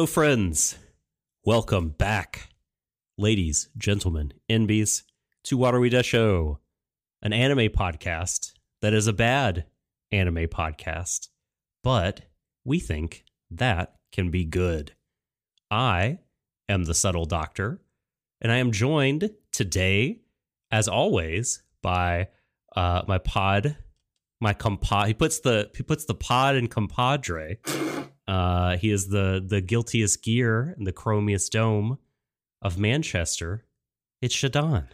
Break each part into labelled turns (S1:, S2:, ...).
S1: Hello, friends. Welcome back, ladies, gentlemen, NBs, to What Are We Da Show, an anime podcast that is a bad anime podcast, but we think that can be good. I am the subtle doctor, and I am joined today, as always, by uh, my pod, my compad. He puts the he puts the pod in compadre. Uh, he is the the guiltiest gear in the chromiest dome of Manchester. It's Shadon.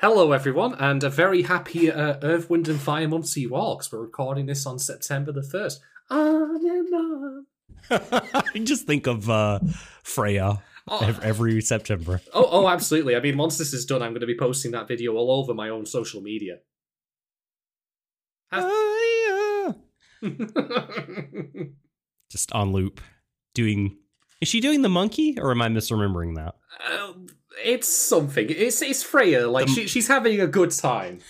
S2: Hello, everyone, and a very happy uh, Earth, Wind, and Fire month to you all because we're recording this on September the 1st. On and on.
S1: I just think of uh, Freya
S2: Oh.
S1: every September.
S2: Oh, oh, absolutely. I mean, once this is done, I'm going to be posting that video all over my own social media.
S1: Ah, yeah. Just on loop. Doing. Is she doing the monkey, or am I misremembering that?
S2: Uh, it's something. It's it's Freya. Like
S1: The-
S2: she, she's having a good time,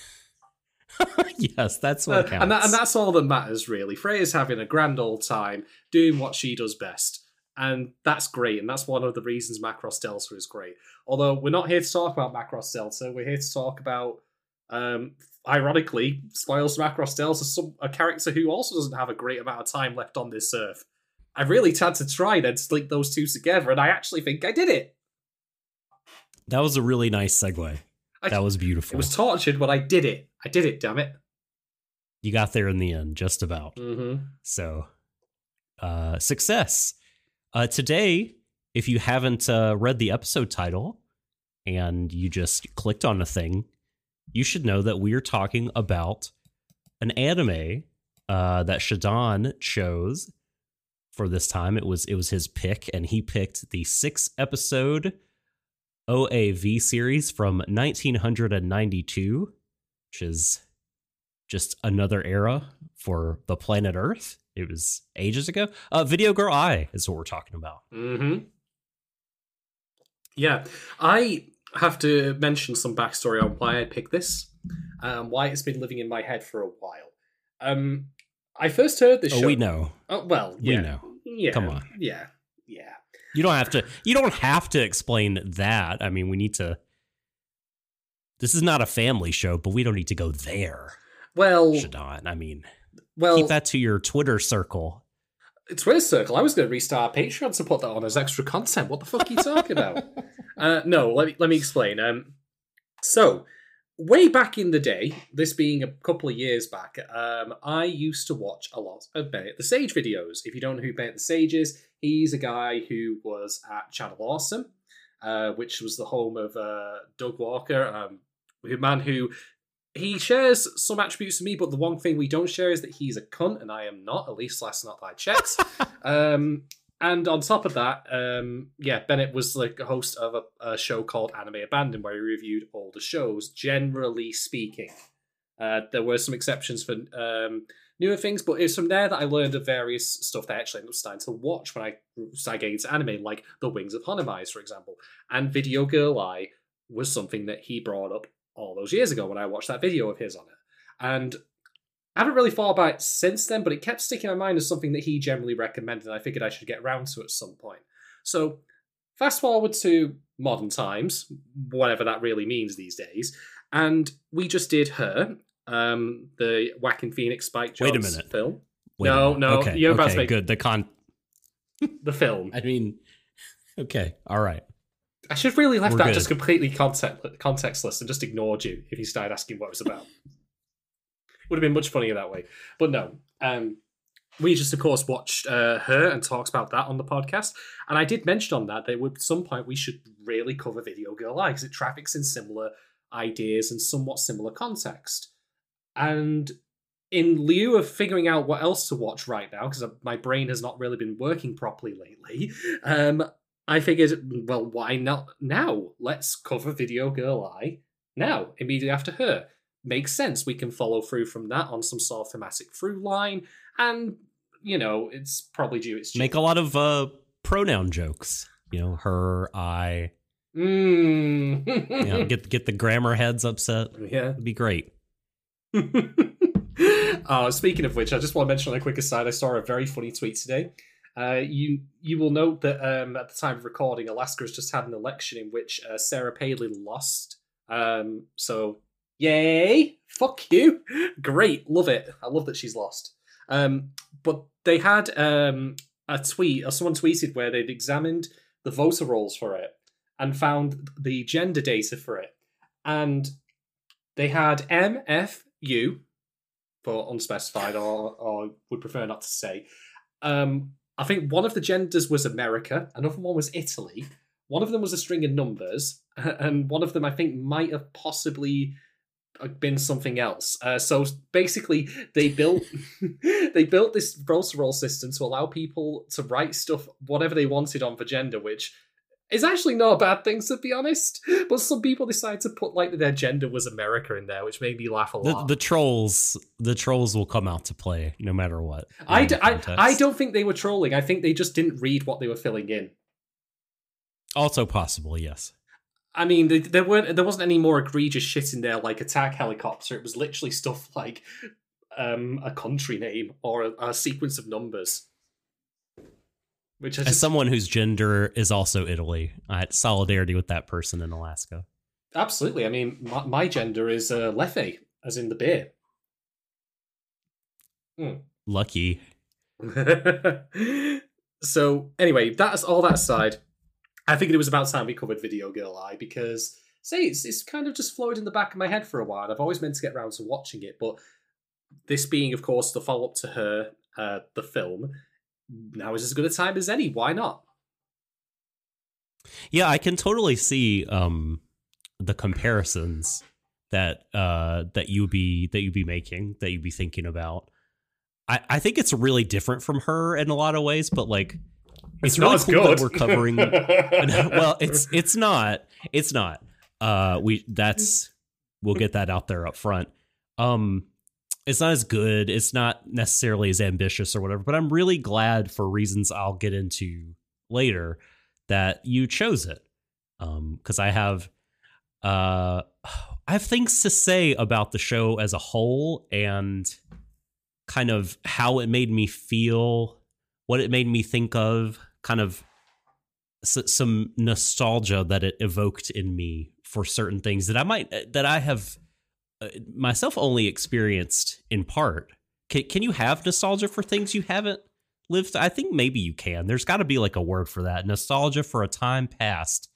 S1: yes, that's
S2: Uh,
S1: what counts.
S2: and that, and that's all that matters really. Freya's having a grand old time doing what she does best, and that's great. And that's one of the reasons Macross Delta is great. Although we're not here to talk about Macross Delta, we're here to talk about, um, ironically, Spoils Macross Delta, some a character who also doesn't have a great amount of time left on this earth. I really had to try and then link those two together, and I actually think I did it.
S1: that was a really nice segue.
S2: I-
S1: That was beautiful.
S2: It was tortured, but I did it. I did it. Damn it.
S1: you got there in the end, just about.
S2: Mm-hmm.
S1: So, uh, success. Uh, today, if you haven't uh, read the episode title and you just clicked on a thing, you should know that we are talking about an anime uh, that Shadon chose for this time. It was it was his pick, and he picked the six episode OAV series from 1992, which is just another era for the planet Earth. It was ages ago. Uh, Video Girl Ai is what we're talking about.
S2: Mm-hmm. Yeah, I have to mention some backstory on why I picked this, um, why it's been living in my head for a while. Um, I first heard this
S1: Oh,
S2: show.
S1: we know.
S2: Oh, well,
S1: We
S2: yeah,
S1: know.
S2: Yeah,
S1: Come on.
S2: Yeah, yeah.
S1: You don't have to. You don't have to explain that. I mean, we need to. This is not a family show, but we don't need to go there,
S2: Well,
S1: Shadon. I mean,
S2: well,
S1: keep that to your Twitter circle.
S2: Twitter circle. I was going to restart Patreon to put that on as extra content. What the fuck are you talking about? Uh, no, let me let me explain. Um, so way back in the day, this being a couple of years back, um, I used to watch a lot of Bennett the Sage videos. If you don't know who Bennett the Sage is, he's a guy who was at Channel Awesome, uh, which was the home of uh, Doug Walker, um, a man who he shares some attributes to me, but the one thing we don't share is that he's a cunt, and I am not. At least last night I checked. um, and on top of that, um, yeah, Bennett was like a host of a, a show called Anime Abandoned, where he reviewed all the shows. Generally speaking, uh, there were some exceptions for um, newer things, but it's from there that I learned of various stuff that I actually ended up starting to watch when I started getting into anime, like The Wings of Honneamise, for example. And Video Girl Ai was something that he brought up all those years ago when I watched that video of his on it. And I haven't really thought about it since then, but it kept sticking in my mind as something that he generally recommended, and I figured I should get around to at some point. So, fast forward to modern times, whatever that really means these days, and we just did her, um, the Joaquin Phoenix Spike Jonze
S1: Wait a minute.
S2: film.
S1: Wait a
S2: No,
S1: minute.
S2: no,
S1: Okay,
S2: you're about to make-
S1: good. The con.
S2: The film.
S1: I mean, okay, all right.
S2: I should have really left
S1: We're
S2: that
S1: good.
S2: just completely context, contextless and just ignored you if you started asking what it was about. Would have been much funnier that way. But no. Um, we just, of course, watched uh, her and talks about that on the podcast. And I did mention on that that at some point we should really cover Video Girl Ai because it traffics in similar ideas and somewhat similar context. And in lieu of figuring out what else to watch right now, because my brain has not really been working properly lately, um, I figured, well, why not now? Let's cover Video Girl Ai now, immediately after her. Makes sense. We can follow through from that on some sort of thematic through line, and you know, it's probably due its due.
S1: Make a lot of uh, pronoun jokes. You know, her, I.
S2: Mm.
S1: You know, get get the grammar heads upset.
S2: yeah.
S1: It'd be great.
S2: uh, speaking of which, I just want to mention on a quick aside, I saw a very funny tweet today. Uh, you you will note that um, at the time of recording, Alaska has just had an election in which uh, Sarah Palin lost. Um, so yay, fuck you, great, love it. I love that she's lost. Um, but they had um, a tweet, or someone tweeted where they'd examined the voter rolls for it and found the gender data for it, and they had MFU for unspecified, or or would prefer not to say. Um, I think one of the genders was America, another one was Italy, one of them was a string of numbers, and one of them I think might have possibly uh, been something else. Uh, so basically, they built they built this roll system to allow people to write stuff whatever they wanted on for gender, which is actually not a bad thing to be honest. But some people decided to put like their gender was America in there, which made me laugh a lot.
S1: the trolls, the trolls will come out to play no matter what.
S2: I, d-
S1: the
S2: I. I don't think they were trolling. I think they just didn't read what they were filling in.
S1: Also possible, yes.
S2: I mean, th- there weren't there wasn't any more egregious shit in there like attack helicopter. It was literally stuff like um, a country name or a, a sequence of numbers. Which
S1: As
S2: just
S1: someone whose gender is also Italy, I had solidarity with that person in Alaska.
S2: absolutely. I mean, my, my gender is uh, Leffe, as in the beer.
S1: Lucky.
S2: so anyway, that's all that aside. I figured it was about time we covered Video Girl Ai because say it's it's kind of just floated in the back of my head for a while. I've always meant to get around to watching it, but this being, of course, the follow up to her, uh, the film, now is as good a time as any. Why not?
S1: Yeah, I can totally see um the comparisons that uh that you be that you be making, that you'd be thinking about. I, I think it's really different from her in a lot of ways, but like it's, really cool that we're covering well, it's it's not. It's not. Uh we that's we'll get that out there up front. Um it's not as good, it's not necessarily as ambitious or whatever, but I'm really glad for reasons I'll get into later that you chose it. Um cuz I have uh I have things to say about the show as a whole and kind of how it made me feel, what it made me think of, kind of s- some nostalgia that it evoked in me for certain things that I might that I have uh, myself only experienced in part. Can can you have nostalgia for things you haven't lived? I think maybe you can. There's got to be like a word for that. Nostalgia for a time past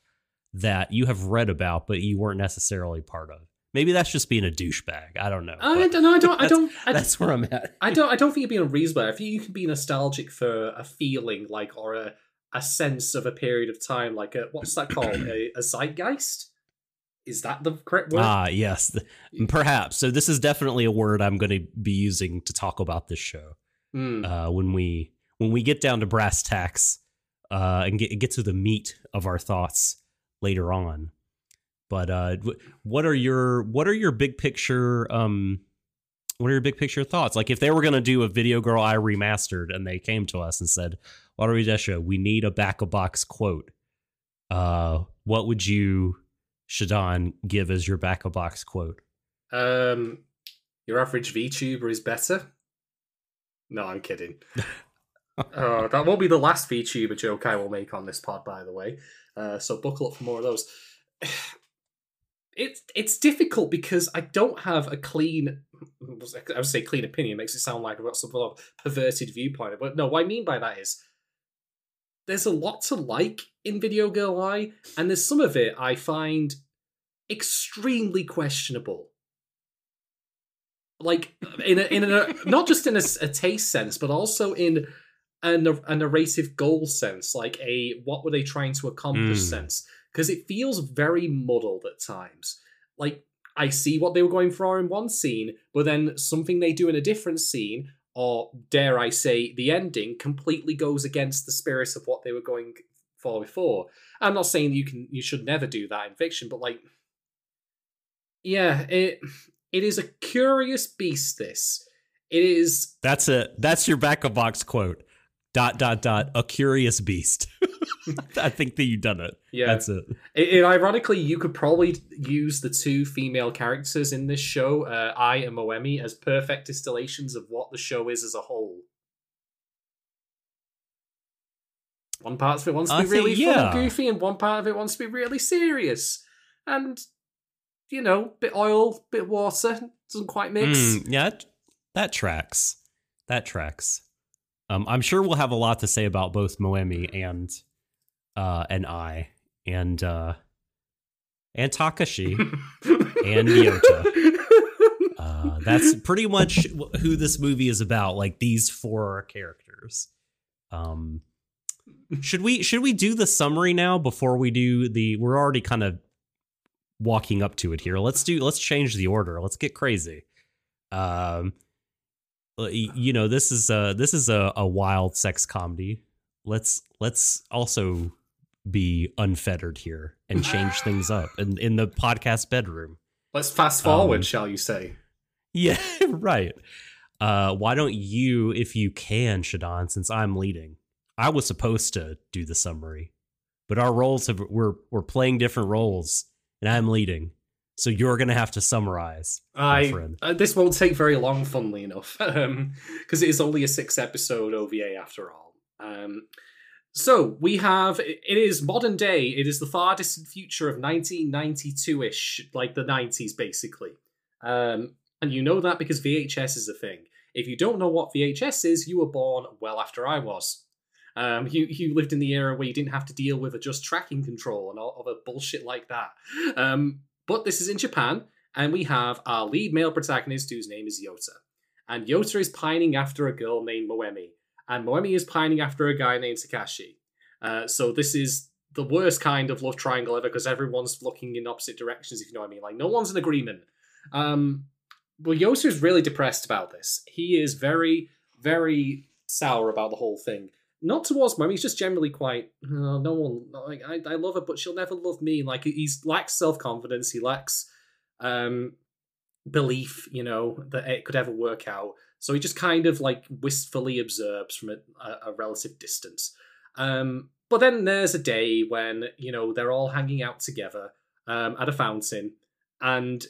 S1: that you have read about but you weren't necessarily part of. Maybe that's just being a douchebag. I don't know.
S2: I don't know. I don't. I
S1: that's-
S2: don't. I,
S1: That's where I'm at.
S2: I don't. I don't think you're being unreasonable. I think you can be nostalgic for a feeling, like or a a sense of a period of time, like a what's that called? a, a zeitgeist. Is that the correct word?
S1: Ah, yes, perhaps. So this is definitely a word I'm going to be using to talk about this show
S2: Hmm.
S1: uh, when we when we get down to brass tacks uh, and get get to the meat of our thoughts later on. But uh, what are your what are your big picture um what are your big picture thoughts? Like if they were going to do a Video Girl Ai remastered and they came to us and said, "What are we Desha? We need a back of box quote." Uh, what would you, Shadon, give as your back of box quote?
S2: Um, your average VTuber is better. No, I'm kidding. oh, that won't be the last VTuber joke I will make on this pod, by the way. Uh, so buckle up for more of those. It's it's difficult because I don't have a clean. I would say clean opinion makes it sound like I've got some sort of perverted viewpoint. But no, what I mean by that is there's a lot to like in Video Girl Ai, and there's some of it I find extremely questionable. Like in a, in a not just in a, a taste sense, but also in a, a narrative goal sense, like a what were they trying to accomplish
S1: Mm.
S2: sense, because it feels very muddled at times. Like I see what they were going for in one scene, but then something they do in a different scene, or dare I say, the ending completely goes against the spirit of what they were going for before. I'm not saying you can you should never do that in fiction, but like yeah, it it is a curious beast this. It is
S1: That's a that's your back of box quote. Dot dot dot. A curious beast. I think that you've done it.
S2: yeah.
S1: That's it.
S2: It, it- ironically, you could probably use the two female characters in this show, uh, Ai and Moemi, as perfect distillations of what the show is as a whole. One part of it wants to be really
S1: think-
S2: fun and goofy, and one part of it wants to be really serious. And you know, bit oil, bit water, doesn't quite mix.
S1: Mm, yeah, that tracks. That tracks. Um, I'm sure we'll have a lot to say about both Moemi and uh, and Ai and uh, and Takashi and Ryota. Uh, that's pretty much who this movie is about. Like these four characters. Um, should we should we do the summary now before we do the? We're already kind of walking up to it here. Let's do. Let's change the order. Let's get crazy. Um, you know this is a this is a, a wild sex comedy. Let's let's also be unfettered here and change things up in in the podcast bedroom.
S2: Let's fast forward,
S1: Um,
S2: shall you say?
S1: Yeah, right. Uh, why don't you, if you can, Shadon, since I'm leading? I was supposed to do the summary, but our roles have we're we're playing different roles, and I'm leading, so you're gonna have to summarize.
S2: I uh, this won't take very long, funnily enough, because it is only a six episode OVA after all. Um, so we have it it is modern day. It is the far distant future of 1992 ish, like the 90s, basically. Um, and you know that because VHS is a thing. If you don't know what VHS is, you were born well after I was. Um, you you lived in the era where you didn't have to deal with a just tracking control and all other bullshit like that. Um, but this is in Japan, and we have our lead male protagonist whose name is Yota. And Yota is pining after a girl named Moemi, and Moemi is pining after a guy named Takashi. Uh, so this is the worst kind of love triangle ever because everyone's looking in opposite directions, if you know what I mean. Like no one's in agreement. Um, well, is really depressed about this. He is very, very sour about the whole thing. Not towards Moemi, he's just generally quite. "Oh, no one, like I, I love her, but she'll never love me. Like he's lacks self confidence. He lacks um, belief, you know, that it could ever work out. So he just kind of like wistfully observes from a, a relative distance. Um, but then there's a day when you know they're all hanging out together um, at a fountain, and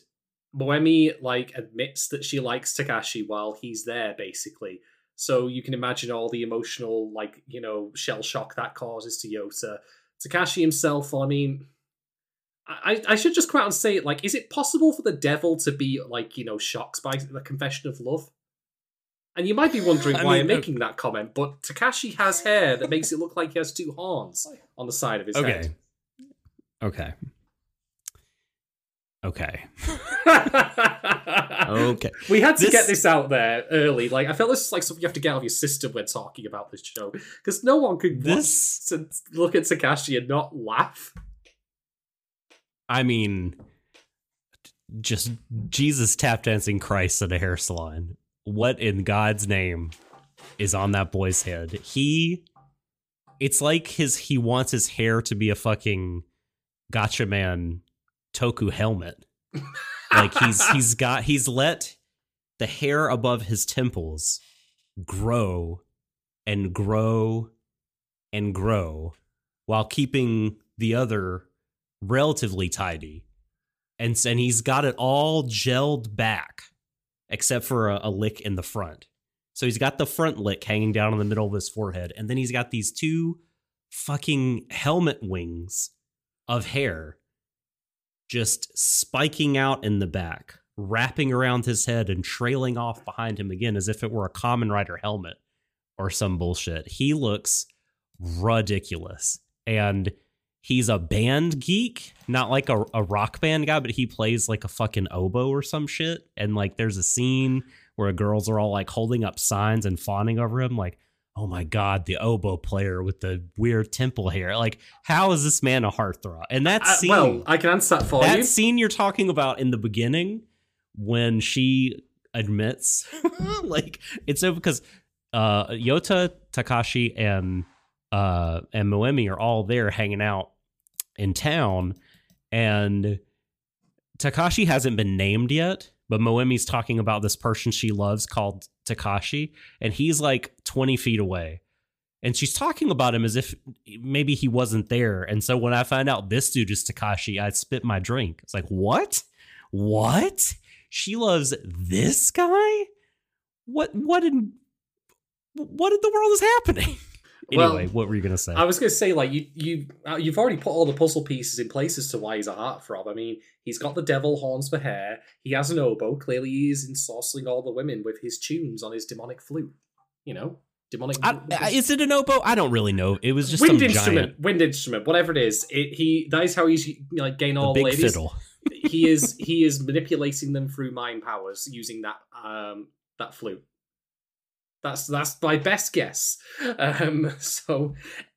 S2: Moemi like admits that she likes Takashi while he's there, basically. So you can imagine all the emotional, like you know, shell shock that causes to Yota. Takashi himself, I mean, I, I should just come out and say it. Like, is it possible for the devil to be like you know shocked by the confession of love? And you might be wondering
S1: I
S2: why
S1: mean,
S2: I'm
S1: uh,
S2: making that comment, but Takashi has hair that makes it look like he has two horns on the side of his
S1: Okay.
S2: head.
S1: Okay. Okay.
S2: okay. We had to
S1: This-
S2: get this out there early. Like I felt this is like something you have to get out of your system when talking about this show because no one could
S1: This-
S2: to look at Takashi and not laugh.
S1: I mean, just Jesus tap dancing Christ at a hair salon. What in God's name is on that boy's head? He, it's like his he wants his hair to be a fucking Gatchaman Toku helmet. Like he's he's got he's let the hair above his temples grow and grow and grow while keeping the other relatively tidy. And, and he's got it all gelled back except for a, a lick in the front. So he's got the front lick hanging down in the middle of his forehead. And then he's got these two fucking helmet wings of hair just spiking out in the back, wrapping around his head and trailing off behind him again as if it were a Kamen Rider helmet or some bullshit. He looks ridiculous. And he's a band geek, not like a, a rock band guy, but he plays like a fucking oboe or some shit. And like there's a scene where girls are all like holding up signs and fawning over him, like, oh my God, the oboe player with the weird temple hair. Like, how is this man a heartthrob? And that
S2: Uh,
S1: scene,
S2: well, I can answer that for
S1: that
S2: you.
S1: scene you're talking about in the beginning when she admits like it's so because uh Yota, Takashi, and uh and Moemi are all there hanging out in town and Takashi hasn't been named yet, but Moemi's talking about this person she loves called Takashi, and he's like 20 feet away. And she's talking about him as if maybe he wasn't there. And so when I find out this dude is Takashi, I spit my drink. It's like, what? What? She loves this guy? What what in what in the world is happening? Anyway,
S2: Well,
S1: what were you gonna say?
S2: I was going to say, like you, you, uh, you've already put all the puzzle pieces in place as to why he's a heartthrob. I mean, he's got the devil horns for hair. He has an oboe. Clearly, he is ensorceling all the women with his tunes on his demonic flute. You know, demonic.
S1: I, I- is it an oboe? I don't really know. It was just
S2: wind
S1: some
S2: instrument,
S1: giant
S2: wind instrument, whatever it is. It, he that is how he's like gain
S1: the
S2: all
S1: big
S2: ladies.
S1: fiddle.
S2: he is he is manipulating them through mind powers using that um that flute. That's that's my best guess. Um, so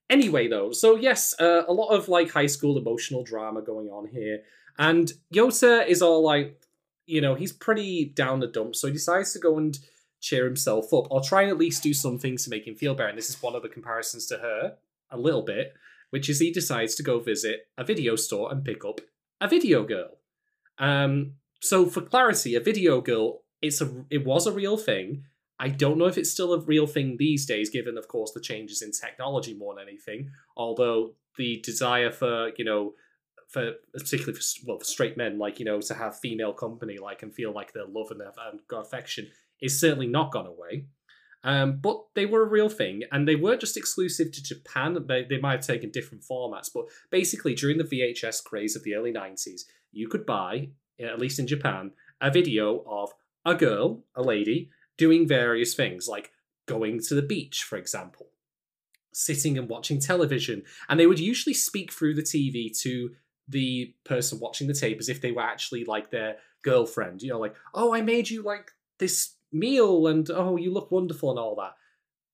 S2: anyway, though, so yes, uh, a lot of like high school emotional drama going on here, and Yota is all like, you know, he's pretty down the dump, so he decides to go and cheer himself up, or try and at least do some things to make him feel better. And this is one of the comparisons to her, a little bit, which is he decides to go visit a video store and pick up a video girl. Um, so for clarity, a video girl, it's a it was a real thing. I don't know if it's still a real thing these days, given of course the changes in technology more than anything. Although the desire for you know, for particularly for well for straight men, like you know, to have female company, like and feel like they're love and got affection, is certainly not gone away. Um, but they were a real thing, and they weren't just exclusive to Japan. They, they might have taken different formats, but basically during the VHS craze of the early '90s, you could buy, at least in Japan, a video of a girl, a lady, doing various things, like going to the beach, for example, sitting and watching television, and they would usually speak through the TV to the person watching the tape as if they were actually like their girlfriend. You know, like, oh, I made you like this meal, and oh, you look wonderful, and all that.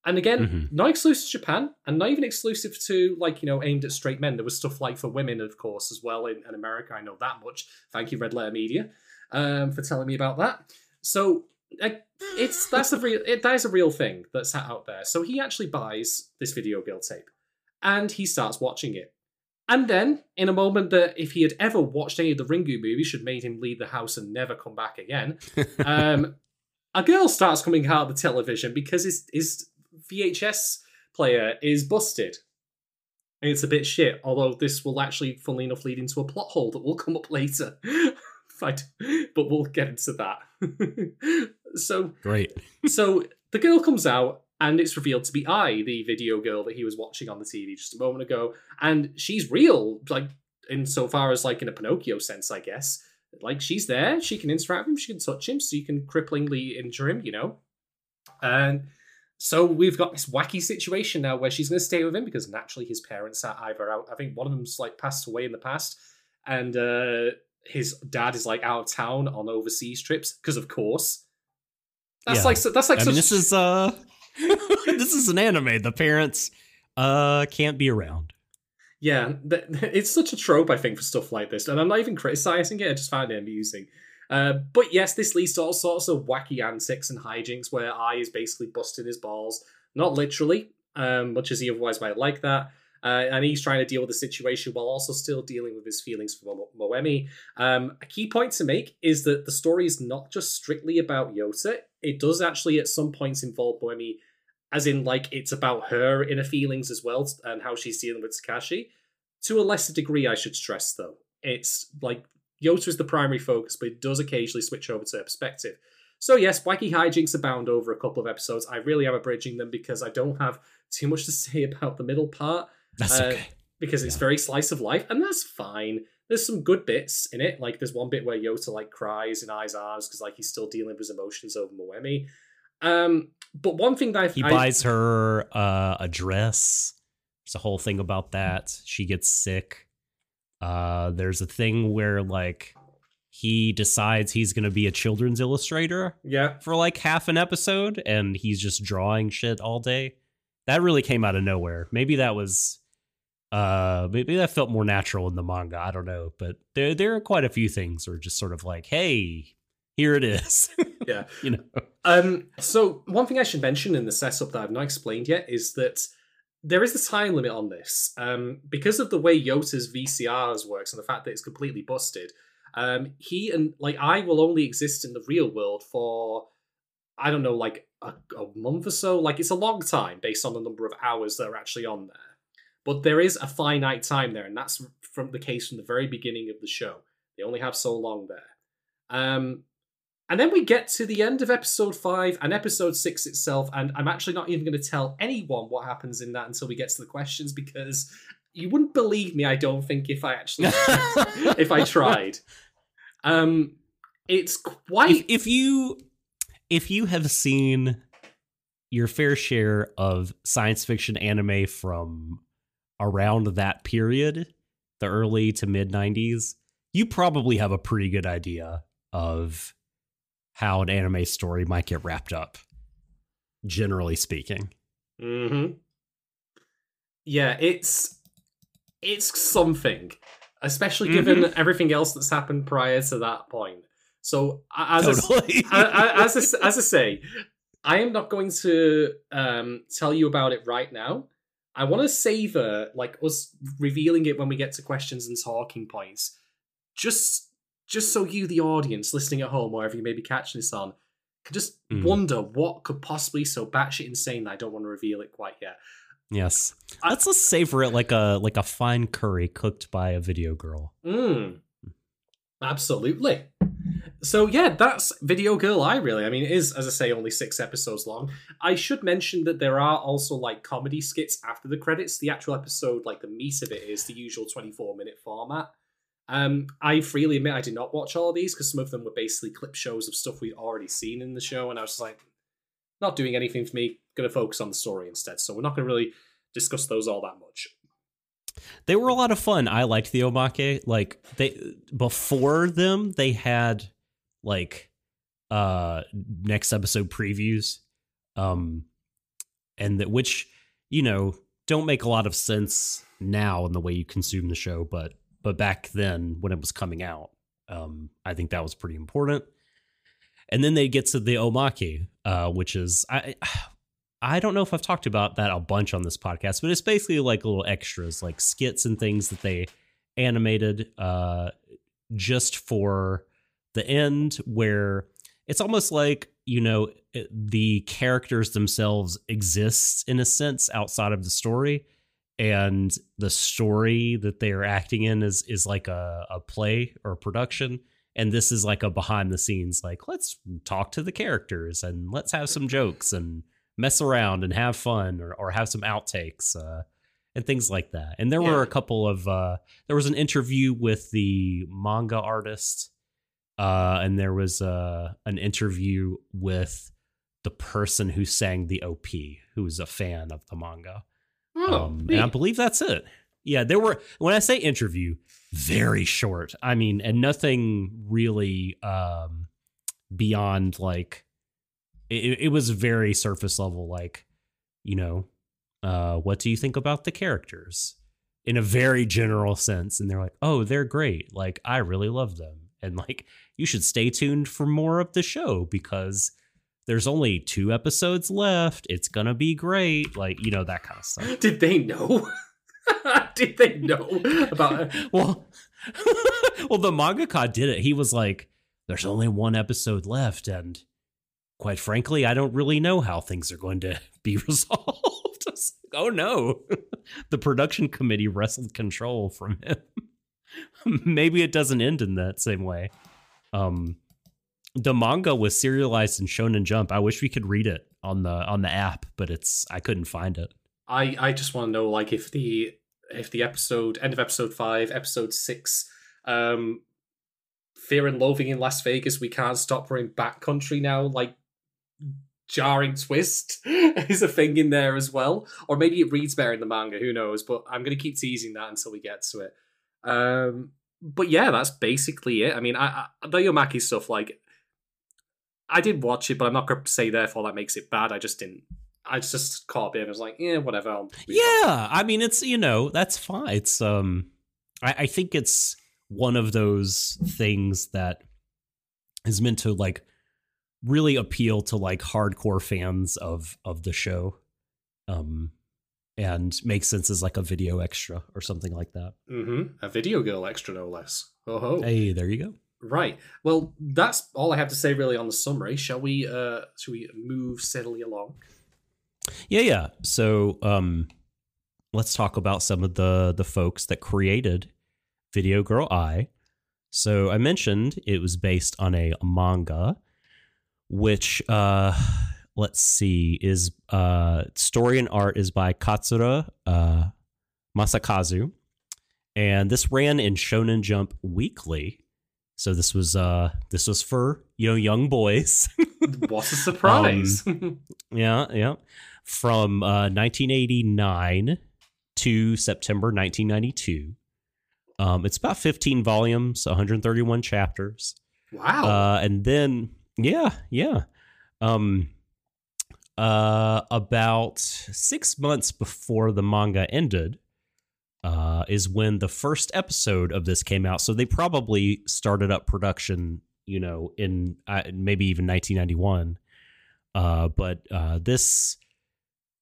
S2: And again,
S1: Mhm.
S2: not exclusive to Japan, and not even exclusive to like you know aimed at straight men. There was stuff like for women, of course, as well in, in America. I know that much. Thank you, Red Letter Media, um, for telling me about that. So like, it's that's a real it, that is a real thing that's out there. So he actually buys this video girl tape, and he starts watching it. And then, in a moment that if he had ever watched any of the Ringu movies, should made him leave the house and never come back again, um, a girl starts coming out of the television because his his VHS player is busted. And it's a bit shit, although this will actually, funnily enough, lead into a plot hole that will come up later. Right, but we'll get into that. so,
S1: Great.
S2: so the girl comes out, and it's revealed to be Ai, the video girl that he was watching on the TV just a moment ago, and she's real, like insofar as like in a Pinocchio sense, I guess. Like she's there, she can interact with him, she can touch him, so you can cripplingly injure him, you know. And so we've got this wacky situation now where she's going to stay with him because naturally his parents are either out. I think one of them's like passed away in the past, and uh, his dad is like out of town on overseas trips because of course. That's
S1: Yeah.
S2: like that's like
S1: I
S2: such,
S1: mean, this is uh, this is an anime. The parents uh can't be around.
S2: Yeah, th- it's such a trope, I think, for stuff like this, and I'm not even criticizing it. I just find it amusing. Uh, but yes, this leads to all sorts of wacky antics and hijinks where Ai is basically busting his balls, not literally, um, much as he otherwise might like that. Uh, and he's trying to deal with the situation while also still dealing with his feelings for Mo- Moemi. Um, a key point to make is that the story is not just strictly about Yota. It does actually, at some points, involve Moemi as in like it's about her inner feelings as well and how she's dealing with Takashi. To a lesser degree, I should stress though. It's like Yota is the primary focus, but it does occasionally switch over to her perspective. So yes, wacky hijinks abound over a couple of episodes. I really am abridging them because I don't have too much to say about the middle part
S1: That's
S2: Uh,
S1: okay.
S2: because it's
S1: Yeah.
S2: very slice of life, and that's fine. There's some good bits in it. Like there's one bit where Yota like cries in Ai's arms because like he's still dealing with his emotions over Moemi. Um, but one thing that I,
S1: He buys her uh, a dress. There's a whole thing about that. She gets sick. Uh, there's a thing where like he decides he's going to be a children's illustrator
S2: yeah,
S1: for like half an episode, and he's just drawing shit all day. That really came out of nowhere. Maybe that was. Uh, maybe that felt more natural in the manga. I don't know, but there there are quite a few things that are just sort of like, hey, here it is.
S2: Yeah.
S1: you know.
S2: Um, so one thing I should mention in the setup that Ai've not explained yet is that there is a time limit on this. Um, because of the way Yota's VCRs works and the fact that it's completely busted, um, he and like I will only exist in the real world for I don't know, like a, a month or so. Like it's a long time based on the number of hours that are actually on there. But there is a finite time there, and that's from the case from the very beginning of the show. They only have so long there. Um, And then we get to the end of episode five and episode six itself, and I'm actually not even going to tell anyone what happens in that until we get to the questions because you wouldn't believe me. I don't think if I actually if I tried. Um, it's quite.
S1: If, if you if you have seen your fair share of science fiction anime from around that period, the early to mid 90s, you probably have a pretty good idea of how an anime story might get wrapped up, generally speaking.
S2: hmm Yeah, it's it's something, especially given
S1: Mhm.
S2: everything else that's happened prior to that point. So, as
S1: Totally.
S2: I- I- as I, as I say, I am not going to um, tell you about it right now. I want to savor like us revealing it when we get to questions and talking points, just just so you, the audience listening at home, wherever you may be catching this on, can just
S1: Mhm.
S2: wonder what could possibly so batshit insane that I don't want to reveal it quite yet.
S1: yes.
S2: I-
S1: Let's let's savor it like a like a fine curry cooked by a video girl.
S2: Mm. Absolutely. So yeah, that's Video Girl Ai really. I mean, it is, as I say, only six episodes long. I should mention that there are also like comedy skits after the credits. The actual episode, like the meat of it, is the usual 24 minute format. Um, I freely admit I did not watch all of these because some of them were basically clip shows of stuff we'd already seen in the show, and I was just like, not doing anything for me. Going to focus on the story instead. So we're not going to really discuss those all that much.
S1: They were a lot of fun. I liked the omake. Like they before them, they had like uh next episode previews, um, and that which you know don't make a lot of sense now in the way you consume the show, but but back then when it was coming out, um, I think that was pretty important. And then they get to the omake uh, which is I. I don't know if I've talked about that a bunch on this podcast, but it's basically like little extras, like skits and things that they animated uh, just for the end, where it's almost like, you know, the characters themselves exist in a sense outside of the story. And the story that they're acting in is is like a, a play or a production. And this is like a behind the scenes, like, let's talk to the characters and let's have some jokes and mess around and have fun or, or have some outtakes uh, and things like that. And there
S2: Yeah.
S1: were a couple of uh, there was an interview with the manga artist, uh, and there was uh, an interview with the person who sang the OP, who was a fan of the manga.
S2: Oh,
S1: um, and I believe that's it. Yeah, there were when I say interview, very short. I mean, and nothing really um, beyond like it, it was very surface level. Like, you know, uh, what do you think about the characters in a very general sense? And they're like, oh, they're great. Like, I really love them, and like, you should stay tuned for more of the show because there's only two episodes left. It's gonna be great. Like, you know, that kind of stuff.
S2: Did they know? Did they know about it?
S1: well, well, the mangaka did it. He was like, "There's only one episode left, and quite frankly, I don't really know how things are going to be resolved." Like, oh no! the production committee wrestled control from him. Maybe it doesn't end in that same way. Um, the manga was serialized in Shonen Jump. I wish we could read it on the on the app, but it's I couldn't find it.
S2: I I just want to know like if the if the episode end of episode five, episode six, um, Fear and Loathing in Las Vegas, we can't stop we're in backcountry now, like jarring twist is a thing in there as well, or maybe it reads better in the manga. Who knows? But I'm gonna keep teasing that until we get to it. Um, but yeah, that's basically it. I mean, I, I the Yomaki stuff, like, I did watch it, but I'm not gonna say therefore that makes it bad. I just didn't. I just caught a bit and was like, yeah, whatever.
S1: Yeah, I mean it's you know that's fine. It's um, I, I think it's one of those things that is meant to like really appeal to like hardcore fans of of the show, um, and make sense as like a video extra or something like that.
S2: Mm-hmm. A video girl extra, no less. Oh ho.
S1: Hey, there you go.
S2: Right. Well, that's all I have to say really on the summary. Shall we? Uh, shall we move steadily along?
S1: Yeah, yeah. So, um, let's talk about some of the the folks that created Video Girl Ai. So I mentioned it was based on a manga, which uh, let's see is uh, story and art is by Katsura uh, Masakazu, and this ran in Shonen Jump Weekly. So this was uh this was for you know young boys.
S2: what a surprise!
S1: Um, yeah, yeah. From uh, 1989 to September 1992. Um, it's about 15 volumes, 131 chapters.
S2: wow.
S1: Uh, and then, yeah, yeah. Um, uh, about six months before the manga ended, uh, is when the first episode of this came out. So they probably started up production, you know, in uh, maybe even 1991. Uh, but uh, this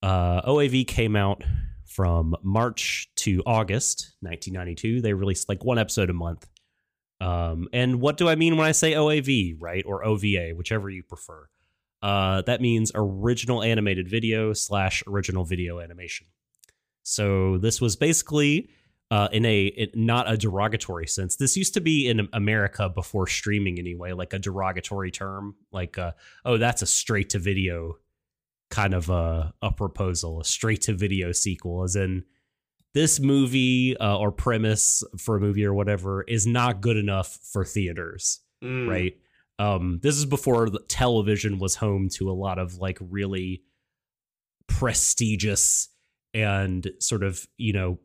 S1: uh, OAV came out from March to August 1992. They released like one episode a month. Um, and what do I mean when I say OAV, right? Or OVA, whichever you prefer. Uh, that means original animated video slash original video animation. So this was basically uh, in a it, not a derogatory sense. This used to be in America before streaming anyway, like a derogatory term, like uh, oh that's a straight to video kind of a, a proposal, a straight to video sequel, as in this movie uh, or premise for a movie or whatever is not good enough for theaters,
S2: Mm.
S1: right? Um, this is before television was home to a lot of like really prestigious and sort of you know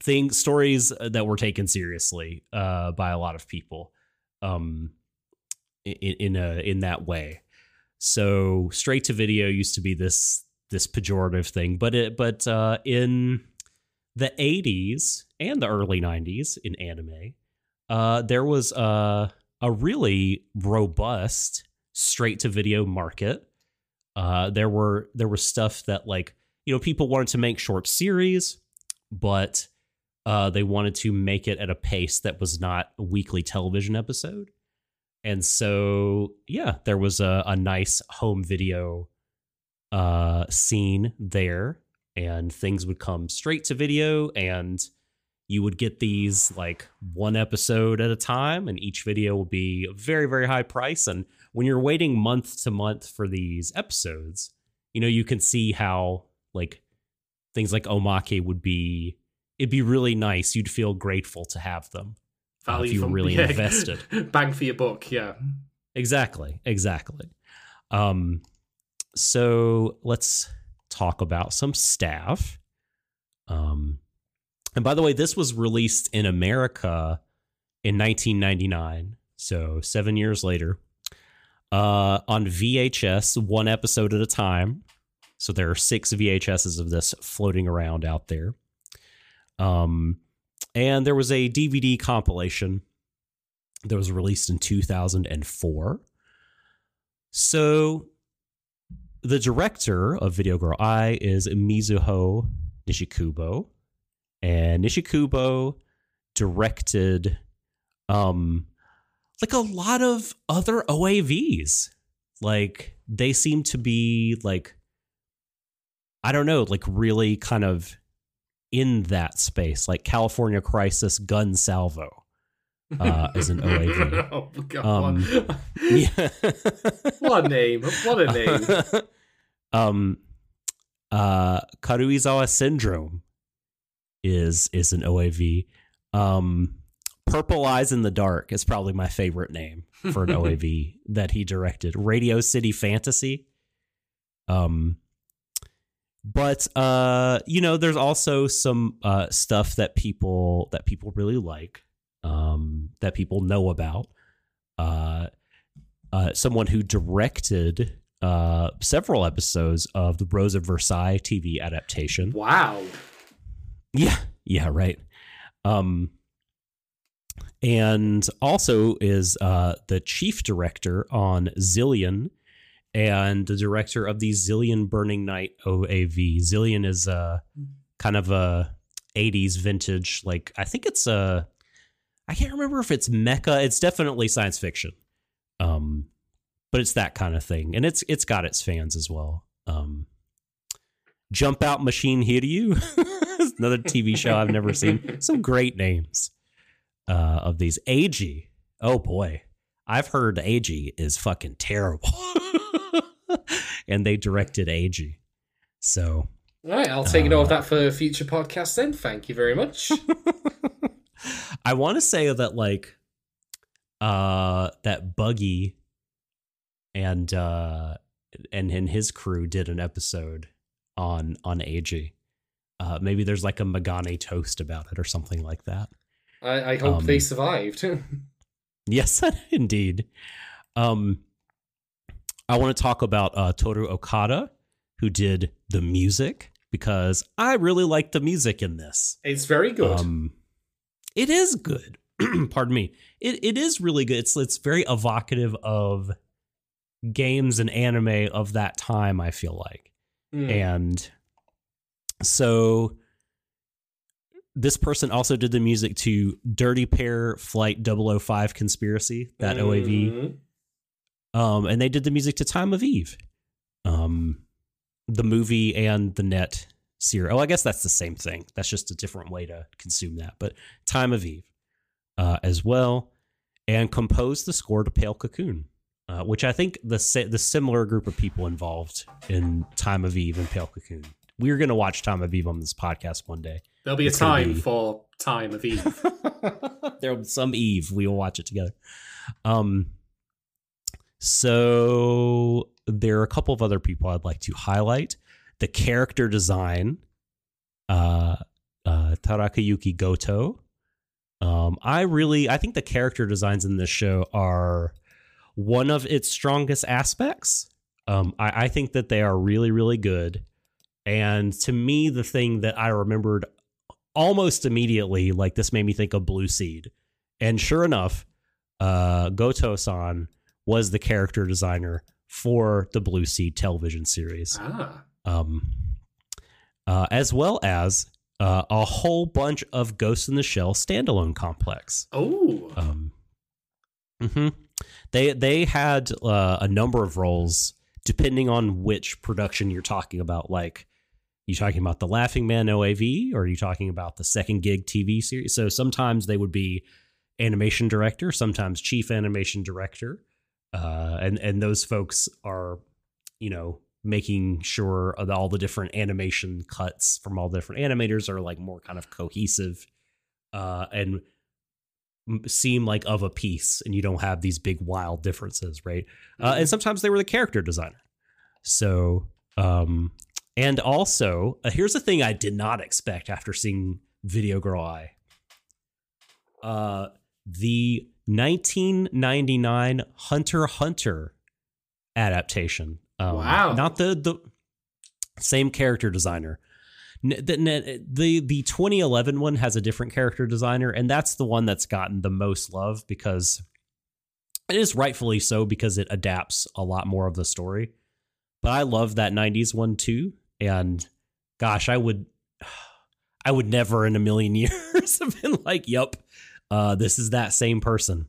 S1: things stories that were taken seriously uh, by a lot of people um, in, in a in that way. So straight to video used to be this this pejorative thing, but it but uh, in the 80s and the early 90s in anime, uh, there was a a really robust straight to video market. Uh, there were there was stuff that like you know people wanted to make short series, but uh, they wanted to make it at a pace that was not a weekly television episode. And so, yeah, there was a, a nice home video uh, scene there, and things would come straight to video, and you would get these like one episode at a time, and each video will be a very, very high price. And when you're waiting month to month for these episodes, you know, you can see how like things like Omake would be, it'd be really nice. You'd feel grateful to have them uh, if you were really
S2: yeah.
S1: invested.
S2: Bang for your buck, yeah.
S1: Exactly, exactly. Um, so let's talk about some staff. Um, and by the way, this was released in America in 1999, so seven years later, uh, on VHS, one episode at a time. So there are six VHSs of this floating around out there. Um, and there was a DVD compilation that was released in 2004. So the director of Video Girl Eye is Mizuho Nishikubo. And Nishikubo directed um like a lot of other OAVs. Like they seem to be like I don't know, like really kind of in that space, like California Crisis Gun Salvo uh, as an OAV.
S2: oh, God.
S1: Um, Yeah.
S2: what a name. What a name.
S1: um uh Karuizawa syndrome is is an OAV. Um Purple Eyes in the Dark is probably my favorite name for an OAV that he directed. Radio City Fantasy. Um but uh you know there's also some uh stuff that people that people really like um that people know about. Uh uh someone who directed uh, several episodes of the Rose of Versailles TV adaptation.
S2: Wow.
S1: Yeah, yeah, right. Um, and also is uh, the chief director on Zillion and the director of the Zillion Burning Night OAV. Zillion is a kind of a 80s vintage, like I think it's a I can't remember if it's mecha. It's definitely science fiction. Um, but it's that kind of thing, and it's it's got its fans as well. Um, Jump Out Machine Hiryu, another TV show I've never seen. Some great names uh, of these. Ag, oh boy, I've heard Ag is fucking terrible, and they directed Ag. So
S2: All right, I'll take note of
S1: Uh,
S2: that for future podcasts then. Thank you very much.
S1: I want to say that like uh that Buggy and uh and and his crew did an episode on on AG. Uh maybe there's like a Magane toast about it or something like that.
S2: I, I hope
S1: Um,
S2: they survived.
S1: Yes, indeed. Um I want to talk about uh Toru Okada who did the music because I really like the music in this.
S2: it's very good.
S1: Um, it is good. Pardon me. It it is really good. It's it's very evocative of games and anime of that time. I feel like,
S2: Mm.
S1: and so this person also did the music to Dirty Pair Flight 005 Conspiracy, that OAV
S2: Mhm.
S1: um, and they did the music to Time of Eve, um, the movie and the net series. Oh, I guess that's the same thing. That's just a different way to consume that. But Time of Eve uh, as well, and composed the score to Pale Cocoon, uh, which I think the the similar group of people involved in Time of Eve and Pale Cocoon. We're gonna watch Time of Eve on this podcast one day.
S2: There'll be a
S1: It's gonna
S2: time
S1: be-
S2: for time of Eve.
S1: There'll be some Eve. We will watch it together. Um, so there are a couple of other people I'd like to highlight. The character design, uh, uh, Takayuki Goto. Um, I really, I think the character designs in this show are one of its strongest aspects. Um, I, I think that they are really, really good. And to me, the thing that I remembered almost immediately, like this made me think of Blue Seed. And sure enough, uh, Goto san was the character designer for the Blue Seed television series,
S2: ah.
S1: um, uh, as well as uh, a whole bunch of Ghost in the Shell standalone complex.
S2: Oh.
S1: Um, hmm They they had uh, a number of roles depending on which production you're talking about. Like, you talking about the Laughing Man OAV, or are you talking about the Second Gig TV series? So sometimes they would be animation director, sometimes chief animation director, uh, and and those folks are, you know, making sure all the different animation cuts from all the different animators are like more kind of cohesive, uh, and seem like of a piece and you don't have these big wild differences right? Uh, and sometimes they were the character designer. So um and also uh, here's the thing i did not expect after seeing Video Girl Ai. Uh the 1999 hunter hunter adaptation um,
S2: Wow.
S1: not the the same character designer the, the the 2011 one has a different character designer and that's the one that's gotten the most love because it is rightfully so because it adapts a lot more of the story. But i love that 90s one too and gosh i would i would never in a million years have been like yep uh, this is that same person.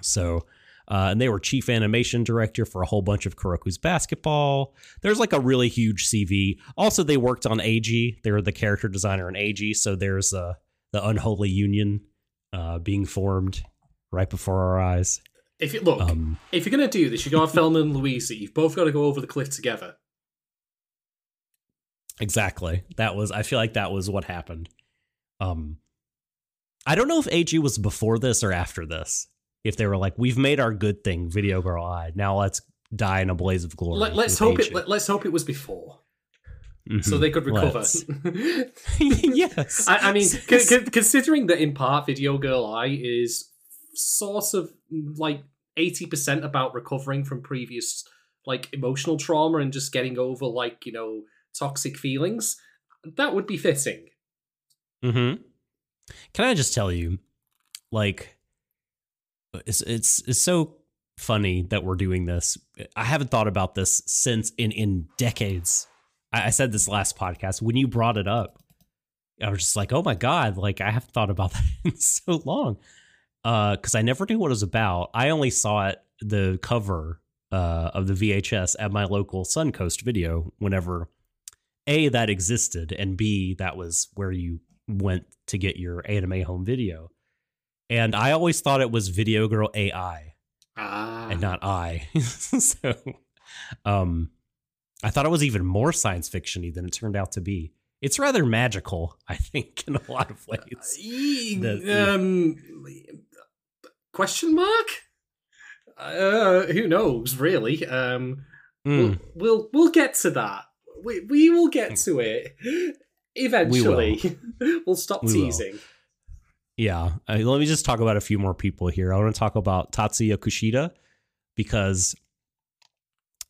S1: So uh, and they were chief animation director for a whole bunch of Kuroko's basketball. There's like a really huge CV. Also, they worked on AG. They were the character designer in AG. So there's uh, the unholy union uh, being formed right before our eyes.
S2: If you look,
S1: Um,
S2: if you're gonna do this, you got Thelma and Louisa. You've both got to go over the cliff together.
S1: exactly. That was. I feel like that was what happened. Um, I don't know if AG was before this or after this. If they were like, we've made our good thing, Video Girl Ai. Now let's die in a blaze of glory.
S2: Let, us hope it. Let, us hope it was before, so
S1: Mhm.
S2: they could recover.
S1: Yes.
S2: I, I mean, con- con- considering that in part, Video Girl Ai is sort of like eighty percent about recovering from previous like emotional trauma and just getting over like you know toxic feelings. That would be fitting.
S1: hmm Can I just tell you, like, it's it's it's so funny that we're doing this. I haven't thought about this since in in decades. I, I said this last podcast when you brought it up. I was just like, oh my god, like I haven't thought about that in so long. Uh, because I never knew what it was about. I only saw it the cover uh of the VHS at my local Suncoast video whenever a that existed and b that was where you went to get your anime home video and I always thought it was Video Girl AI
S2: Ah.
S1: and not I. so, um, I thought it was even more science fictiony than it turned out to be. It's rather magical, I think, in a lot of ways.
S2: Ye-
S1: The-
S2: um, question mark? Uh, who knows? Really? Um,
S1: Mm,
S2: we'll, we'll we'll get to that. We we will get to it eventually. we'll stop
S1: We will. Yeah, uh, let me just talk about a few more people here. I want to talk about Tatsuya Kushida because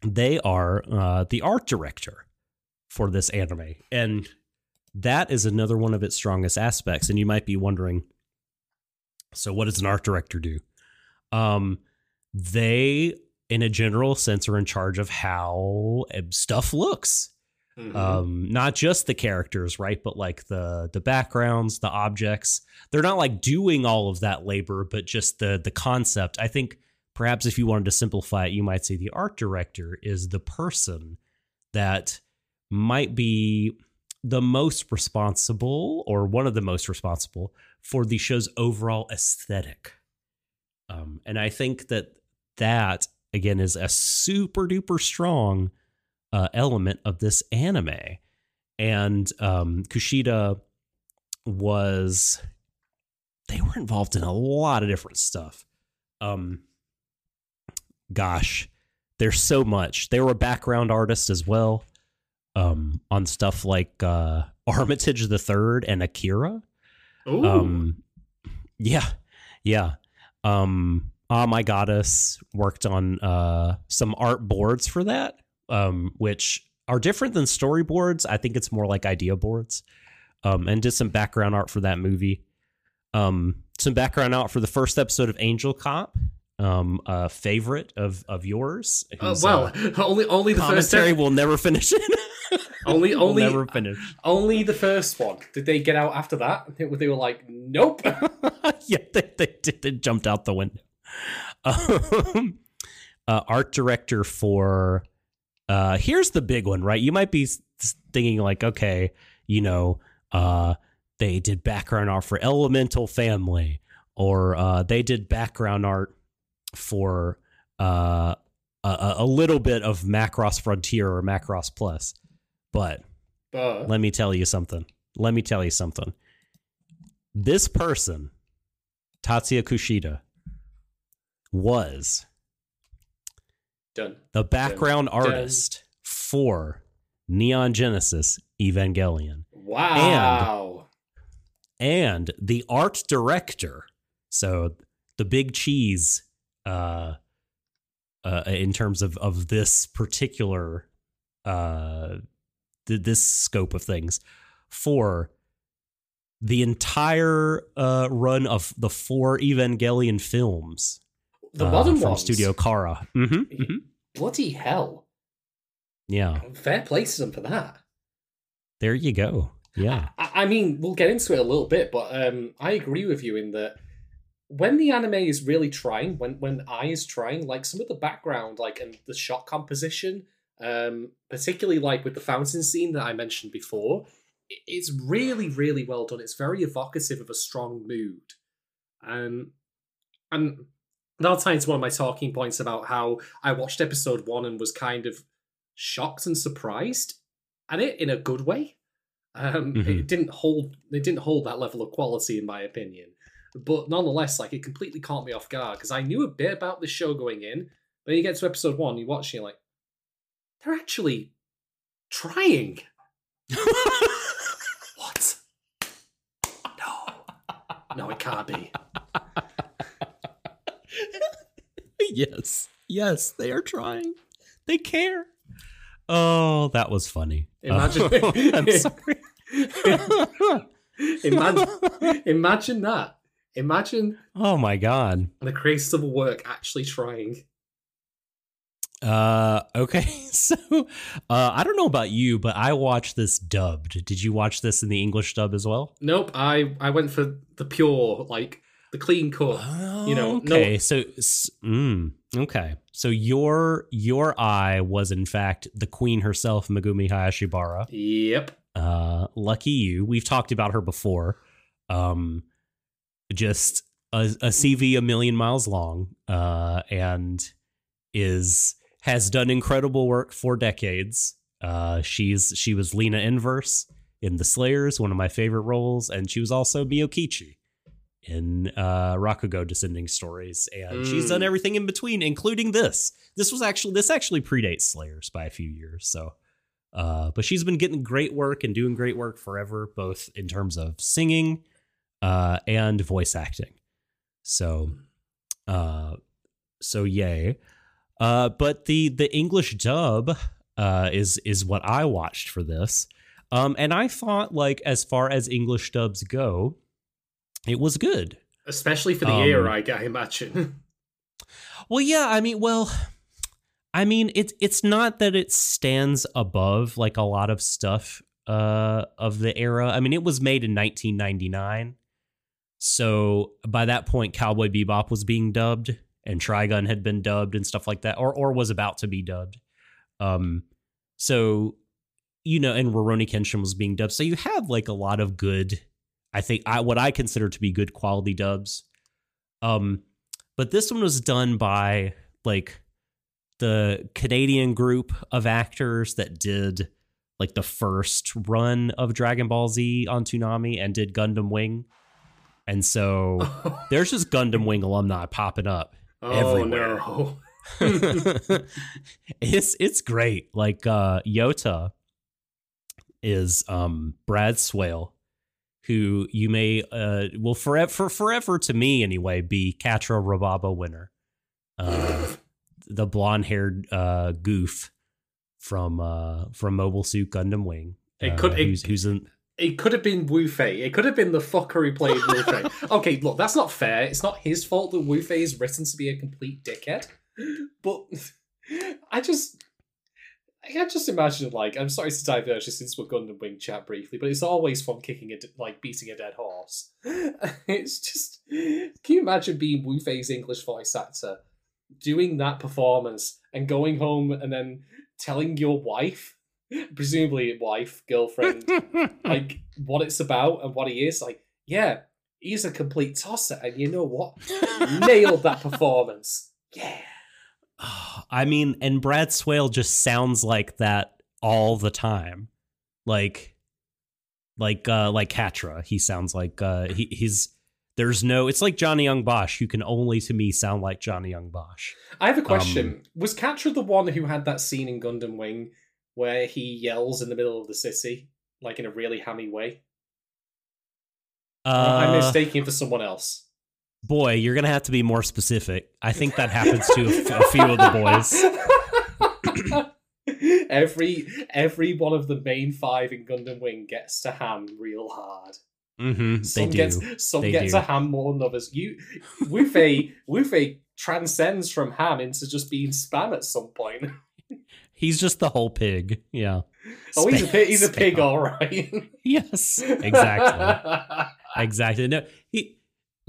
S1: they are uh, the art director for this anime, and that is another one of its strongest aspects. And you might be wondering, so what does an art director do? Um, they, in a general sense, are in charge of how uh, stuff looks.
S2: Mhm.
S1: um not just the characters right but like the the backgrounds the objects. They're not like doing all of that labor but just the the concept. I think perhaps if you wanted to simplify it you might say the art director is the person that might be the most responsible or one of the most responsible for the show's overall aesthetic. Um and i think that that again is a super duper strong uh, element of this anime. And um, Kushida was, they were involved in a lot of different stuff. Um, gosh, there's so much. They were a background artist as well um, on stuff like uh, Armitage the Third and Akira.
S2: Ooh.
S1: Um, yeah, yeah. Um, Ah, my goddess worked on uh some art boards for that, um, which are different than storyboards. I think it's more like idea boards. Um, and did some background art for that movie. Um, some background art for the first episode of Angel Cop. Um, a favorite of of yours.
S2: Uh, well,
S1: uh,
S2: only only the first
S1: commentary will never finish it.
S2: Only- only-
S1: never finish.
S2: only the first one. Did they get out after that? They, were- they were like, nope.
S1: yeah, they, they did. They jumped out the window. Um, uh, art director for. Uh, here's the big one, right? You might be thinking like, okay, you know, uh, they did background art for Elemental Family, or uh, they did background art for uh, a- a, little bit of Macross Frontier or Macross Plus. But
S2: But
S1: let me tell you something. Let me tell you something. This person, Tatsuya Kushida, was
S2: done.
S1: the background
S2: dun.
S1: artist for Neon Genesis Evangelion
S2: Wow.
S1: and the art director. So the big cheese uh, uh, in terms of, of this particular uh, th- this scope of things for the entire uh, run of the four Evangelion films
S2: the
S1: uh,
S2: modern
S1: from
S2: ones.
S1: Studio Khara. hmm
S2: Bloody hell.
S1: Yeah,
S2: Fair play to them for that.
S1: there you go. Yeah.
S2: I, I mean, we'll get into it a little bit, but um, I agree with you in that when the anime is really trying, when when Ai is trying, like some of the background, like and the shot composition, um, particularly like with the fountain scene that I mentioned before, it's really really well done. It's very evocative of a strong mood, um, and that'll tie into one of my talking points about how I watched episode one and was kind of shocked and surprised at it in a good way. Um,
S1: Mhm.
S2: It didn't hold. It didn't hold that level of quality, in my opinion. But nonetheless, like it completely caught me off guard because I knew a bit about the show going in. But you get to episode one, you watch, and you're like, they're actually trying. What? No, no, it can't be.
S1: yes. Yes, they are trying. They care. Oh, that was funny.
S2: Imagine-
S1: Oh, I'm sorry.
S2: Imagine, imagine that. Imagine
S1: oh my god.
S2: the creators of a work actually trying.
S1: Uh okay. So uh I don't know about you, but I watched this dubbed. Did you watch this in the English dub as well?
S2: Nope, I I went for the pure, like the clean cut. You know, no-
S1: okay. So mm, okay. So your your Ai was in fact the queen herself, Megumi Hayashibara.
S2: Yep.
S1: Uh, lucky you. We've talked about her before. Um, just a, a CV a million miles long, uh, and is has done incredible work for decades. Uh, she's she was Lina Inverse in The Slayers, one of my favorite roles, and she was also Miyokichi in uh, Rakugo Descending Stories, and she's done
S2: Mm.
S1: everything in between, including this. This was actually this actually predates Slayers by a few years, so. Uh, but she's been getting great work and doing great work forever, both in terms of singing uh, and voice acting. So, uh, so yay. Uh, but the the English dub uh, is is what I watched for this, um, and I thought like as far as English dubs go, it was good.
S2: Especially for the
S1: Um,
S2: era, I, imagine.
S1: Well, yeah, I mean, well, I mean, it's it's not that it stands above like a lot of stuff uh of the era. I mean, it was made in 1999. So by that point Cowboy Bebop was being dubbed and Trigun had been dubbed and stuff like that or or was about to be dubbed. Um so you know, and Rurouni Kenshin was being dubbed. So you have like a lot of good I think I what I consider to be good quality dubs. Um but this one was done by like the Canadian group of actors that did like the first run of Dragon Ball Z on Toonami and did Gundam Wing. And so there's just Gundam Wing alumni popping up.
S2: oh
S1: everywhere.
S2: no.
S1: it's it's great. Like uh Yota is um Brad Swaile, who you may uh will forever for forever to me anyway be Quatre Raberba Winner. Uh the blonde haired uh goof from uh from Mobile Suit Gundam Wing.
S2: It
S1: uh,
S2: could- it-
S1: who's, who's in
S2: It could have been Wu Fei. It could have been the fucker who played Wu Fei. Okay, look, that's not fair. It's not his fault that Wu Fei is written to be a complete dickhead. But I just. I can't just imagine, like, I'm sorry to diverge this into a Gundam Wing chat briefly, but it's always fun kicking a, like, beating a dead horse. It's just, can you imagine being Wu Fei's English voice actor, doing that performance, and going home and then telling your wife, presumably wife, girlfriend, like what it's about and what he is. Like, yeah, he's a complete tosser, and you know what? Nailed that performance. Yeah.
S1: I mean, and Brad Swaile just sounds like that all the time. Like like uh like Quatre. He sounds like uh he, he's there's no it's like Johnny Young Bosch, who can only to me sound like Johnny Young Bosch.
S2: I have a question.
S1: Um,
S2: Was Quatre the one who had that scene in Gundam Wing where he yells in the middle of the city, like in a really hammy way? Or am I
S1: Uh,
S2: mistaking him for someone else?
S1: Boy, you're gonna have to be more specific. I think that happens to a, f- a few of the boys.
S2: every every one of the main five in Gundam Wing gets to ham real hard.
S1: Mm-hmm, they
S2: Some
S1: do.
S2: gets some
S1: They
S2: get
S1: do.
S2: to ham more than others. You Wu Fei Wu Fei transcends from ham into just being spam at some point.
S1: He's just the whole pig. Yeah.
S2: Oh, he's a pig. He's a pig, all right.
S1: Yes. Exactly. exactly. No, he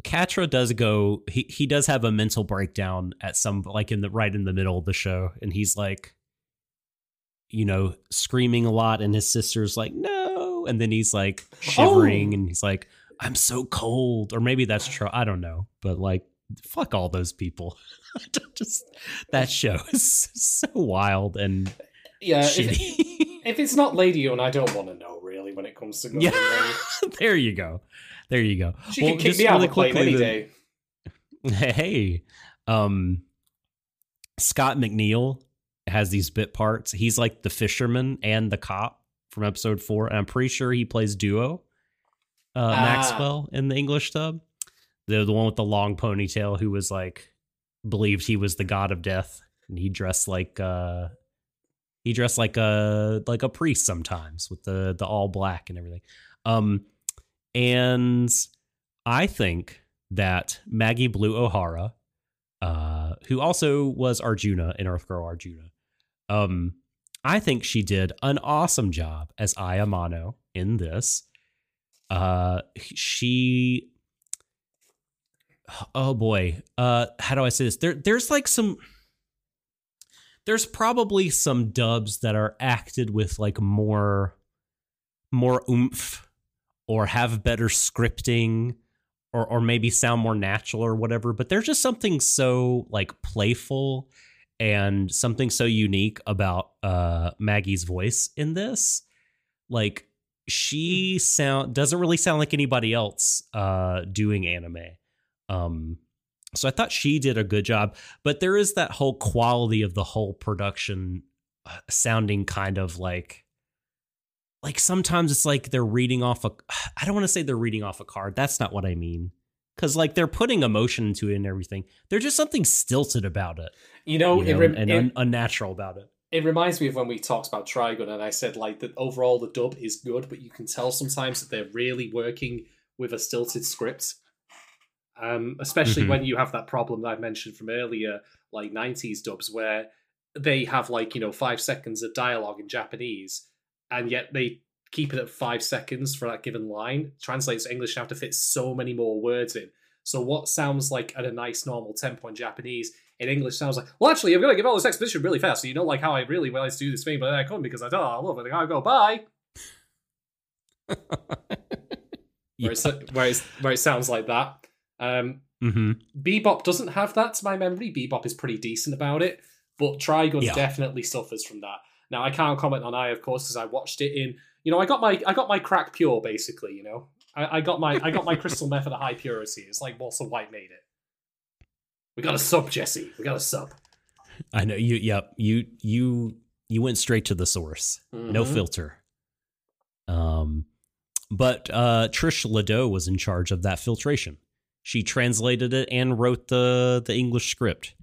S1: Quatre does go. He he does have a mental breakdown at some like in the right in the middle of the show, and he's like, you know, screaming a lot, and his sister's like, no, and then he's like oh. shivering,
S2: Oh.
S1: and he's like, I'm so cold, or maybe that's true. I don't know, but like, fuck all those people. Just that show is so wild and
S2: yeah. If, if it's not Lady Une, I don't want to know really when it comes to
S1: yeah, there you go. There you go.
S2: She
S1: Well,
S2: can kick
S1: just
S2: me out
S1: really
S2: of the plane
S1: quickly
S2: any day.
S1: hey um scott mcneil has these bit parts he's like the fisherman and the cop from episode four and i'm pretty sure he plays duo uh
S2: Ah.
S1: maxwell in the english dub the, the one with the long ponytail who was like believed he was the god of death and he dressed like uh he dressed like a like a priest sometimes with the the all black and everything um and i think that Maggie Blue O'Hara, uh, who also was Arjuna in Earth Girl Arjuna, um, I think she did an awesome job as Ai Amano in this. Uh, she, oh boy, uh, how do I say this? There, there's like some. There's probably some dubs that are acted with like more, more oomph, or have better scripting, or or maybe sound more natural or whatever. But there's just something so like playful and something so unique about uh, Maggie's voice in this. Like she sound doesn't really sound like anybody else uh, doing anime. Um, so I thought she did a good job, but there is that whole quality of the whole production uh, sounding kind of like like sometimes it's like they're reading off a I don't want to say they're reading off a card. That's not what I mean. Cuz like they're putting emotion into it and everything. There's just something stilted about it.
S2: You know,
S1: you know,
S2: it, rem-
S1: and
S2: it,
S1: unnatural about it.
S2: it reminds me of when we talked about Trigun, and I said like that overall the dub is good, but you can tell sometimes that they're really working with a stilted script. Um, especially
S1: Mhm.
S2: when you have that problem that I mentioned from earlier, like '90s dubs, where they have like you know five seconds of dialogue in Japanese, and yet they keep it at five seconds for that given line. Translates to English, you have to fit so many more words in. So what sounds like at a nice normal tempo in Japanese in English sounds like, well, actually, I'm going to give all this exposition really fast. So you know, like how I really wanted to do this thing, but then I couldn't because I thought oh, I love it. I go bye.
S1: Yeah.
S2: Where, it's, where, it sounds like that. Um,
S1: Mhm.
S2: Bebop doesn't have that to my memory. Bebop is pretty decent about it, but Trigun
S1: Yeah.
S2: definitely suffers from that. Now I can't comment on Ai, of course, because I watched it in. You know, I got my I got my crack pure basically. You know, I, I got my I got my crystal meth at a high purity. It's like Walter White made it. We got a sub, Jesse. We got a sub.
S1: I know you yep, you you you went straight to the source. No
S2: Mhm.
S1: filter. Um but uh Trish Ledoux was in charge of that filtration. She translated it and wrote the the English script.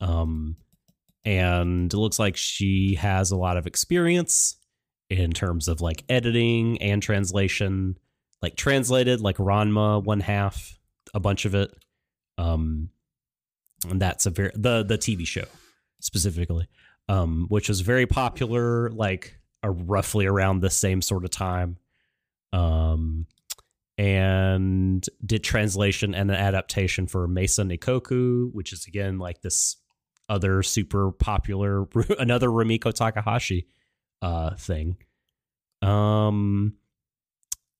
S1: Um and it looks like she has a lot of experience in terms of like editing and translation. Like translated like Ranma one half, a bunch of it. Um and that's a very the the TV show specifically, um, which was very popular, like uh, roughly around the same sort of time, um, and did translation and an adaptation for Maison Ikkoku, which is again like this other super popular another Rumiko Takahashi uh, thing, um,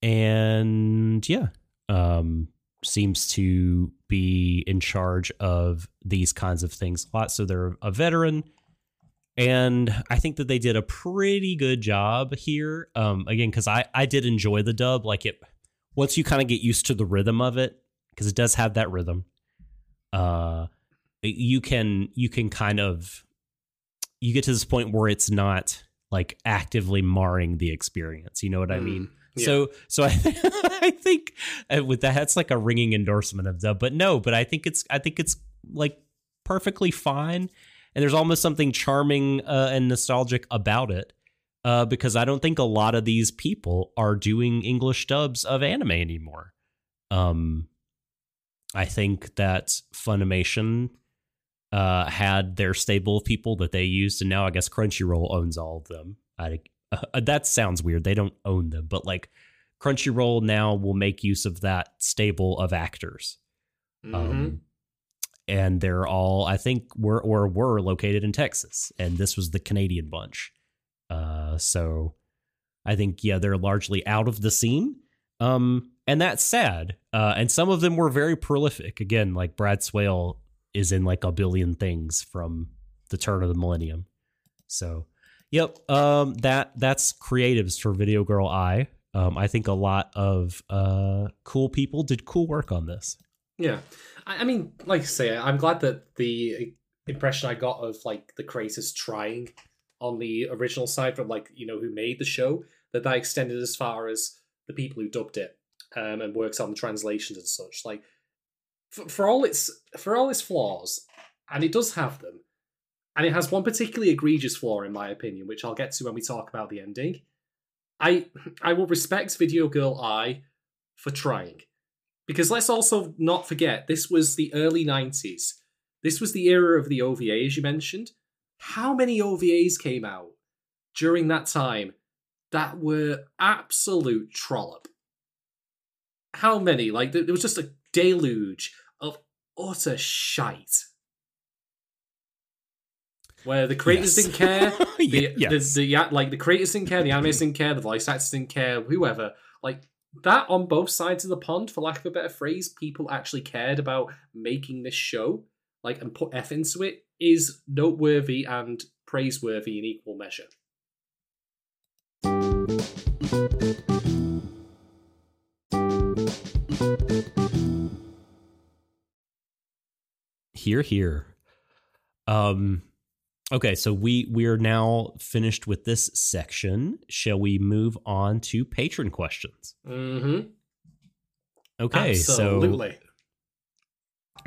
S1: and yeah, um, seems to be in charge of these kinds of things a lot. So they're a veteran. And I think that they did a pretty good job here. Um, again, because I, I did enjoy the dub. Like it, once you kind of get used to the rhythm of it, because it does have that rhythm, uh, you can you can kind of you get to this point where it's not like actively marring the experience. You know what I mean?
S2: yeah.
S1: So so I I think uh, with that that's like a ringing endorsement of dub, but no, but I think it's I think it's like perfectly fine, and there's almost something charming uh, and nostalgic about it. Uh, because I don't think a lot of these people are doing English dubs of anime anymore. Um, I think that Funimation uh, had their stable of people that they used, and now I guess Crunchyroll owns all of them. I, uh, that sounds weird. They don't own them, but like Crunchyroll now will make use of that stable of actors.
S2: Mhm.
S1: Um, and they're all, I think, were or were located in Texas, and this was the Canadian bunch. Uh, so I think yeah, they're largely out of the scene. Um, and that's sad. Uh, and some of them were very prolific. Again, like Brad Swaile is in like a billion things from the turn of the millennium. So, yep. Um, that that's creatives for Video Girl Ai. Um, I think a lot of uh cool people did cool work on this.
S2: Yeah, I, I mean, like I say, I'm glad that the impression I got of like the creators trying on the original side from like you know who made the show that that extended as far as the people who dubbed it um, and worked on the translations and such. Like for, for all its for all its flaws, and it does have them, and it has one particularly egregious flaw in my opinion, which I'll get to when we talk about the ending. I I will respect Video Girl Ai for trying. Because let's also not forget, this was the early 90s. This was the era of the OVA, as you mentioned. How many OVAs came out during that time that were absolute trollop? How many? Like, there was just a deluge of utter shite. Where the creators
S1: Yes.
S2: didn't care, the,
S1: yes.
S2: the, the like the creators didn't care, the animators didn't care, the voice actors didn't care, whoever. Like that on both sides of the pond, for lack of a better phrase, people actually cared about making this show, like and put F into it, is noteworthy and praiseworthy in equal measure.
S1: Here, here. Um, okay, so we we are now finished with this section. Shall we move on to patron questions?
S2: Mm-hmm.
S1: Okay,
S2: Absolutely.
S1: so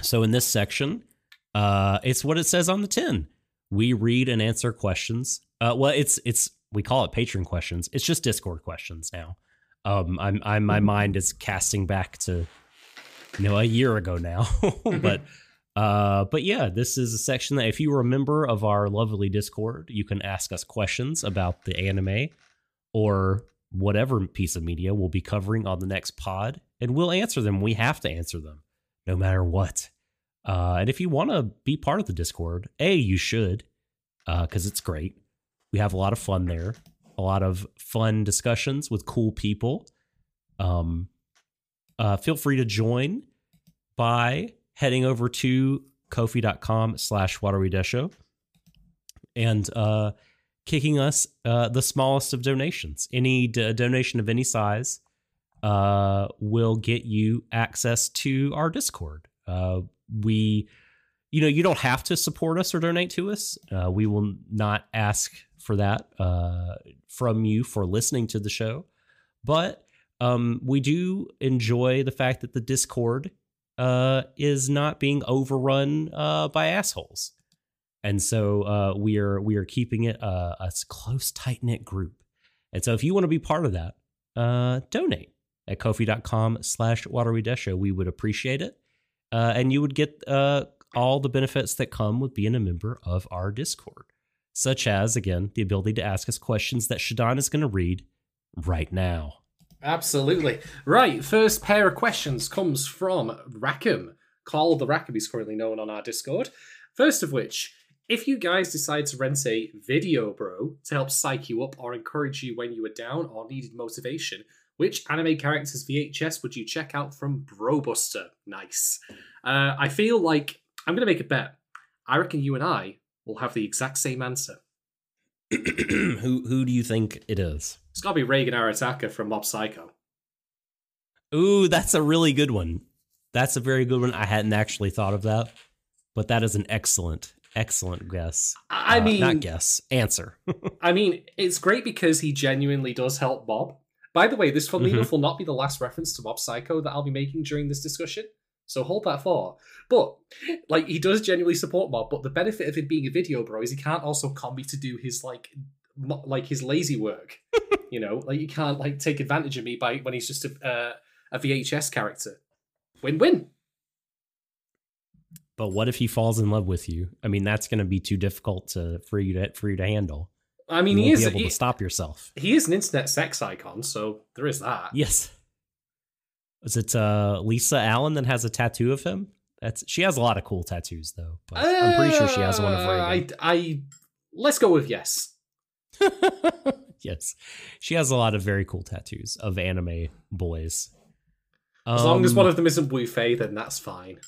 S1: so in this section, uh, it's what it says on the tin. We read and answer questions. Uh, well, it's it's we call it patron questions. It's just Discord questions now. Um, I'm I'm my mind is casting back to you know a year ago now, but uh, but yeah, this is a section that if you are a member of our lovely Discord, you can ask us questions about the anime or whatever piece of media we'll be covering on the next pod, and we'll answer them. We have to answer them, no matter what. Uh, and if you want to be part of the Discord, a you should, uh, because it's great. We have a lot of fun there, a lot of fun discussions with cool people. Um, uh, feel free to join by heading over to kofi.com slash waterwedesho and uh, kicking us uh, the smallest of donations. Any d- donation of any size uh, will get you access to our Discord. Uh, we, you know, you don't have to support us or donate to us. Uh, we will not ask for that uh, from you for listening to the show, but um, we do enjoy the fact that the Discord uh, is not being overrun uh, by assholes, and so uh, we are we are keeping it a, a close, tight knit group. And so, if you want to be part of that, uh, donate at kofi.com slash waterwedesho. We would appreciate it. Uh, and you would get uh, all the benefits that come with being a member of our Discord, such as, again, the ability to ask us questions that Shadon is going to read right now.
S2: Absolutely. Right, first pair of questions comes from Rackham. Carl the Rackham is currently known on our Discord. First of which, if you guys decide to rent a video bro to help psych you up or encourage you when you were down or needed motivation, which anime characters VHS would you check out from Brobuster? Nice. Uh, I feel like I'm going to make a bet. I reckon you and I will have the exact same answer.
S1: who who do you think it is?
S2: It's got to be Reigen Arataka from Mob Psycho.
S1: Ooh, that's a really good one. That's a very good one. I hadn't actually thought of that, but that is an excellent, excellent guess.
S2: I
S1: Uh,
S2: mean,
S1: not guess, answer.
S2: I mean, it's great because he genuinely does help Mob. By the way, this for me
S1: Mhm.
S2: will not be the last reference to Mob Psycho that I'll be making during this discussion. So hold that for. But like he does genuinely support Mob, but the benefit of him being a video bro is he can't also come me to do his like mo- like his lazy work. you know, like you can't like take advantage of me by when he's just a uh, a VHS character. Win win.
S1: but what if he falls in love with you? I mean, that's going to be too difficult to for you to for you to handle.
S2: I mean,
S1: you
S2: he is
S1: be able
S2: he,
S1: to stop yourself.
S2: he is an internet sex icon, so there is that.
S1: Yes. Is it uh, Lisa Allen that has a tattoo of him? That's she has a lot of cool tattoos though. But I'm pretty sure she has one of
S2: Uh,
S1: Reigen.
S2: I, I let's go with yes.
S1: yes, she has a lot of very cool tattoos of anime boys.
S2: As long as
S1: Um,
S2: one of them isn't Wu Fei, then that's fine.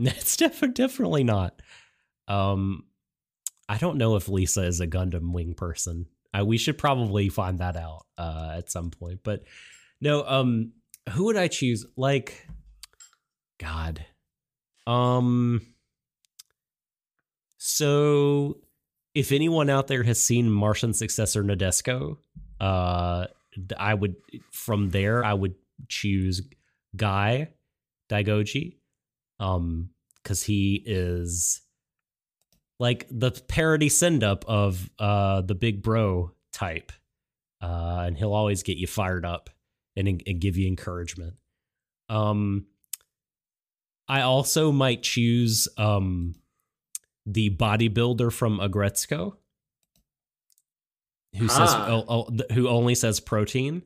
S1: It's def- definitely not. Um, I don't know if Lisa is a Gundam Wing person. Uh, we should probably find that out uh, at some point. But no, um, who would I choose? Like, God, um, so if anyone out there has seen Martian successor Nadesico, uh, I would from there I would choose Gai Daigoji um because he is like the parody send up of uh the big bro type uh and he'll always get you fired up and, and give you encouragement. Um i also might choose um the bodybuilder from Aggretsuko who says
S2: Ah.
S1: oh, oh, who only says protein.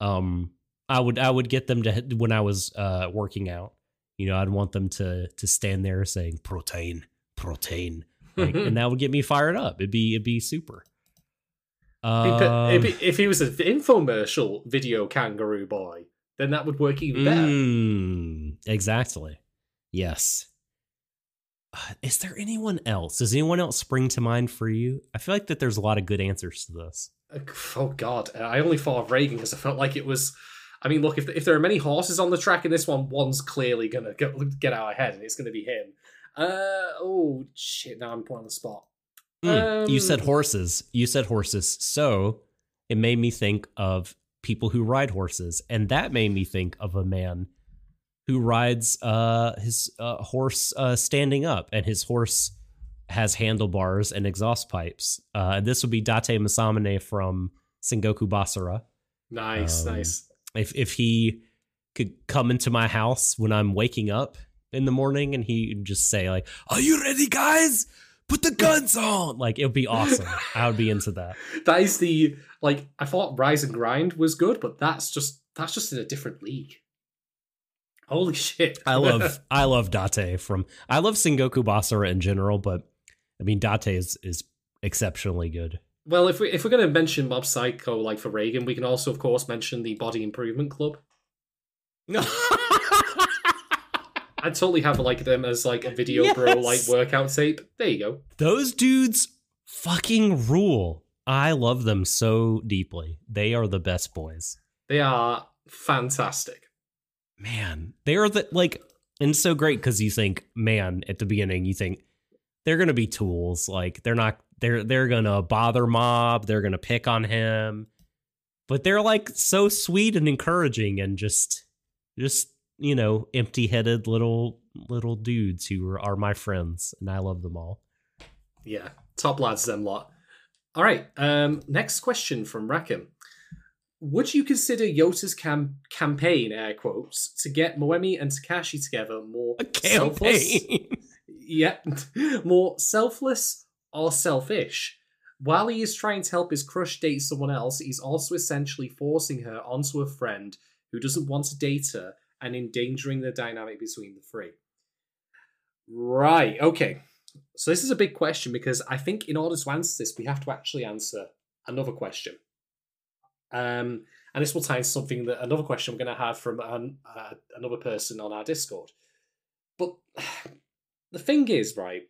S1: Um i would i would get them to when i was uh working out you know i'd want them to to stand there saying protein protein like, and that would get me fired up. It'd be it'd be super Um,
S2: if, he, if he was an infomercial video kangaroo boy, then that would work even better.
S1: mm, exactly. Yes. Uh, is there anyone else? Does anyone else spring to mind for you? I feel like that there's a lot of good answers to this.
S2: Oh God, I only thought of Reigen because I felt like it was. I mean, look, if if there are many horses on the track in this one, one's clearly gonna get, get out ahead, and it's gonna be him. Uh oh shit! Now I'm put on the spot.
S1: Mm, you said
S2: Um,
S1: horses. You said horses. So it made me think of people who ride horses, and that made me think of a man who rides uh, his uh, horse uh, standing up, and his horse has handlebars and exhaust pipes. Uh, and this would be Date Masamune from Sengoku Basara.
S2: Nice,
S1: Um,
S2: nice.
S1: If if he could come into my house when I'm waking up in the morning, and he just say like, "Are you ready, guys? Put the guns on!" Like it would be awesome. I would be into that.
S2: That is the like. I thought Rise and Grind was good, but that's just that's just in a different league. Holy shit!
S1: I love I love Date from I love Sengoku Basara in general, but I mean Date is is exceptionally good.
S2: well, if we if we're gonna mention Mob Psycho like for Reigen, we can also of course mention the Body Improvement Club. I totally have like them as like a video bro like
S1: Yes.
S2: workout tape. There you go.
S1: Those dudes fucking rule. I love them so deeply. They are the best boys.
S2: They are fantastic.
S1: Man, they are the like and so great because you think, man, at the beginning, you think they're gonna be tools. Like they're not they're they're gonna bother mob, they're gonna pick on him. But they're like so sweet and encouraging and just just, you know, empty headed little little dudes who are, are my friends, and I love them all.
S2: Yeah, top lads, them lot. All right. Um, next question from Rackham. Would you consider Yota's cam- campaign, air quotes, to get Moemi and Takashi together more
S1: A
S2: selfless? Yeah, more selfless or selfish? While he is trying to help his crush date someone else, he's also essentially forcing her onto a friend who doesn't want to date her and endangering the dynamic between the three. Right, okay. So this is a big question because I think in order to answer this, we have to actually answer another question. Um, and this will tie into something that another question I'm going to have from an, uh, another person on our Discord. But the thing is, right,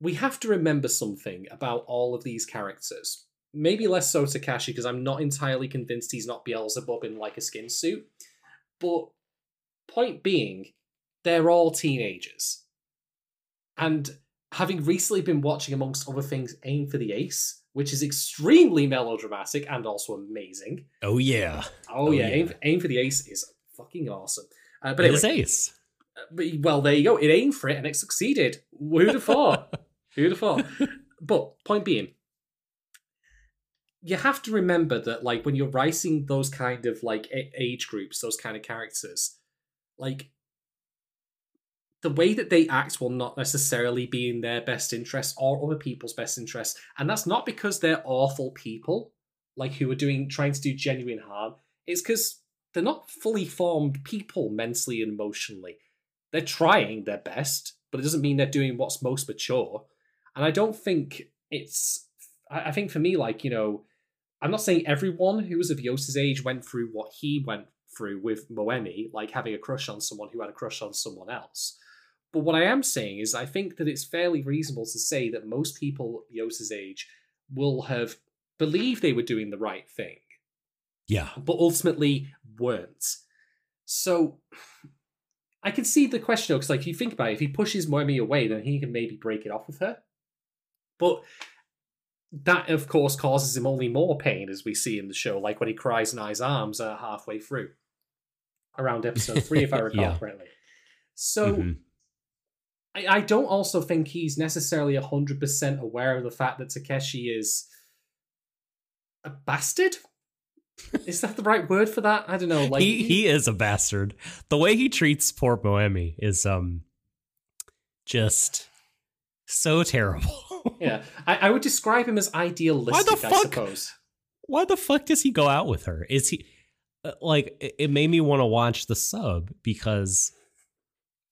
S2: we have to remember something about all of these characters. Maybe less so Takashi, because I'm not entirely convinced he's not Beelzebub in like a skin suit. But point being, they're all teenagers. And having recently been watching, amongst other things, Aim for the Ace, which is extremely melodramatic and also amazing.
S1: Oh yeah.
S2: Oh,
S1: Oh,
S2: yeah,
S1: yeah.
S2: Aim, Aim for the Ace is fucking awesome. Uh, but
S1: It
S2: anyway,
S1: is Ace.
S2: but, well, there you go. It aimed for it and it succeeded. Who'd have thought? Who'd have thought? But point being, you have to remember that, like, when you're writing those kind of like age groups, those kind of characters, like the way that they act will not necessarily be in their best interest or other people's best interest, and that's not because they're awful people, like who are doing trying to do genuine harm. It's because they're not fully formed people mentally and emotionally they're trying their best, but it doesn't mean they're doing what's most mature. And I don't think it's. I think for me, like you know, I'm not saying everyone who was of Yota's age went through what he went through with Moemi, like having a crush on someone who had a crush on someone else. But what I am saying is, I think that it's fairly reasonable to say that most people Yota's age will have believed they were doing the right thing
S1: Yeah.
S2: but ultimately weren't. So I can see the question because, like, if you think about it, if he pushes Moemi away, then he can maybe break it off with her. But that, of course, causes him only more pain, as we see in the show, like when he cries in Ai's arms uh, halfway through, around episode three, if I recall
S1: Yeah.
S2: correctly. So
S1: Mhm.
S2: I, I don't also think he's necessarily 100% aware of the fact that Takashi is a bastard. is that the right word for that? I don't know. Like
S1: he he is a bastard. The way he treats poor Moemi is um just so terrible.
S2: Yeah, I, I would describe him as idealistic. I
S1: fuck?
S2: suppose.
S1: Why the fuck does he go out with her? Is he uh, like it it made me want to watch the sub because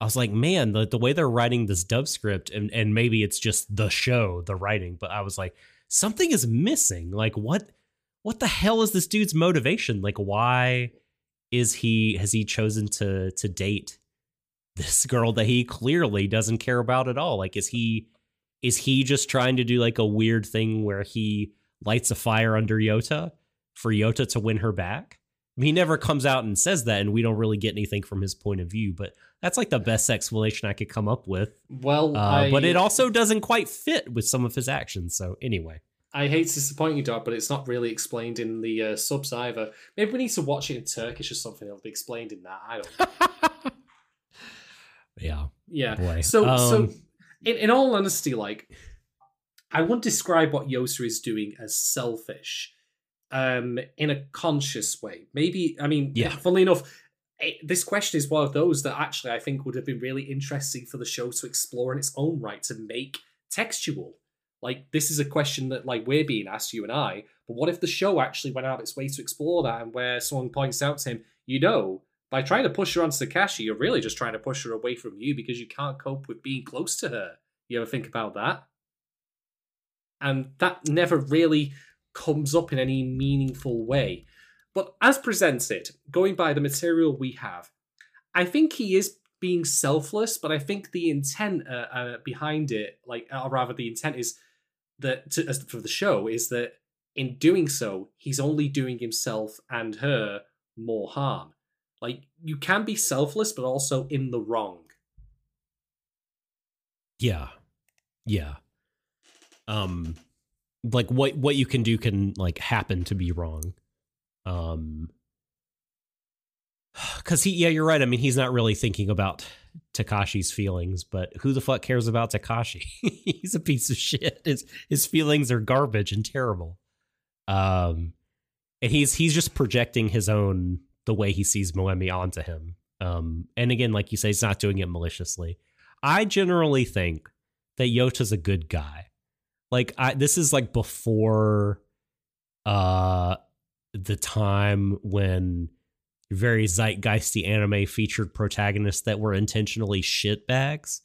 S1: I was like, man, the, the way they're writing this dub script and and maybe it's just the show, the writing, but I was like, something is missing. Like what what the hell is this dude's motivation? Like why is he has he chosen to to date this girl that he clearly doesn't care about at all? Like is he is he just trying to do like a weird thing where he lights a fire under Yota for Yota to win her back? I mean, he never comes out and says that, and we don't really get anything from his point of view. But that's like the best explanation I could come up with.
S2: Well,
S1: Uh,
S2: I,
S1: but it also doesn't quite fit with some of his actions. So anyway,
S2: I hate to disappoint you, Dog, but it's not really explained in the uh, subs either. Maybe we need to watch it in Turkish or something. It'll be explained in that. I don't. know.
S1: yeah,
S2: Yeah.
S1: boy.
S2: So, so
S1: Um,
S2: in, in all honesty, like I wouldn't describe what Yota is doing as selfish, um, in a conscious way. Maybe I mean,
S1: Yeah.
S2: Funnily enough, it, this question is one of those that actually I think would have been really interesting for the show to explore in its own right to make textual. Like this is a question that like we're being asked, you and I. But what if the show actually went out of its way to explore that, and where someone points out to him, you know, by trying to push her onto Takashi, you're really just trying to push her away from you because you can't cope with being close to her. You ever think about that? And that never really comes up in any meaningful way. But as presented, going by the material we have, I think he is being selfless, but I think the intent uh, uh, behind it, like, or rather, the intent is that to, as for the show is that in doing so, he's only doing himself and her more harm. Like, you can be selfless, but also in the wrong.
S1: yeah, yeah. Um, like what what you can do can like happen to be wrong. Um, because he, yeah, you're right. I mean, he's not really thinking about Takashi's feelings, but who the fuck cares about Takashi? he's a piece of shit. His his feelings are garbage and terrible. Um, and he's he's just projecting his own the way he sees Moemi onto him. Um, and again, like you say, he's not doing it maliciously. I generally think that Yota's a good guy. Like I, this is like before, uh, the time when very zeitgeisty anime featured protagonists that were intentionally shitbags.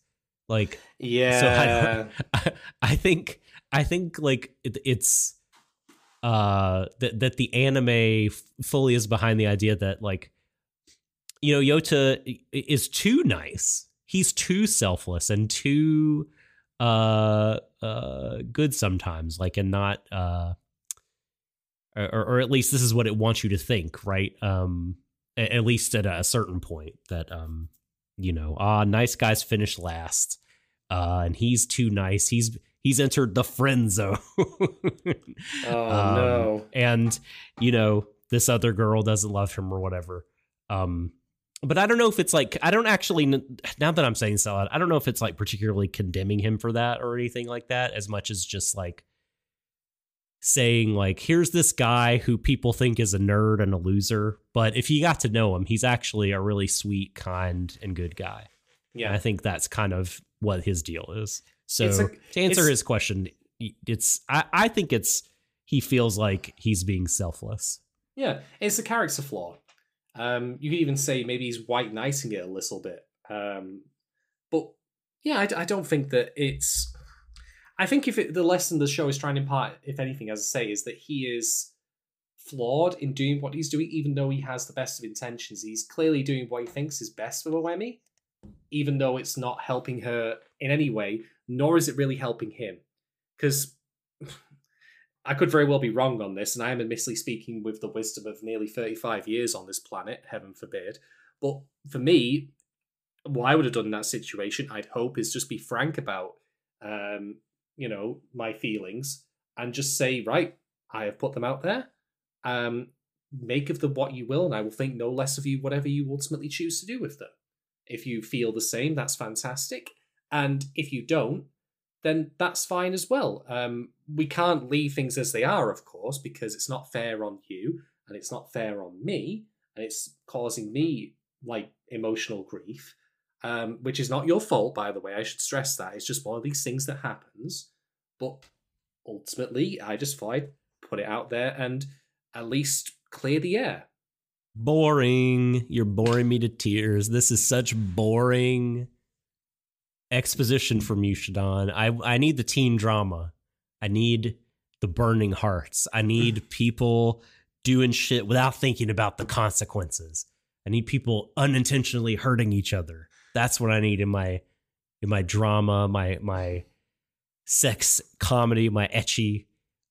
S1: Like
S2: Yeah.
S1: so I, I think I think like it, it's uh that that the anime fully is behind the idea that like you know Yota is too nice. He's too selfless and too uh uh good sometimes like and not uh or, or at least this is what it wants you to think right um at least at a certain point that um you know ah nice guys finish last uh and he's too nice he's he's entered the friend zone
S2: oh
S1: Um,
S2: no.
S1: and you know this other girl doesn't love him or whatever um but i don't know if it's like i don't actually now that i'm saying so i don't know if it's like particularly condemning him for that or anything like that as much as just like saying like here's this guy who people think is a nerd and a loser but if you got to know him he's actually a really sweet kind and good guy and
S2: Yeah.
S1: i think that's kind of what his deal is so
S2: a-
S1: to answer his question it's I, I think it's he feels like he's being selfless
S2: Yeah, it's a character flaw. Um, you could even say maybe he's white knighting it a little bit. Um, but yeah, I, I don't think that it's. I think if it, the lesson the show is trying to impart, if anything, as I say, is that he is flawed in doing what he's doing, even though he has the best of intentions. He's clearly doing what he thinks is best for Moemi, even though it's not helping her in any way, nor is it really helping him. Because I could very well be wrong on this, and I am admittedly speaking with the wisdom of nearly 35 years on this planet, heaven forbid. But for me, what I would have done in that situation, I'd hope, is just be frank about, um, you know, my feelings and just say, right, I have put them out there. Um, make of them what you will, and I will think no less of you, whatever you ultimately choose to do with them. If you feel the same, that's fantastic. And if you don't, then that's fine as well. Um, we can't leave things as they are, of course, because it's not fair on you and it's not fair on me, and it's causing me like emotional grief, um, which is not your fault, by the way. I should stress that it's just one of these things that happens. But ultimately, I just thought I'd put it out there and at least clear the air.
S1: boring you're boring me to tears this is such boring exposition from you Shadon. i i need the teen drama i need the burning hearts. I need people doing shit without thinking about the consequences. I need people unintentionally hurting each other. That's what I need in my in my drama, my my sex comedy, my ecchi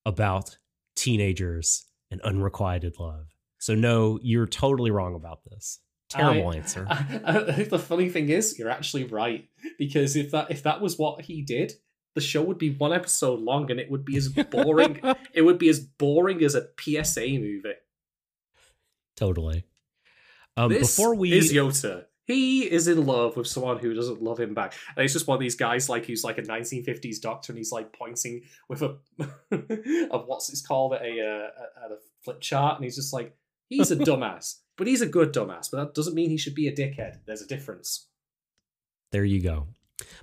S1: about teenagers and unrequited love. So no, you're totally wrong about this. Terrible
S2: I-
S1: answer.
S2: I- I- the funny thing is, you're actually right because if that if that was what he did, the show would be one episode long and it would be as boring. it would be as boring as a PSA movie.
S1: totally. Um,
S2: this
S1: before we
S2: is Yota. He is in love with someone who doesn't love him back. And it's just one of these guys like who's like a 1950s doctor and he's like pointing with a of what's it's called a uh, a flip chart and he's just like he's a dumbass, but he's a good dumbass. But that doesn't mean he should be a dickhead. There's a difference.
S1: there you go.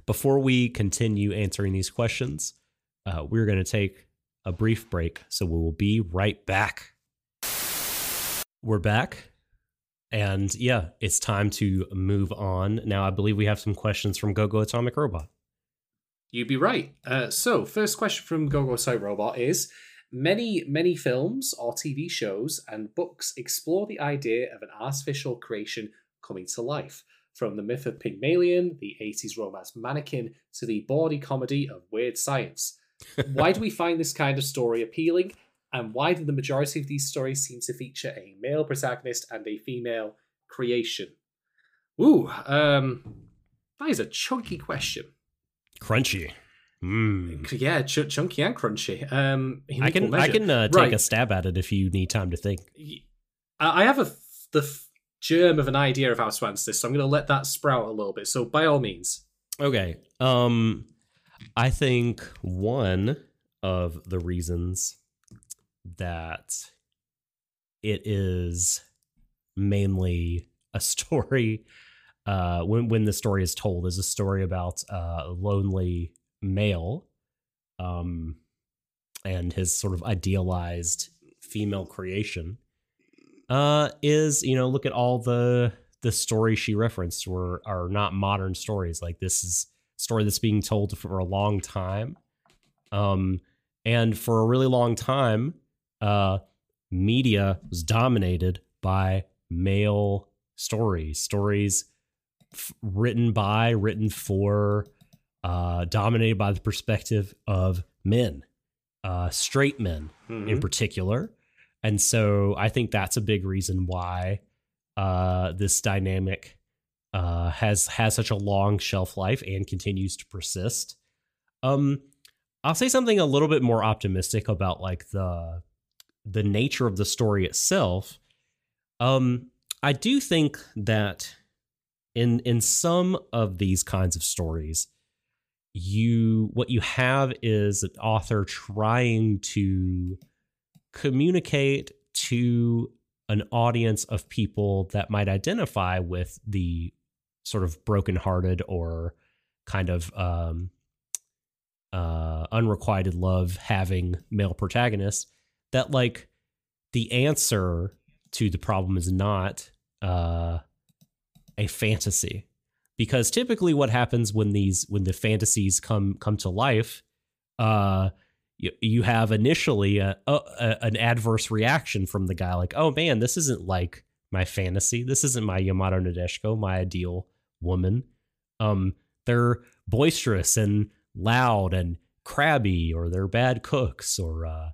S1: Before we continue answering these questions, uh, we're going to take a brief break. So we will be right back. We're back. And yeah, it's time to move on. Now, I believe we have some questions from GoGo Atomic Robot.
S2: You'd be right. Uh, so, first question from Gogo Site Robot is Many, many films or TV shows and books explore the idea of an artificial creation coming to life. From the myth of Pygmalion, the 80s romance mannequin, to the bawdy comedy of Weird Science. Why do we find this kind of story appealing? And why do the majority of these stories seem to feature a male protagonist and a female creation? Ooh, um, that is a chunky question.
S1: Crunchy. Mm.
S2: Yeah, ch- chunky and crunchy. Um,
S1: I can I can uh, take
S2: Right.
S1: a stab at it if you need time to think.
S2: I have a f- the f- germ of an idea of how to answer this, so I'm going to let that sprout a little bit. So, by all means,
S1: Okay. Um I think one of the reasons that it is mainly a story uh when when the story is told is a story about uh, a lonely male um and his sort of idealized female creation uh is you know look at all the the stories she referenced were are not modern stories. Like this is story that's being told for a long time um and for a really long time uh media was dominated by male stories stories f- written by written for uh dominated by the perspective of men uh straight men
S2: Mm-hmm.
S1: in particular. And so I think that's a big reason why uh, this dynamic uh, has has such a long shelf life and continues to persist. Um, I'll say something a little bit more optimistic about like the the nature of the story itself. Um, I do think that in in some of these kinds of stories, you what you have is an author trying to communicate to an audience of people that might identify with the sort of brokenhearted or kind of um, uh, unrequited love having male protagonists that like the answer to the problem is not uh, a fantasy because typically what happens when these when the fantasies come come to life uh you, you have initially a, a, a- an adverse reaction from the guy like oh man this isn't like my fantasy. This isn't my yamato nadeshiko my ideal woman. Um they're boisterous and loud and crabby or they're bad cooks or uh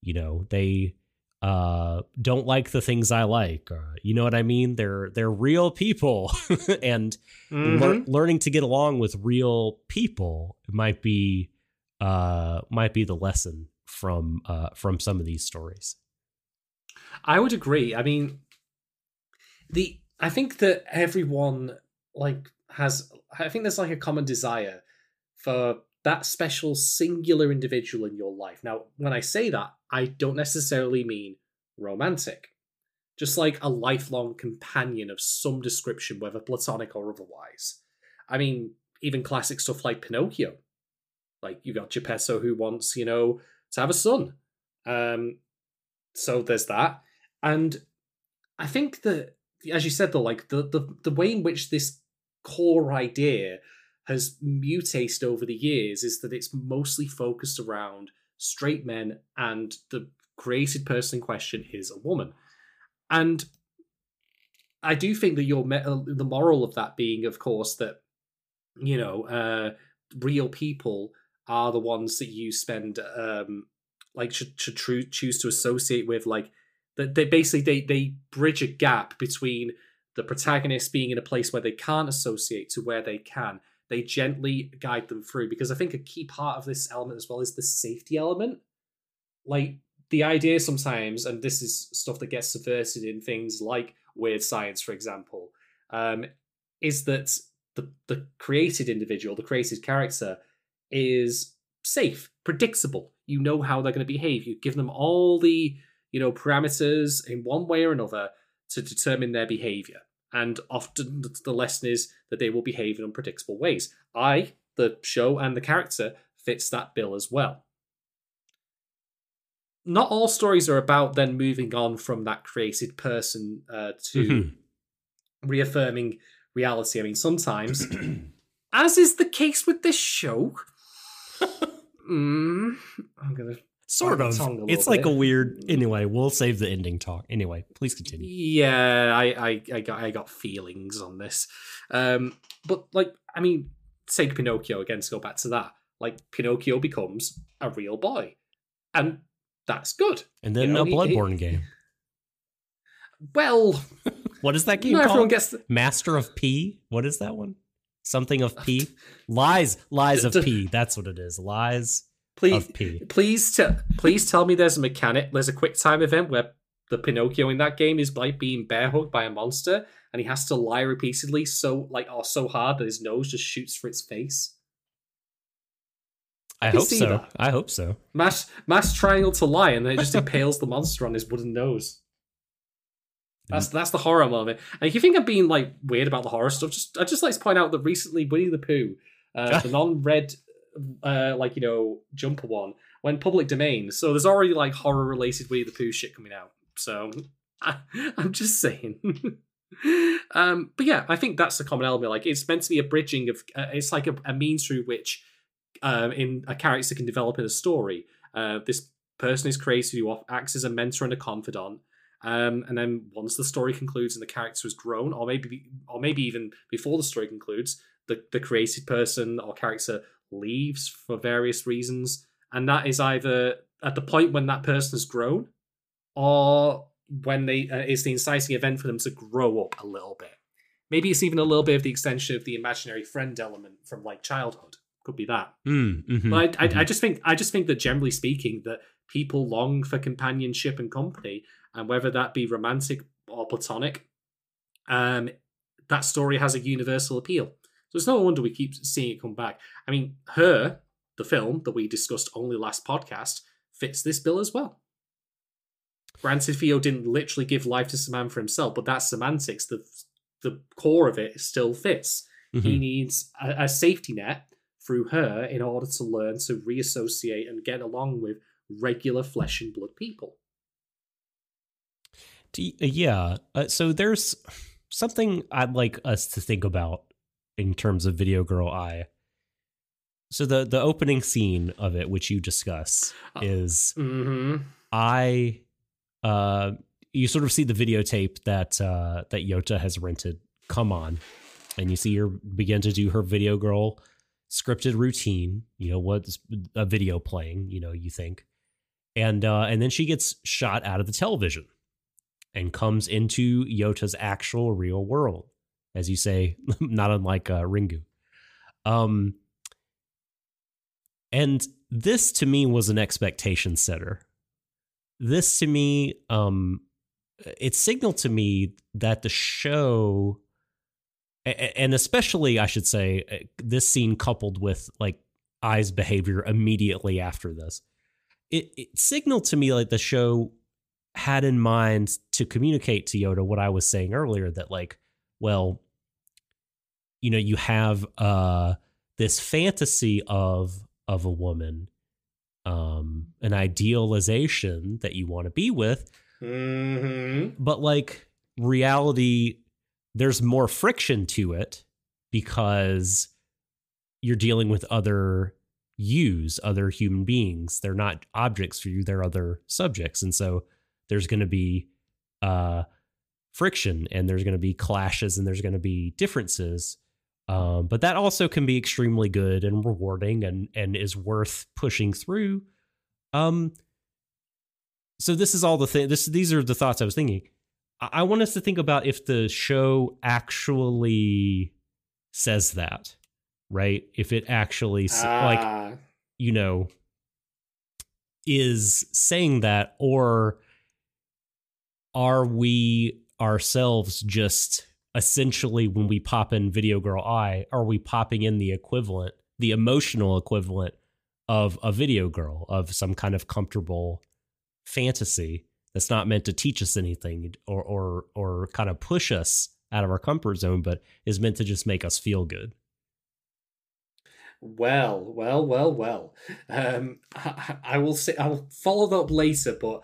S1: you know they uh don't like the things i like or you know what i mean they're they're real people and
S2: Mm-hmm.
S1: lear- learning to get along with real people might be uh might be the lesson from uh from some of these stories
S2: I would agree. I mean, the I think that everyone like has. I think there's like a common desire for that special singular individual in your life. Now, when I say that, I don't necessarily mean romantic. Just like a lifelong companion of some description, whether platonic or otherwise. I mean, even classic stuff like Pinocchio. Like you got Geppetto who wants, you know, to have a son. Um, so there's that and i think that as you said though like the, the the way in which this core idea has mutated over the years is that it's mostly focused around straight men, and the created person in question is a woman. And I do think that your uh, the moral of that being, of course, that you know, uh, real people are the ones that you spend um, like should should tr- choose to associate with like that they basically they they bridge a gap between the protagonist being in a place where they can't associate to where they can they gently guide them through because i think a key part of this element as well is the safety element. Like the idea sometimes and this is stuff that gets subverted in things like weird science for example um, is that the the created individual the created character is safe predictable. You know how they're going to behave. You give them all the you know parameters in one way or another to determine their behavior and often the lesson is that they will behave in unpredictable ways. I the show and the character fits that bill as well. Not all stories are about then moving on from that created person uh, to
S1: Mm-hmm.
S2: reaffirming reality. I mean sometimes as is the case with this show mm, i'm gonna
S1: Sort of.
S2: tongue a little
S1: It's like
S2: bit.
S1: a weird. Anyway, we'll save the ending talk. Anyway, please continue.
S2: Yeah, I, I, I got I got feelings on this. Um, but like, I mean, take Pinocchio again to go back to that. Like, Pinocchio becomes a real boy, and that's good.
S1: And then
S2: You know,
S1: a
S2: he-
S1: Bloodborne game.
S2: Well,
S1: What is that game
S2: not everyone gets. The,
S1: Master of P. What is that one? Something of P. Lies. Lies of P. That's what it is. Lies
S2: please, please, te- please tell me there's a mechanic. There's a quick time event where the Pinocchio in that game is like being bear hugged by a monster, and he has to lie repeatedly, so like or so hard that his nose just shoots for its face.
S1: I hope so.
S2: that.
S1: I hope so.
S2: Mass mass triangle to lie, and then it just impales the monster on his wooden nose. That's that's the horror moment. And if you think I'm being like weird about the horror stuff, just I just like to point out that recently Winnie the Pooh, uh, the non-red, uh, like you know jumper one, went public domain. So there's already like horror related Winnie the Pooh shit coming out. So I, I'm just saying. um, but yeah, I think that's the common element. Like it's meant to be a bridging of. Uh, it's like a, a means through which um, in a character can develop in a story. Uh, this person is created who acts as a mentor and a confidant. Um, and then once the story concludes and the character has grown, or maybe, or maybe even before the story concludes, the, the created person or character leaves for various reasons, and that is either at the point when that person has grown, or when they uh, is the inciting event for them to grow up a little bit. Maybe it's even a little bit of the extension of the imaginary friend element from like childhood. Could be that.
S1: Mm, mhm,
S2: But I, I,
S1: mhm.
S2: I just think I just think that generally speaking, that people long for companionship and company, and whether that be romantic or platonic, um, that story has a universal appeal. So it's no wonder we keep seeing it come back. I mean, her, the film that we discussed only last podcast, fits this bill as well. Granted, Theo didn't literally give life to Samantha himself, but that's semantics. The the core of it still fits. He
S1: Mhm.
S2: needs a, a safety net through her in order to learn to reassociate and get along with regular flesh and blood people.
S1: D- Yeah. Uh, so there's something I'd like us to think about in terms of Video Girl Ai. So the the opening scene of it, which you discuss,
S2: Uh,
S1: is
S2: Mm-hmm.
S1: I uh you sort of see the videotape that uh that Yota has rented come on and you see her begin to do her video girl scripted routine, you know, what's a video playing, you know, you think. And uh and then she gets shot out of the television and comes into Yota's actual real world. As you say, not unlike uh, Ringu. Um and this to me was an expectation setter this to me um it signaled to me that the show and especially i should say uh, this scene coupled with like Ai's behavior immediately after this it, it signaled to me like the show had in mind to communicate to Yota what i was saying earlier that like well you know you have uh this fantasy of of a woman um an idealization that you want to be with
S2: Mm-hmm.
S1: but like reality there's more friction to it because you're dealing with other yous other human beings. They're not objects for you, they're other subjects. And so there's going to be uh, friction and there's going to be clashes and there's going to be differences. Um, but that also can be extremely good and rewarding and, and is worth pushing through. Um, so this is all the thing. This these are the thoughts I was thinking. I, I want us to think about if the show actually says that, right? If it actually like
S2: Ah,
S1: you know is saying that or are we ourselves just essentially when we pop in video girl Ai are we popping in the equivalent the emotional equivalent of a video girl of some kind of comfortable fantasy that's not meant to teach us anything or or or kind of push us out of our comfort zone but is meant to just make us feel good
S2: Well, well, well, well. Um, I, I will say I'll follow that up later, but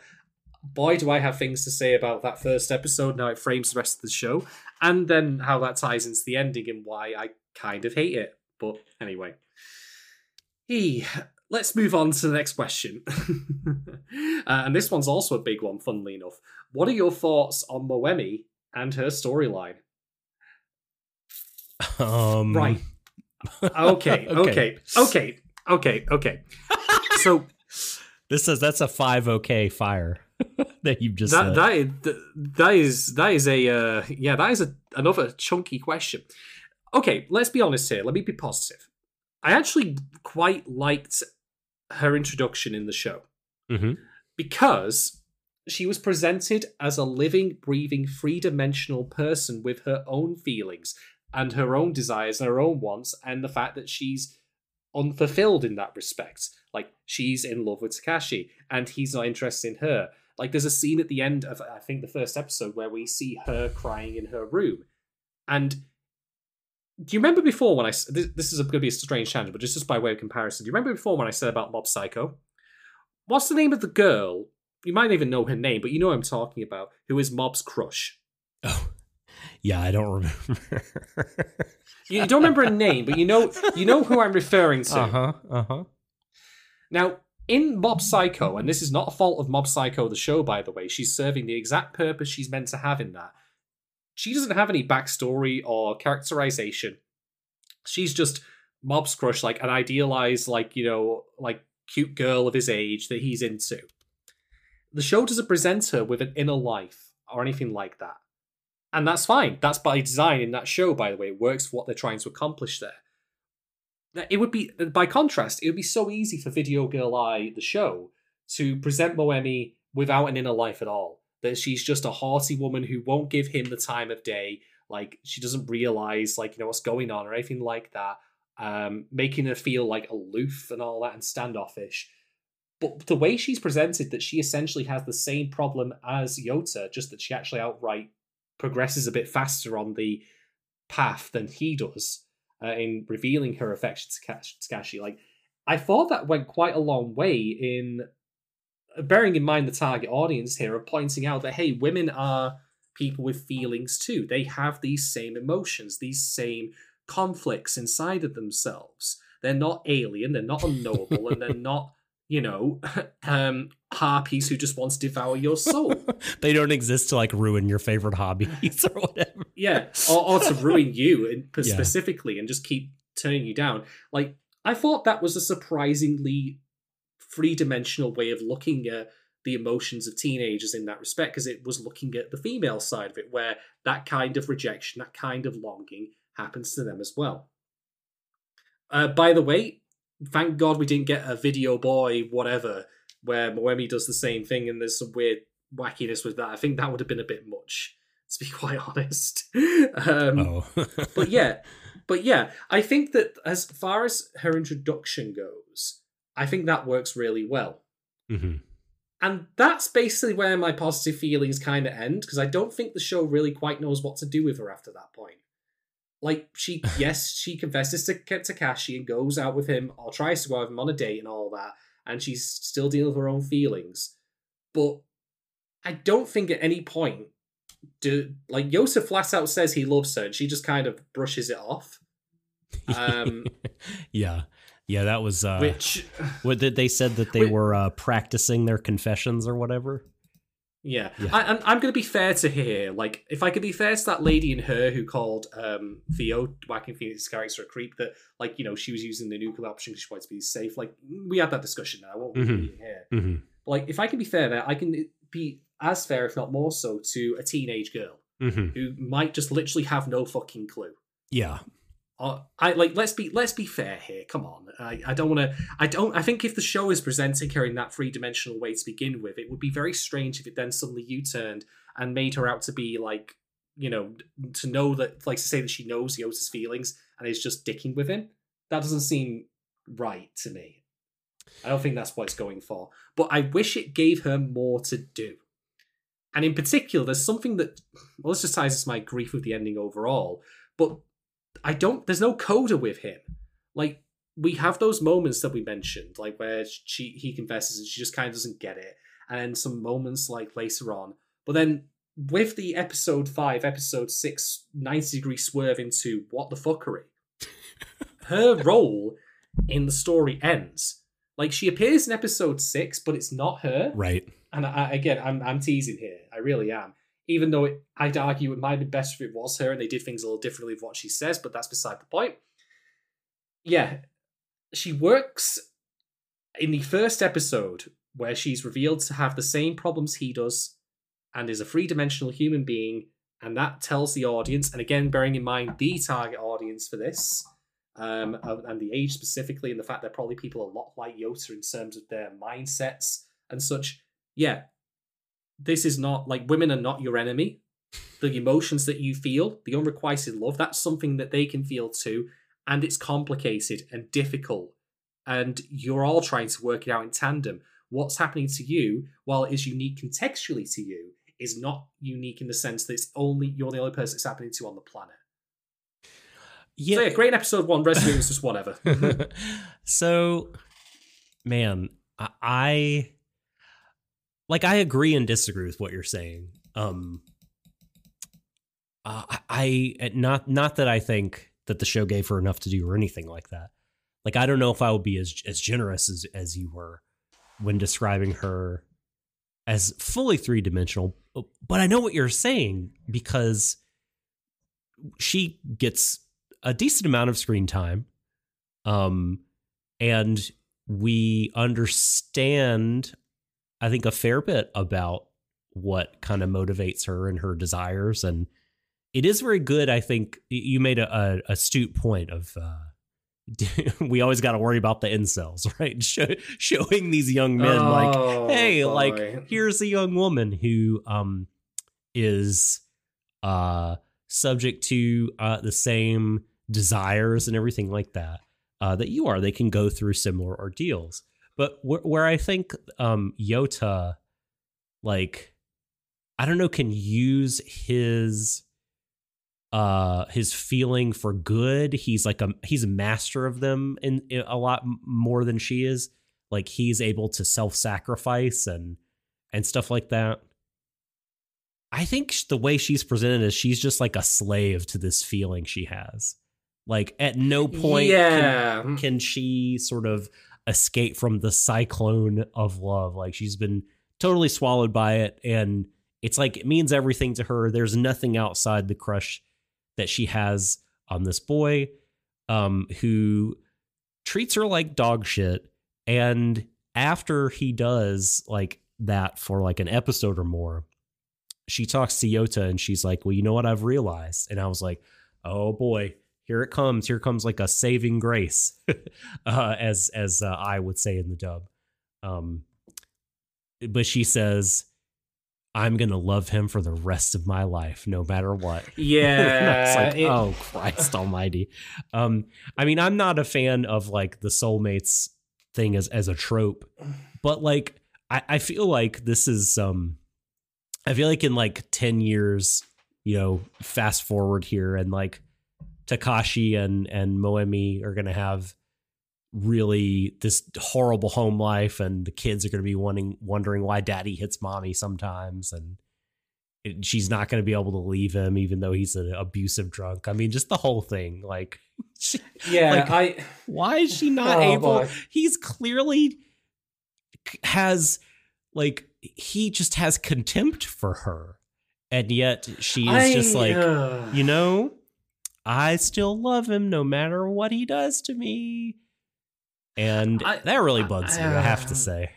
S2: boy, do I have things to say about that first episode. Now it frames the rest of the show, and then how that ties into the ending and why I kind of hate it. But anyway, he. Let's move on to the next question. uh, and this one's also a big one, funnily enough. What are your thoughts on Moemi and her storyline?
S1: um
S2: Right. Okay, okay, okay, okay, okay. So
S1: This says that's a five OK fire that you've just
S2: that
S1: said.
S2: that is, that is that is a uh, yeah that is a, another chunky question. Okay, let's be honest here. Let me be positive. I actually quite liked her introduction in the show
S1: Mhm.
S2: because she was presented as a living, breathing, three dimensional person with her own feelings and her own desires and her own wants, and the fact that she's unfulfilled in that respect. Like, she's in love with Takashi and he's not interested in her. Like, there's a scene at the end of, I think, the first episode where we see her crying in her room. And do you remember before when I. This, this is going to be a strange tangent, but just, just by way of comparison. Do you remember before when I said about Mob Psycho? What's the name of the girl? You might even know her name, but you know I'm talking about. Who is Mob's crush?
S1: Oh, yeah, I don't remember.
S2: You don't remember a name, but you know you know who I'm referring to.
S1: uh huh. Uh huh.
S2: Now, in Mob Psycho, and this is not a fault of Mob Psycho the show, by the way, she's serving the exact purpose she's meant to have in that. She doesn't have any backstory or characterization. She's just Mob's crush, like an idealized, like, you know, like cute girl of his age that he's into. The show doesn't present her with an inner life or anything like that. And that's fine. That's by design in that show, by the way. It works for what they're trying to accomplish there. It would be, by contrast, it would be so easy for Video Girl Ai, the show, to present Moemi without an inner life at all. That she's just a haughty woman who won't give him the time of day. Like, she doesn't realize, like, you know, what's going on or anything like that. Um, making her feel, like, aloof and all that and standoffish. But the way she's presented, that she essentially has the same problem as Yota, just that she actually outright progresses a bit faster on the path than he does uh, in revealing her affection to Kash- Takashi. Like, I thought that went quite a long way in uh, bearing in mind the target audience here of pointing out that hey, women are people with feelings too. They have these same emotions, these same conflicts inside of themselves. They're not alien, they're not unknowable, and they're not, you know, um, harpies who just want to devour your soul.
S1: they don't exist to like ruin your favorite hobbies or whatever.
S2: yeah, or, or to ruin you in,
S1: Yeah.
S2: specifically and just keep turning you down. Like I thought that was a surprisingly three dimensional way of looking at the emotions of teenagers in that respect, because it was looking at the female side of it, where that kind of rejection, that kind of longing happens to them as well. Uh, by the way, thank God we didn't get a video boy whatever where Moemi does the same thing and there's some weird wackiness with that. I think that would have been a bit much, to be quite honest. um,
S1: Oh,
S2: but yeah, but yeah, I think that as far as her introduction goes, I think that works really well.
S1: hmm
S2: And that's basically where my positive feelings kind of end because I don't think the show really quite knows what to do with her after that point. Like she, yes, she confesses to Takashi and goes out with him or tries to go out with him on a date and all that, and she's still dealing with her own feelings. But I don't think at any point do like Yosef flat out says he loves her and she just kind of brushes it off. Um,
S1: yeah, yeah, that was uh,
S2: which
S1: what did they said that they were uh, practicing their confessions or whatever.
S2: Yeah,
S1: Yeah.
S2: I, I'm, I'm going to be fair to her here. Like, if I could be fair to that lady in her who called um, Theo, Joaquin Phoenix's character, a creep, that, like, you know, she was using the nuclear option because she wanted to be safe. Like, we had that discussion now. I won't
S1: Mhm.
S2: repeat it here.
S1: hmm
S2: But, like, if I can be fair there, I can be as fair, if not more so, to a teenage girl
S1: hmm
S2: who might just literally have no fucking clue.
S1: Yeah,
S2: I like let's be let's be fair here. Come on, I, I don't want to. I don't. I think if the show is presenting her in that three dimensional way to begin with, it would be very strange if it then suddenly U turned and made her out to be like you know to know that like to say that she knows Yota's feelings and is just dicking with him. That doesn't seem right to me. I don't think that's what it's going for. But I wish it gave her more to do. And in particular, there's something that well, this just ties into my grief with the ending overall. But I don't. There's no coda with him. Like we have those moments that we mentioned, like where she he confesses and she just kind of doesn't get it, and some moments like later on. But then with the episode five, episode six, 90 degree swerve into what the fuckery, her role in the story ends. Like she appears in episode six, but it's not her.
S1: right.
S2: And I, again, I'm I'm teasing here. I really am. Even though it, I'd argue it might have been better if it was her and they did things a little differently with what she says, but that's beside the point. Yeah, she works in the first episode where she's revealed to have the same problems he does and is a three dimensional human being, and that tells the audience, and again, bearing in mind the target audience for this, um, and the age specifically, and the fact they're probably people a lot like Yota in terms of their mindsets and such. Yeah, this is not like women are not your enemy. The emotions that you feel, the unrequited love, that's something that they can feel too. And it's complicated and difficult. And you're all trying to work it out in tandem. What's happening to you, while it is unique contextually to you, is not unique in the sense that it's only you're the only person it's happening to on the planet.
S1: Yeah.
S2: So yeah, great episode one. It was just whatever.
S1: so, man, I, I like I agree and disagree with what you're saying. Um, uh, I, I not not that I think that the show gave her enough to do or anything like that. Like I don't know if I would be as as generous as as you were when describing her as fully three dimensional. But I know what you're saying because she gets a decent amount of screen time um and we understand i think a fair bit about what kind of motivates her and her desires and it is very good i think. You made a, a astute point of uh we always got to worry about the incels right? Show, showing these young men like
S2: Oh,
S1: hey
S2: boy.
S1: like here's a young woman who um is uh subject to uh the same desires and everything like that uh that you are. They can go through similar ordeals but where, where i think um yota like i don't know can use his uh his feeling for good. He's like a he's a master of them in, in a lot more than she is. Like he's able to self-sacrifice and and stuff like that. I think the way she's presented is she's just like a slave to this feeling she has. Like at no point can, can she sort of escape from the cyclone of love. Like she's been totally swallowed by it and it's like it means everything to her. There's nothing outside the crush that she has on this boy um who treats her like dog shit. And after he does like that for like an episode or more she talks to Yota and she's like well you know what I've realized? And I was like oh boy here it comes here comes like a saving grace uh, as as uh, I would say in the dub um but she says I'm gonna love him for the rest of my life, no matter what.
S2: Yeah.
S1: like,
S2: it-
S1: oh Christ Almighty. Um, I mean, I'm not a fan of like the soulmates thing as as a trope, but like I, I feel like this is um I feel like in like 10 years, you know, fast forward here and like Takashi and and Moemi are gonna have really this horrible home life and the kids are going to be wanting wondering why daddy hits mommy sometimes and it, she's not going to be able to leave him even though he's an abusive drunk i mean just the whole thing like she,
S2: Yeah,
S1: Like,
S2: I.
S1: why is she not
S2: Oh,
S1: able?
S2: boy.
S1: He's clearly has like he just has contempt for her, and yet she is just like
S2: uh,
S1: you know, I still love him no matter what he does to me. And
S2: I-
S1: that really bugs me, I have to
S2: uh,
S1: say.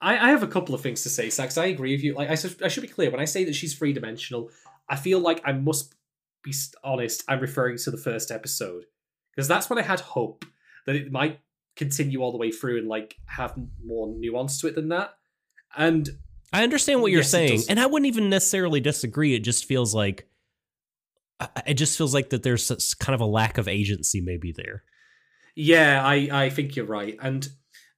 S2: I, I have a couple of things to say, Sax. I agree with you. Like I, should- I should be clear when I say that she's three dimensional. I feel like I must be honest. I'm referring to the first episode because that's when I had hope that it might continue all the way through and like have more nuance to it than that. And
S1: I understand what you're
S2: Yes,
S1: saying, and I wouldn't even necessarily disagree. It just feels like I- it just feels like that there's kind of a lack of agency maybe there.
S2: Yeah, I, I think you're right. And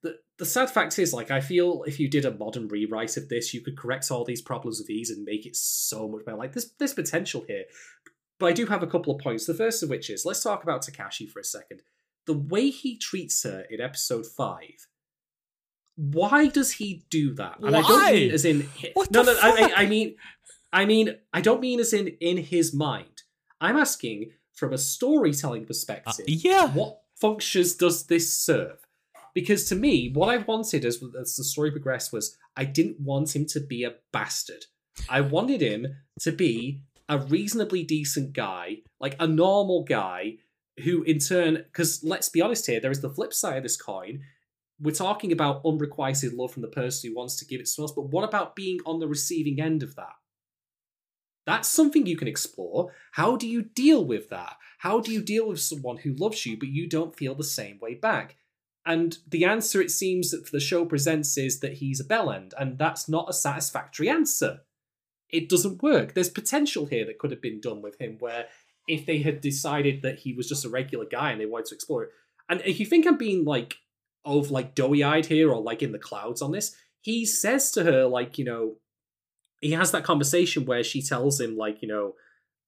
S2: the the sad fact is, like, I feel if you did a modern rewrite of this, you could correct all these problems with ease and make it so much better. Like, there's there's potential here. But I do have a couple of points. The first of which is let's talk about Takashi for a second. The way he treats her in episode five. Why does he do that? And I don't mean as in
S1: What
S2: no, no. I, I. I mean, I mean, I don't mean as in in his mind. I'm asking from a storytelling
S1: Uh,
S2: perspective
S1: yeah,
S2: what functions does this serve? Because to me, what I wanted as, as the story progressed was I didn't want him to be a bastard. I wanted him to be a reasonably decent guy, like a normal guy who, in turn, because let's be honest here, there is the flip side of this coin. We're talking about unrequited love from the person who wants to give it to us, but what about being on the receiving end of that? That's something you can explore. How do you deal with that? How do you deal with someone who loves you but you don't feel the same way back? And the answer it seems that the show presents is that he's a bellend, and that's not a satisfactory answer. It doesn't work. There's potential here that could have been done with him where if they had decided that he was just a regular guy and they wanted to explore it. And if you think I'm being like of like doughy eyed here or like in the clouds on this, he says to her, like, you know, he has that conversation where she tells him, like, you know,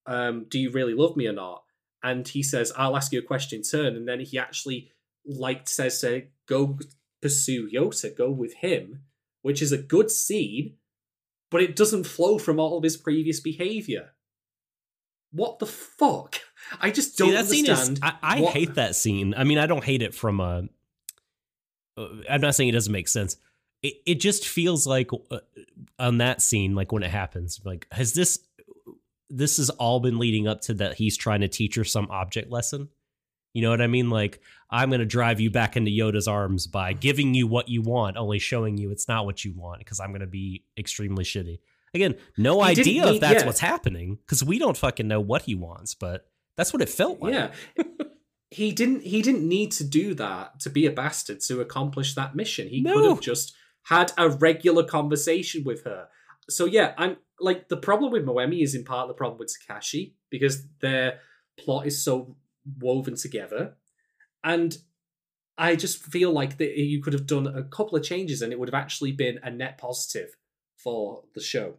S2: um, do you really love me or not? And he says, I'll ask you a question in turn. And then he actually like says to go pursue Yota, go with him, which is a good scene, but it doesn't flow from all of his previous behavior. What the fuck? I just don't
S1: See, that scene is. I, I
S2: what-
S1: hate that scene. I mean, I don't hate it from a. uh, I'm not saying it doesn't make sense. It it just feels like uh, on that scene, like when it happens, like has this this has all been leading up to that he's trying to teach her some object lesson. You know what I mean? Like I'm going to drive you back into Yota's arms by giving you what you want, only showing you it's not what you want because I'm going to be extremely shitty. Again, no
S2: He
S1: idea if that's
S2: yeah.
S1: what's happening because we don't fucking know what he wants, but that's what it felt like.
S2: Yeah. he didn't he didn't need to do that to be a bastard to accomplish that mission. He could have just had a regular conversation with her. So yeah, I'm like the problem with Moemi is in part the problem with Takashi because their plot is so woven together. And I just feel like that you could have done a couple of changes and it would have actually been a net positive for the show.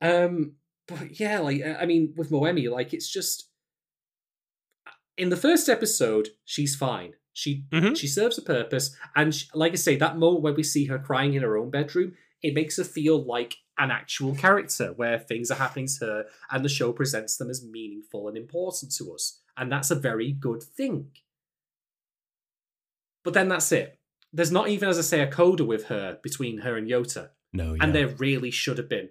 S2: Um but yeah, like I mean with Moemi, like it's just in the first episode, she's fine. She
S1: Mhm.
S2: she serves a purpose, and she, like I say, that moment where we see her crying in her own bedroom, it makes her feel like an actual character, where things are happening to her, and the show presents them as meaningful and important to us, and that's a very good thing. But then that's it. There's not even, as I say, a coda with her between her and Yota
S1: No, yeah.
S2: and there really should have been.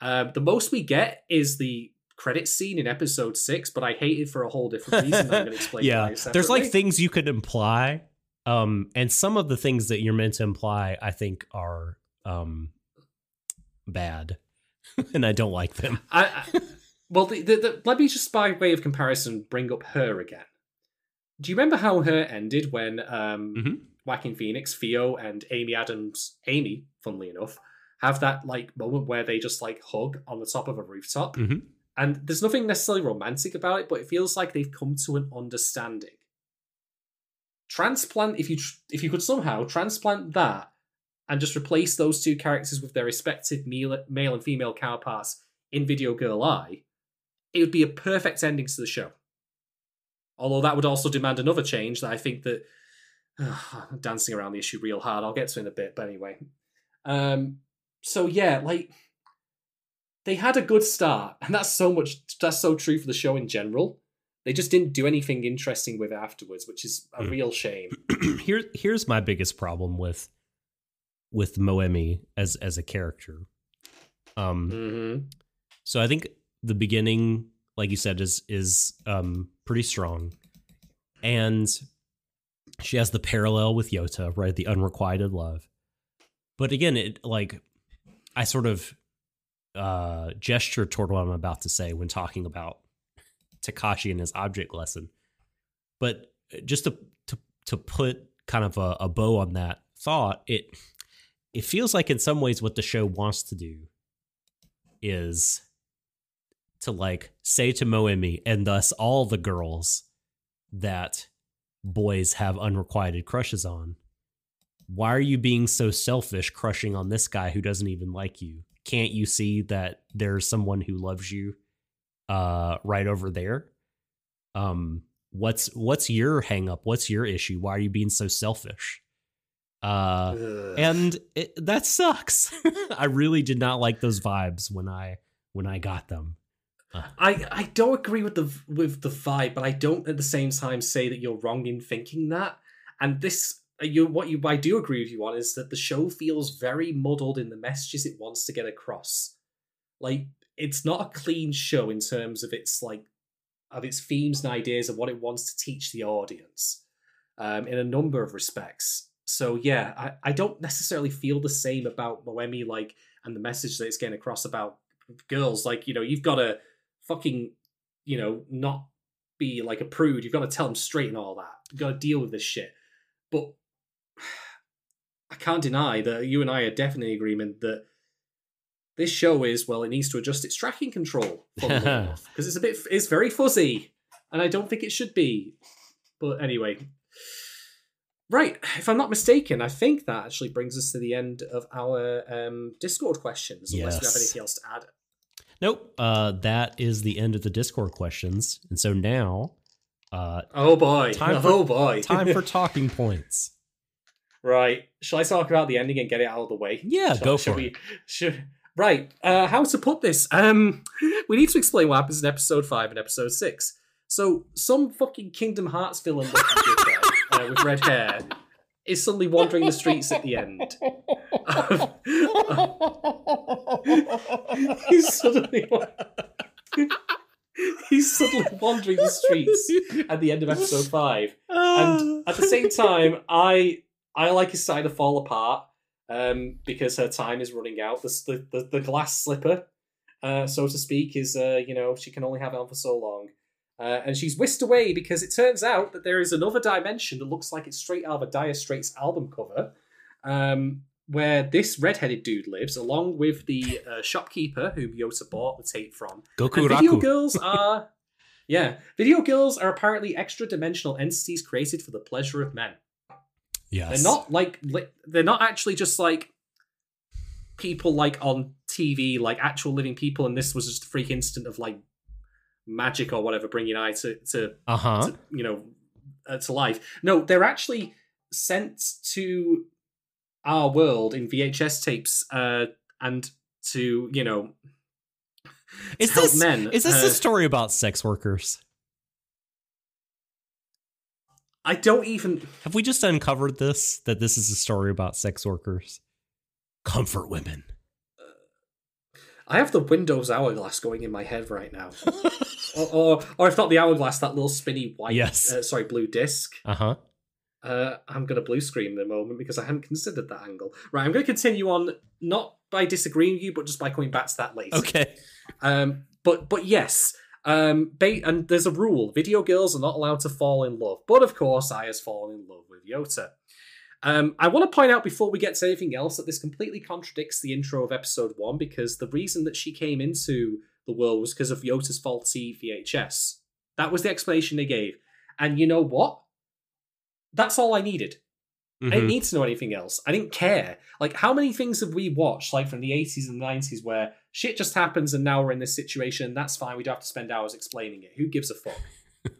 S2: Um, the most we get is the credit scene in episode six, but I hate it for a whole different reason. that I'm going to explain.
S1: yeah, there's like things you could imply, um, and some of the things that you're meant to imply, I think, are um, bad, and I don't like them.
S2: I, I, well, the, the, the, let me just, by way of comparison, bring up her again. Do you remember how her ended when um,
S1: Mhm.
S2: Joaquin Phoenix, Theo, and Amy Adams, Amy, funnily enough, have that like moment where they just like hug on the top of a rooftop?
S1: Mhm.
S2: And there's nothing necessarily romantic about it, but it feels like they've come to an understanding. Transplant, if you if you could somehow transplant that and just replace those two characters with their respective male, male and female counterparts in Video Girl Ai, it would be a perfect ending to the show. Although that would also demand another change that I think that I'm dancing around the issue real hard. I'll get to in a bit, but anyway. Um, so yeah, like they had a good start, and that's so much. That's so true for the show in general. they just didn't do anything interesting with it afterwards, which is a
S1: Hmm.
S2: real shame.
S1: Here, here's my biggest problem with with Moemi as as a character. Um,
S2: hmm
S1: so I think the beginning, like you said, is is um pretty strong, and she has the parallel with Yota, right? The unrequited love. But again, it like I sort of uh gesture toward what I'm about to say when talking about Takashi and his object lesson. But just to to to put kind of a, a bow on that thought, it it feels like in some ways what the show wants to do is to like say to Moemi and thus all the girls that boys have unrequited crushes on. Why are you being so selfish crushing on this guy who doesn't even like you? Can't you see that there's someone who loves you uh right over there? Um what's what's your hang up? What's your issue? Why are you being so selfish? Uh and it, that sucks. I really did not like those vibes when I when I got them.
S2: I I don't agree with the with the vibe, but I don't at the same time say that you're wrong in thinking that. And this, you what you I do agree with you on is that the show feels very muddled in the messages it wants to get across. Like it's not a clean show in terms of its like of its themes and ideas of what it wants to teach the audience, um, in a number of respects. So yeah, I, I don't necessarily feel the same about Moemi like and the message that it's getting across about girls. Like you know, you've got to fucking you know not be like a prude. You've got to tell them straight and all that. You've got to deal with this shit. But I can't deny that you and I are definitely in agreement that this show is well, it needs to adjust its tracking control because it's a bit it's very fuzzy, and I don't think it should be. But anyway. Right, if I'm not mistaken, I think that actually brings us to the end of our um, Discord questions. Unless you have anything else to add.
S1: Nope. Uh, that is the end of the Discord questions, and so now, uh,
S2: Oh boy!
S1: Time for-
S2: oh boy!
S1: time for talking points.
S2: Right. Shall I talk about the ending and get it out of the way?
S1: Yeah,
S2: Shall-
S1: go for
S2: we,
S1: it.
S2: Should, right. Uh, how to put this? Um, we need to explain what happens in episode five and episode six. So, some fucking Kingdom Hearts villain guy uh, with red hair is suddenly wandering the streets at the end. he's suddenly he's suddenly wandering the streets at the end of episode five. and at the same time, I I like his side to fall apart um, because her time is running out. The the, the, the glass slipper, uh, so to speak, is uh, you know she can only have it on for so long, uh, and she's whisked away because it turns out that there is another dimension that looks like it's straight out of a Dire Straits album cover. Um, where this redheaded dude lives, along with the uh, shopkeeper whom Yota bought the tape from,
S1: Goku
S2: and video
S1: Raku.
S2: girls are, yeah, video girls are apparently extra dimensional entities created for the pleasure of men.
S1: Yes.
S2: They're not like li- they're not actually just like people like on TV, like actual living people. And this was just a freak instant of like magic or whatever, bringing Ai to to,
S1: Uh huh.
S2: to you know uh, to life. No, they're actually sent to our world in VHS tapes, uh, and to you know
S1: Is this
S2: men.
S1: is this
S2: uh,
S1: a story about sex workers?
S2: I don't even.
S1: Have we just uncovered this? That this is a story about sex workers? Comfort women.
S2: I have the Windows hourglass going in my head right now, or, or or if not the hourglass, that little spinny white,
S1: Yes.
S2: uh, sorry, blue disc.
S1: Uh huh.
S2: Uh, I'm going to blue screen in a moment because I hadn't considered that angle. Right, I'm going to continue on, not by disagreeing with you, but just by coming back to that later.
S1: Okay.
S2: Um, but but yes, um, ba- and there's a rule: video girls are not allowed to fall in love. But of course, Ai has fallen in love with Yota. Um, I want to point out before we get to anything else that this completely contradicts the intro of episode one because the reason that she came into the world was because of Yota's faulty VHS. That was the explanation they gave. And you know what? That's all I needed. I didn't
S1: Mhm.
S2: need to know anything else. I didn't care. Like, how many things have we watched, like from the 80s and 90s, where shit just happens and now we're in this situation? That's fine. We don't have to spend hours explaining it. Who gives a fuck?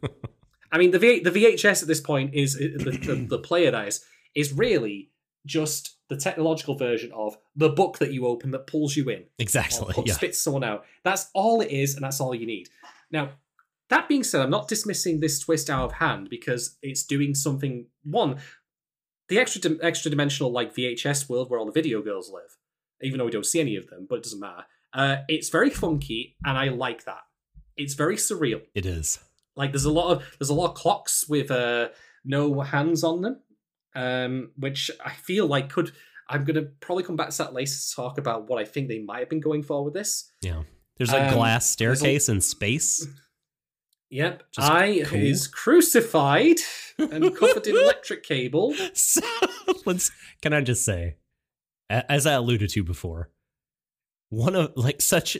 S2: I mean, the v- the VHS at this point is uh, the, the, the player that is is really just the technological version of the book that you open that pulls you in or
S1: Exactly.
S2: put-
S1: Yeah.
S2: spits someone out. That's all it is, and that's all you need. Now, that being said, I'm not dismissing this twist out of hand because it's doing something. One, the extra extra dimensional like VHS world where all the video girls live, even though we don't see any of them, but it doesn't matter. Uh, it's very funky, and I like that. It's very surreal.
S1: It is.
S2: Like there's a lot of there's a lot of clocks with uh, no hands on them, um, which I feel like could. I'm gonna probably come back to that later to talk about what I think they might have been going for with this.
S1: Yeah. There's a
S2: Um,
S1: glass
S2: there's a-
S1: staircase in space.
S2: Yep,
S1: Just
S2: I
S1: cool.
S2: is crucified and covered in electric cable.
S1: So let's can I just say, as I alluded to before, one of like such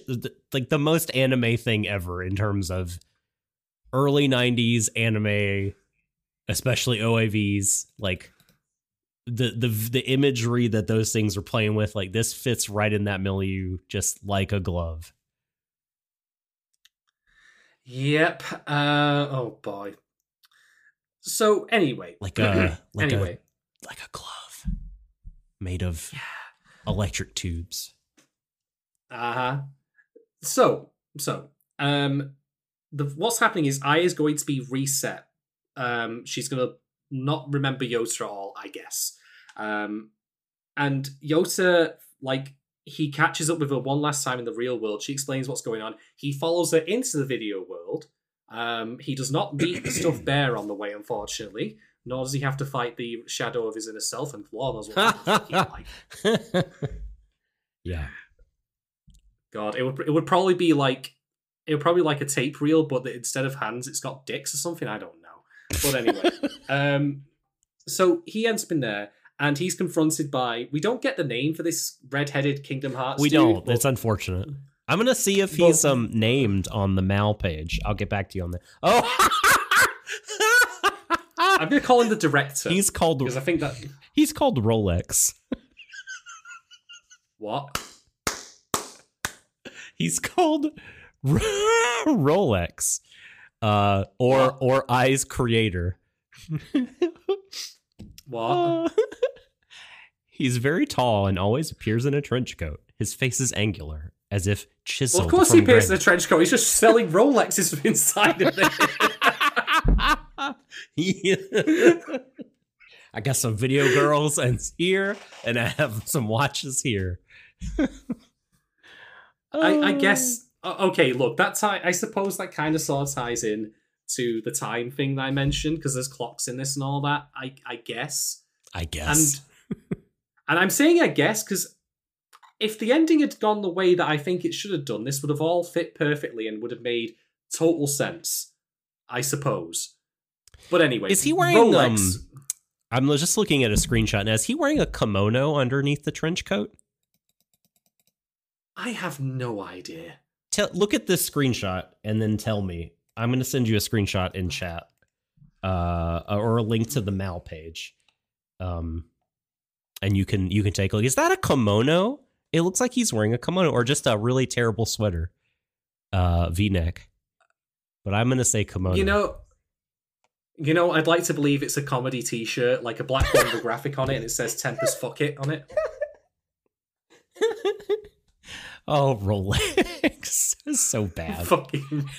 S1: like the most anime thing ever in terms of early '90s anime, especially OAVs. Like the the the imagery that those things are playing with, like this fits right in that milieu, just like a glove.
S2: Yep. Uh, oh boy. So anyway,
S1: Like a like
S2: anyway,
S1: a like a glove made of electric tubes.
S2: Uh huh. So so um, the what's happening is Ai is going to be reset. Um, she's gonna not remember Yota at all, I guess. Um, and Yota like he catches up with her one last time in the real world. She explains what's going on. He follows her into the video world. Um, he does not meet the stuffed bear on the way, unfortunately. Nor does he have to fight the shadow of his inner self, and Lord knows what like.
S1: yeah.
S2: God, it would it would probably be like it would probably be like a tape reel, but that instead of hands, it's got dicks or something. I don't know. But anyway, um, so he ends up in there, and he's confronted by we don't get the name for this red-headed Kingdom Hearts.
S1: We
S2: dude,
S1: don't.
S2: but-
S1: It's unfortunate. I'm gonna see if
S2: Well-
S1: he's um named on the Mal page. I'll get back to you on that. Oh,
S2: I'm gonna call him the director.
S1: he's called
S2: because I think that
S1: he's called Rolex.
S2: what
S1: He's called Rolex, uh, or or Ai's Creator.
S2: what
S1: he's very tall and always appears in a trench coat. His face is angular, as if chiseled.
S2: well, of course he appears in a trench coat. He's just selling Rolexes from inside of it.
S1: I got some video girls and here, and I have some watches here.
S2: I, I
S1: Oh.
S2: guess. Okay, look, that tie. I suppose that kind of sort of ties in to the time thing that I mentioned because there's clocks in this and all that. I I guess,
S1: I guess.
S2: and I'm saying I guess because if the ending had gone the way that I think it should have done, this would have all fit perfectly and would have made total sense. I suppose. But anyway,
S1: Is he wearing,
S2: Rolex?
S1: um, I'm just looking at a screenshot now. Is he wearing a kimono underneath the trench coat?
S2: I have no idea.
S1: Tell, look at this screenshot and then tell me. I'm going to send you a screenshot in chat, uh, or a link to the Mal page, um, and you can you can take a look. Is that a kimono? It looks like he's wearing a kimono or just a really terrible sweater, uh, V-neck. But I'm going to say kimono.
S2: You know, you know, I'd like to believe it's a comedy T-shirt, like a black Wonder graphic on it, and it says "Tempest fuck it" on it.
S1: oh, Rolex, so bad.
S2: Fucking.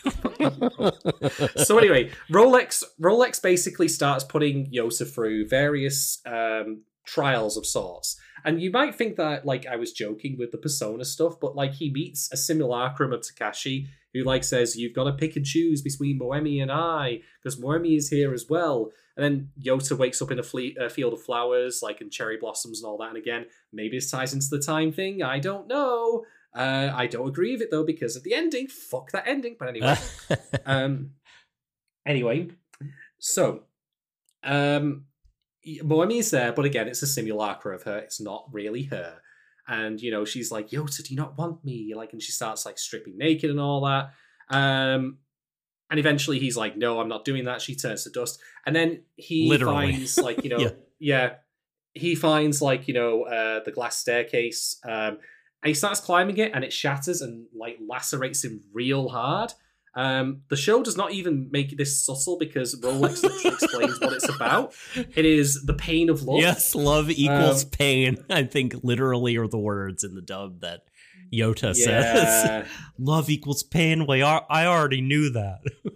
S2: so anyway, Rolex Rolex basically starts putting Yota through various um, trials of sorts, and you might think that like I was joking with the persona stuff, but like he meets a simulacrum of Takashi who like says you've got to pick and choose between Moemi and I because Moemi is here as well. And then Yota wakes up in a, fle- a field of flowers, like in cherry blossoms and all that. And again, maybe this ties into the time thing. I don't know. Uh, I don't agree with it though because of the ending. Fuck that ending. But anyway, um, anyway, so um, Moemi is there, but again, it's a simulacra of her. It's not really her. And you know, she's like, "Yota, do you not want me?" Like, and she starts like stripping naked and all that. Um, and eventually, he's like, "No, I'm not doing that." She turns to dust, and then he
S1: Literally.
S2: finds like you know,
S1: Yeah.
S2: yeah. he finds like you know uh, the glass staircase. Um, he starts climbing it, and it shatters and like lacerates him real hard. Um, the show does not even make this subtle because Rolex explains what it's about. It is the pain of love.
S1: Yes, love equals
S2: Um,
S1: pain. I think literally are the words in the dub that Yota says. Love equals pain. Well, I I already knew that.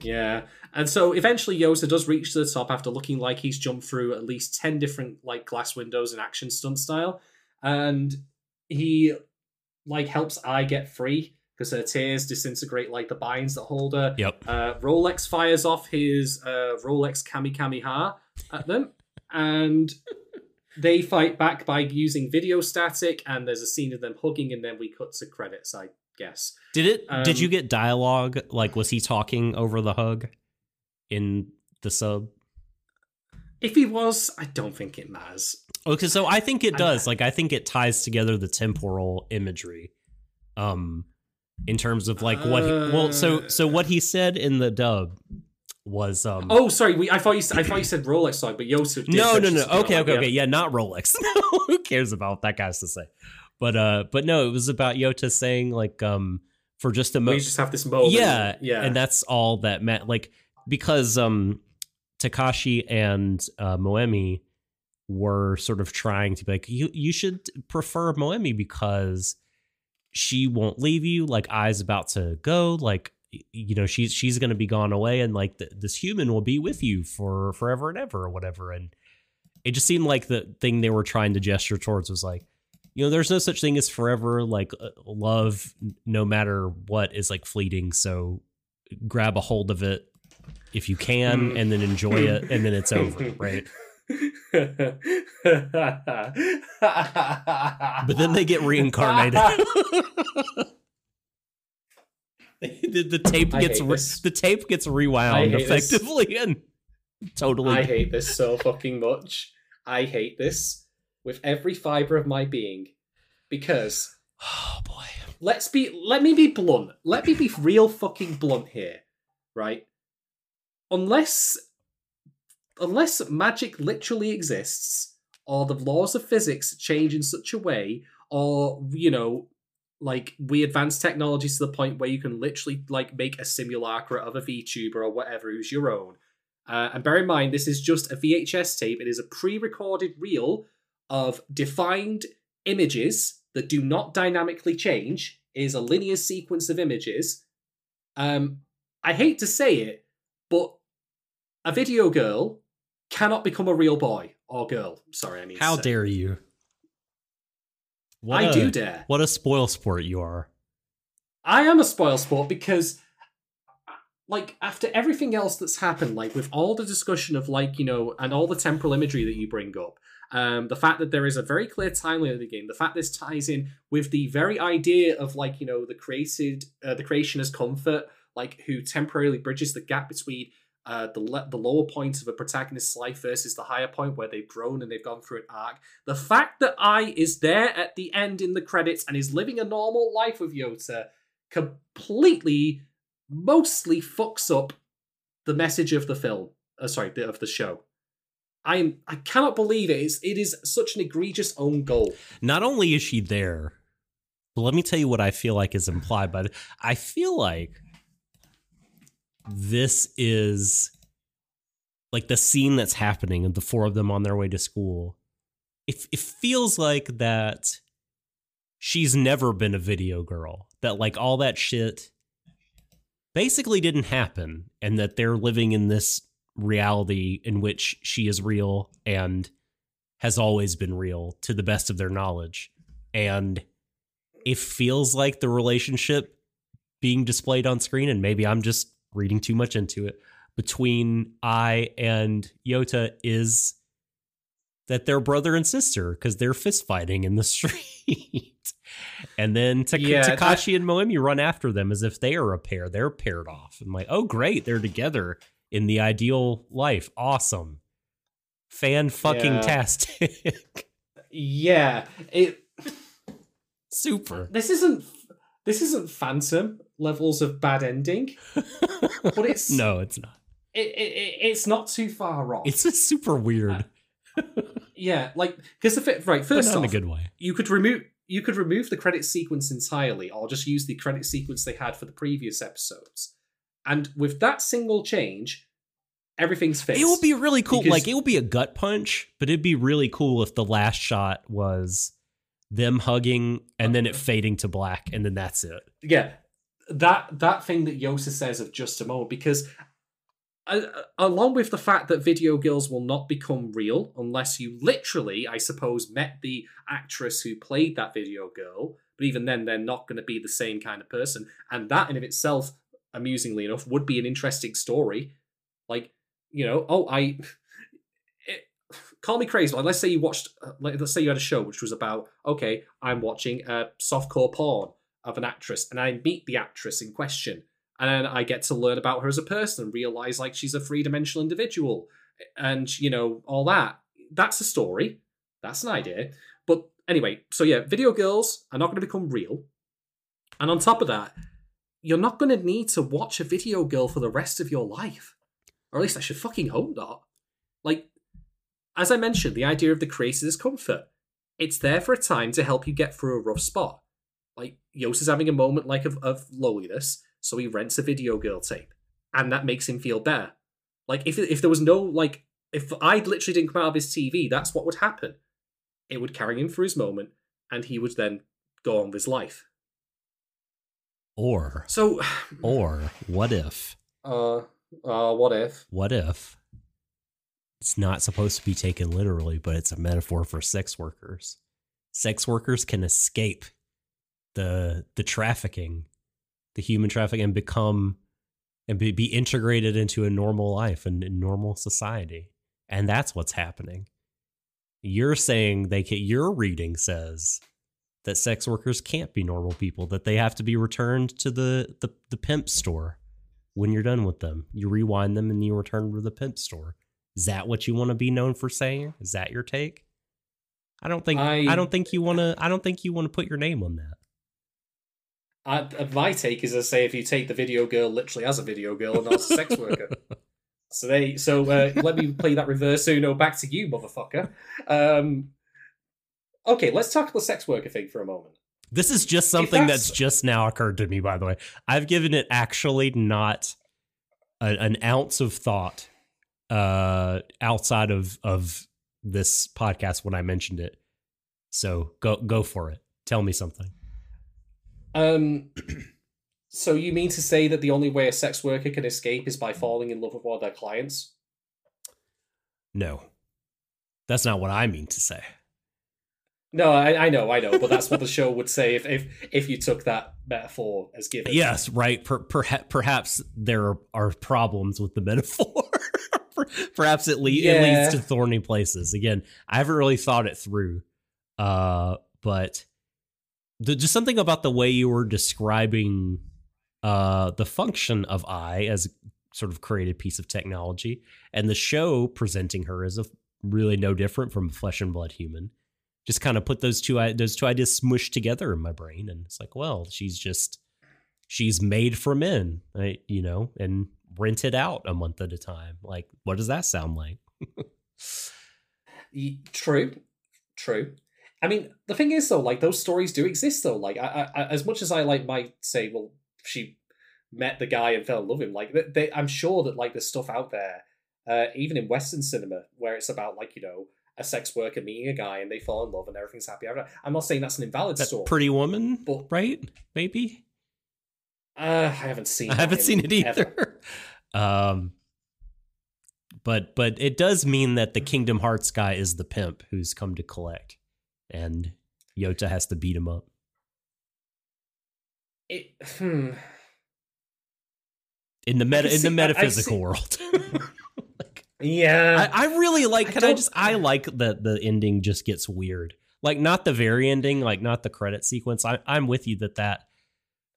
S2: Yeah. And so eventually Yota does reach the top after looking like he's jumped through at least 10 different like glass windows in action stunt style. And he like helps Ai get free because her tears disintegrate like the binds that hold her.
S1: Yep.
S2: Uh, Rolex fires off his uh, Rolex Kami Kami Ha at them, and they fight back by using video static. And there's a scene of them hugging, and then we cut to credits. I guess.
S1: Did it? did
S2: Um,
S1: you get dialogue? Like, was he talking over the hug in the sub?
S2: If he was, I don't think it matters.
S1: Okay, so I think it
S2: I-
S1: does. Like, I think it ties together the temporal imagery, um, in terms of like what. He, well, so so what he said in the dub was um.
S2: Oh, sorry. We, I thought you. I thought you said Rolex song, but Yota. Did
S1: no, no, no. Okay, okay, okay. Yeah, not Rolex. No, who cares about what that guy has to say? But uh, but no, it was about Yota saying like um for just a
S2: We
S1: moment.
S2: just have this moment.
S1: yeah
S2: yeah.
S1: and that's all that meant like because um takashi and uh moemi were sort of trying to be like you you should prefer moemi because she won't leave you like Ai's about to go like you know she's she's gonna be gone away and like th- this human will be with you for forever and ever or whatever and it just seemed like the thing they were trying to gesture towards was like you know there's no such thing as forever like uh, love no matter what is like fleeting so grab a hold of it if you can
S2: Mm.
S1: and then enjoy it and then it's over right
S2: but
S1: then they get reincarnated the, the tape gets re- the tape gets rewound
S2: hate this.
S1: effectively and totally
S2: I hate this so fucking much. I hate this with every fiber of my being because
S1: oh boy
S2: let's be let me be blunt. Let me be real fucking blunt here, right? Unless unless magic literally exists or the laws of physics change in such a way or you know like we advance technologies to the point where you can literally like make a simulacra of a VTuber or whatever who's your own. Uh, and bear in mind, this is just a VHS tape. It is a pre-recorded reel of defined images that do not dynamically change. It is a linear sequence of images. Um, I hate to say it, but a video girl cannot become a real boy or girl. Sorry, I mean.
S1: how dare you what
S2: I
S1: a-
S2: do dare.
S1: what a spoil sport you are
S2: I am a spoil sport because, like, after everything else that's happened, like with all the discussion of like you know, and all the temporal imagery that you bring up, um, the fact that there is a very clear timeline of the game, the fact this ties in with the very idea of like you know the created, uh, the creation as comfort, like who temporarily bridges the gap between. Uh, the le- the lower point of a protagonist's life versus the higher point where they've grown and they've gone through an arc. The fact that Ai is there at the end in the credits and is living a normal life with Yota completely, mostly fucks up the message of the film. Uh, sorry, the- of the show. I am. I cannot believe it. It's, it is such an egregious own goal.
S1: not only is she there, but let me tell you what I feel like is implied by. I feel like this is like the scene that's happening of the four of them on their way to school. It, it feels like that she's never been a video girl. That like all that shit basically didn't happen and that they're living in this reality in which she is real and has always been real to the best of their knowledge. And it feels like the relationship being displayed on screen, and maybe I'm just reading too much into it, between Ai and Yota is that they're brother and sister because they're fist fighting in the street. and then
S2: Yeah,
S1: Takashi and Moemi run after them as if they are a pair. They're paired off. I'm like, oh, great. They're together in the ideal life. Awesome. Fan fucking tastic.
S2: Yeah, it.
S1: Super.
S2: This isn't. This isn't Phantom levels of bad ending, but it's
S1: no, it's not.
S2: It, it, it, it's not too far off.
S1: It's just super weird, uh,
S2: yeah, like because the fit right first
S1: not in
S2: off,
S1: a good way.
S2: you could remove you could remove the credit sequence entirely or just use the credit sequence they had for the previous episodes and with that single change everything's fixed
S1: It would be really cool.
S2: Because-
S1: like it would be a gut punch, but it'd be really cool if the last shot was them hugging and then it uh-huh. fading to black and then that's it.
S2: yeah that that thing that yota says of just a moment because uh, along with the fact that video girls will not become real unless you literally, I suppose, met the actress who played that video girl. But even then, they're not going to be the same kind of person, and that in of itself, amusingly enough, would be an interesting story. Like, you know, oh, I. Call me crazy. Like, let's say you watched, uh, let's say you had a show which was about, okay, I'm watching a softcore porn of an actress, and I meet the actress in question, and I get to learn about her as a person and realize like she's a three dimensional individual, and you know all that. That's a story. That's an idea. But anyway, so yeah, video girls are not going to become real, and on top of that, you're not going to need to watch a video girl for the rest of your life, or at least I should fucking hope not. Like, as I mentioned, the idea of the creator is comfort. It's there for a time to help you get through a rough spot. Like Yota's is having a moment like of, of loneliness, so he rents a video girl tape, and that makes him feel better. Like if if there was no like if Ai literally didn't come out of his TV, that's what would happen. It would carry him through his moment, and he would then go on with his life.
S1: Or
S2: So,
S1: or what if
S2: uh, uh, what if?
S1: what if it's not supposed to be taken literally, but it's a metaphor for sex workers. Sex workers can escape the the trafficking, the human trafficking, and become and be, be integrated into a normal life and normal society. And that's what's happening. You're saying they can, your reading says that sex workers can't be normal people, that they have to be returned to the, the, the pimp store when you're done with them. You rewind them and you return to the pimp store. Is that what you want to be known for saying? Is that your take? I don't think I,
S2: I-
S1: don't think you want to I don't think you want to put your name on that.
S2: I, uh, my take is to say if you take the video girl literally as a video girl and not as a sex worker. So they so uh, let me play that reverse Uno back to you, motherfucker. Um, okay, let's talk the sex worker thing for a moment.
S1: This is just something
S2: that's-
S1: that's just now occurred to me, by the way. I've given it actually not a, an ounce of thought uh, outside of of this podcast when I mentioned it. So go go for it. Tell me something.
S2: Um, so you mean to say that the only way a sex worker can escape is by falling in love with one of their clients?
S1: No, that's not what I mean to say.
S2: No, I, I know, I know, but that's what the show would say if if if you took that metaphor as given.
S1: Yes, right. Per, perha- perhaps there are problems with the metaphor. perhaps it, le- it leads to thorny places. Again, I haven't really thought it through, uh, but the, just something about the way you were describing uh, the function of Ai as sort of created piece of technology, and the show presenting her as a really no different from a flesh and blood human. Just kind of put those two those two ideas smushed together in my brain, and it's like, well, she's just she's made for men, right? You know, and rented out a month at a time. Like, what does that sound like?
S2: True, true. I mean, the thing is though, like those stories do exist though. Like, I, I, as much as I like might say, well, she met the guy and fell in love with him. Like, they, they, I'm sure that like there's stuff out there, uh, even in Western cinema, where it's about like you know a sex worker meeting a guy and they fall in love and everything's happy. ever. I'm not saying that's an invalid
S1: that
S2: story.
S1: Pretty Woman,
S2: But-
S1: right? Maybe
S2: uh, I haven't seen.
S1: I haven't seen it either. um, but but it does mean that the Kingdom Hearts guy is the pimp who's come to collect, and Yota has to beat him up.
S2: It, hmm.
S1: in the meta
S2: can
S1: in the
S2: see- I- I
S1: metaphysical
S2: see-
S1: world. Like,
S2: Yeah.
S1: I, I really like.
S2: I
S1: Can I,
S2: don't-
S1: just? I like that the ending just gets weird. Like not the very ending, like not the credit sequence. I, I'm with you that that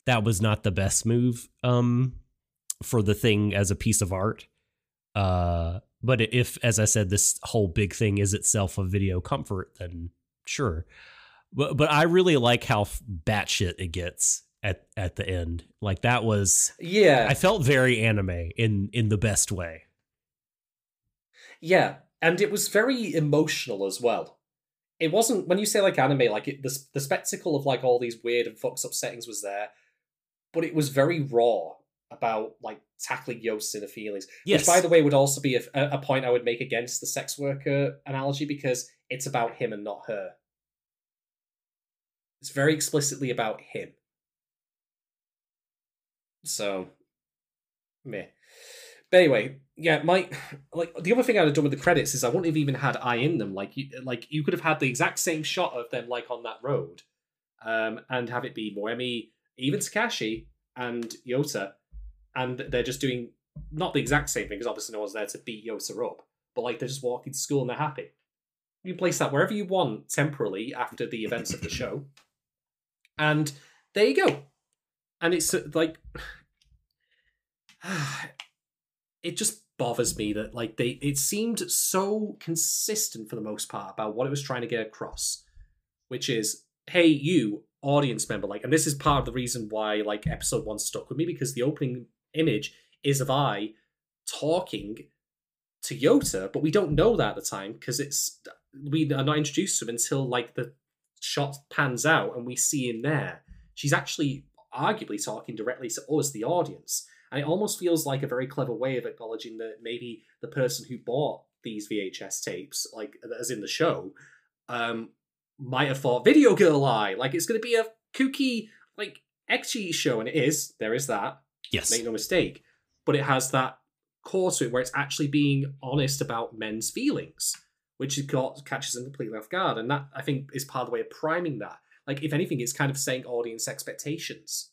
S1: that was not the best move um for the thing as a piece of art. Uh, but if, as I said, this whole big thing is itself a video comfort, then sure. But but I really like how f- batshit it gets at at the end. Like that was
S2: yeah.
S1: I felt very anime in in the best way.
S2: Yeah, and it was very emotional as well. It wasn't when you say like anime, like it, the the spectacle of like all these weird and fucked up settings was there, but it was very raw about like tackling Yota's inner feelings.
S1: Yes.
S2: Which, by the way, would also be a, a point I would make against the sex worker analogy because it's about him and not her. It's very explicitly about him. So, meh. But anyway, yeah, my like the other thing I'd have done with the credits is I wouldn't have even had Ai in them. Like you, like you could have had the exact same shot of them like on that road, um, and have it be Moemi, even Takashi and Yota, and they're just doing not the exact same thing because obviously no one's there to beat Yota up, but like they're just walking to school and they're happy. You place that wherever you want temporarily after the events of the show, and there you go. And it's uh, like it just bothers me that like they it seemed so consistent for the most part about what it was trying to get across which is hey you audience member like and this is part of the reason why like episode one stuck with me because the opening image is of Ai talking to yota but we don't know that at the time because it's we are not introduced to him until like the shot pans out and we see him there she's actually arguably talking directly to us the audience and it almost feels like a very clever way of acknowledging that maybe the person who bought these VHS tapes, like as in the show, um, might have thought Video Girl Ai, like it's going to be a kooky, like ecchi show, and it is. There is that.
S1: Yes.
S2: Make no mistake. But it has that core to it where it's actually being honest about men's feelings, which got catches them completely off guard, and that I think is part of the way of priming that. Like, if anything, it's kind of saying audience expectations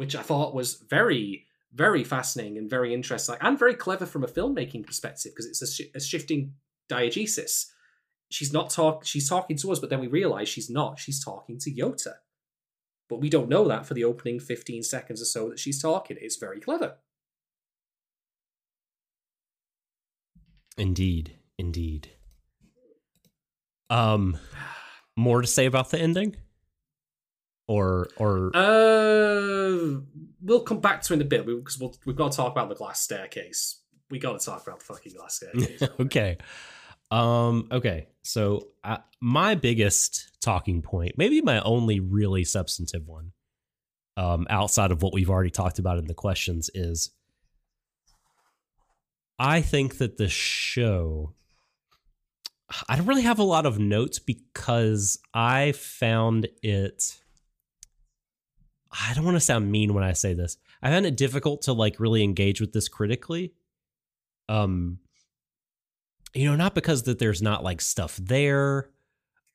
S2: which I thought was very, very fascinating and very interesting and very clever from a filmmaking perspective because it's a, sh- a, shifting diegesis. She's not talk. She's talking to us, but then we realize she's not. She's talking to Yota, but we don't know that for the opening fifteen seconds or so that she's talking. It's very clever.
S1: Indeed, indeed. Um, more to say about the ending? Or or
S2: uh we'll come back to it in a bit because we'll, we've got to talk about the glass staircase. We got to talk about the fucking glass staircase
S1: okay. Um okay so uh, my biggest talking point maybe my only really substantive one um outside of what we've already talked about in the questions is i think that the show I don't really have a lot of notes because I found it I don't want to sound mean when I say this. I found it difficult to like really engage with this critically. Um you know, not because that there's not like stuff there.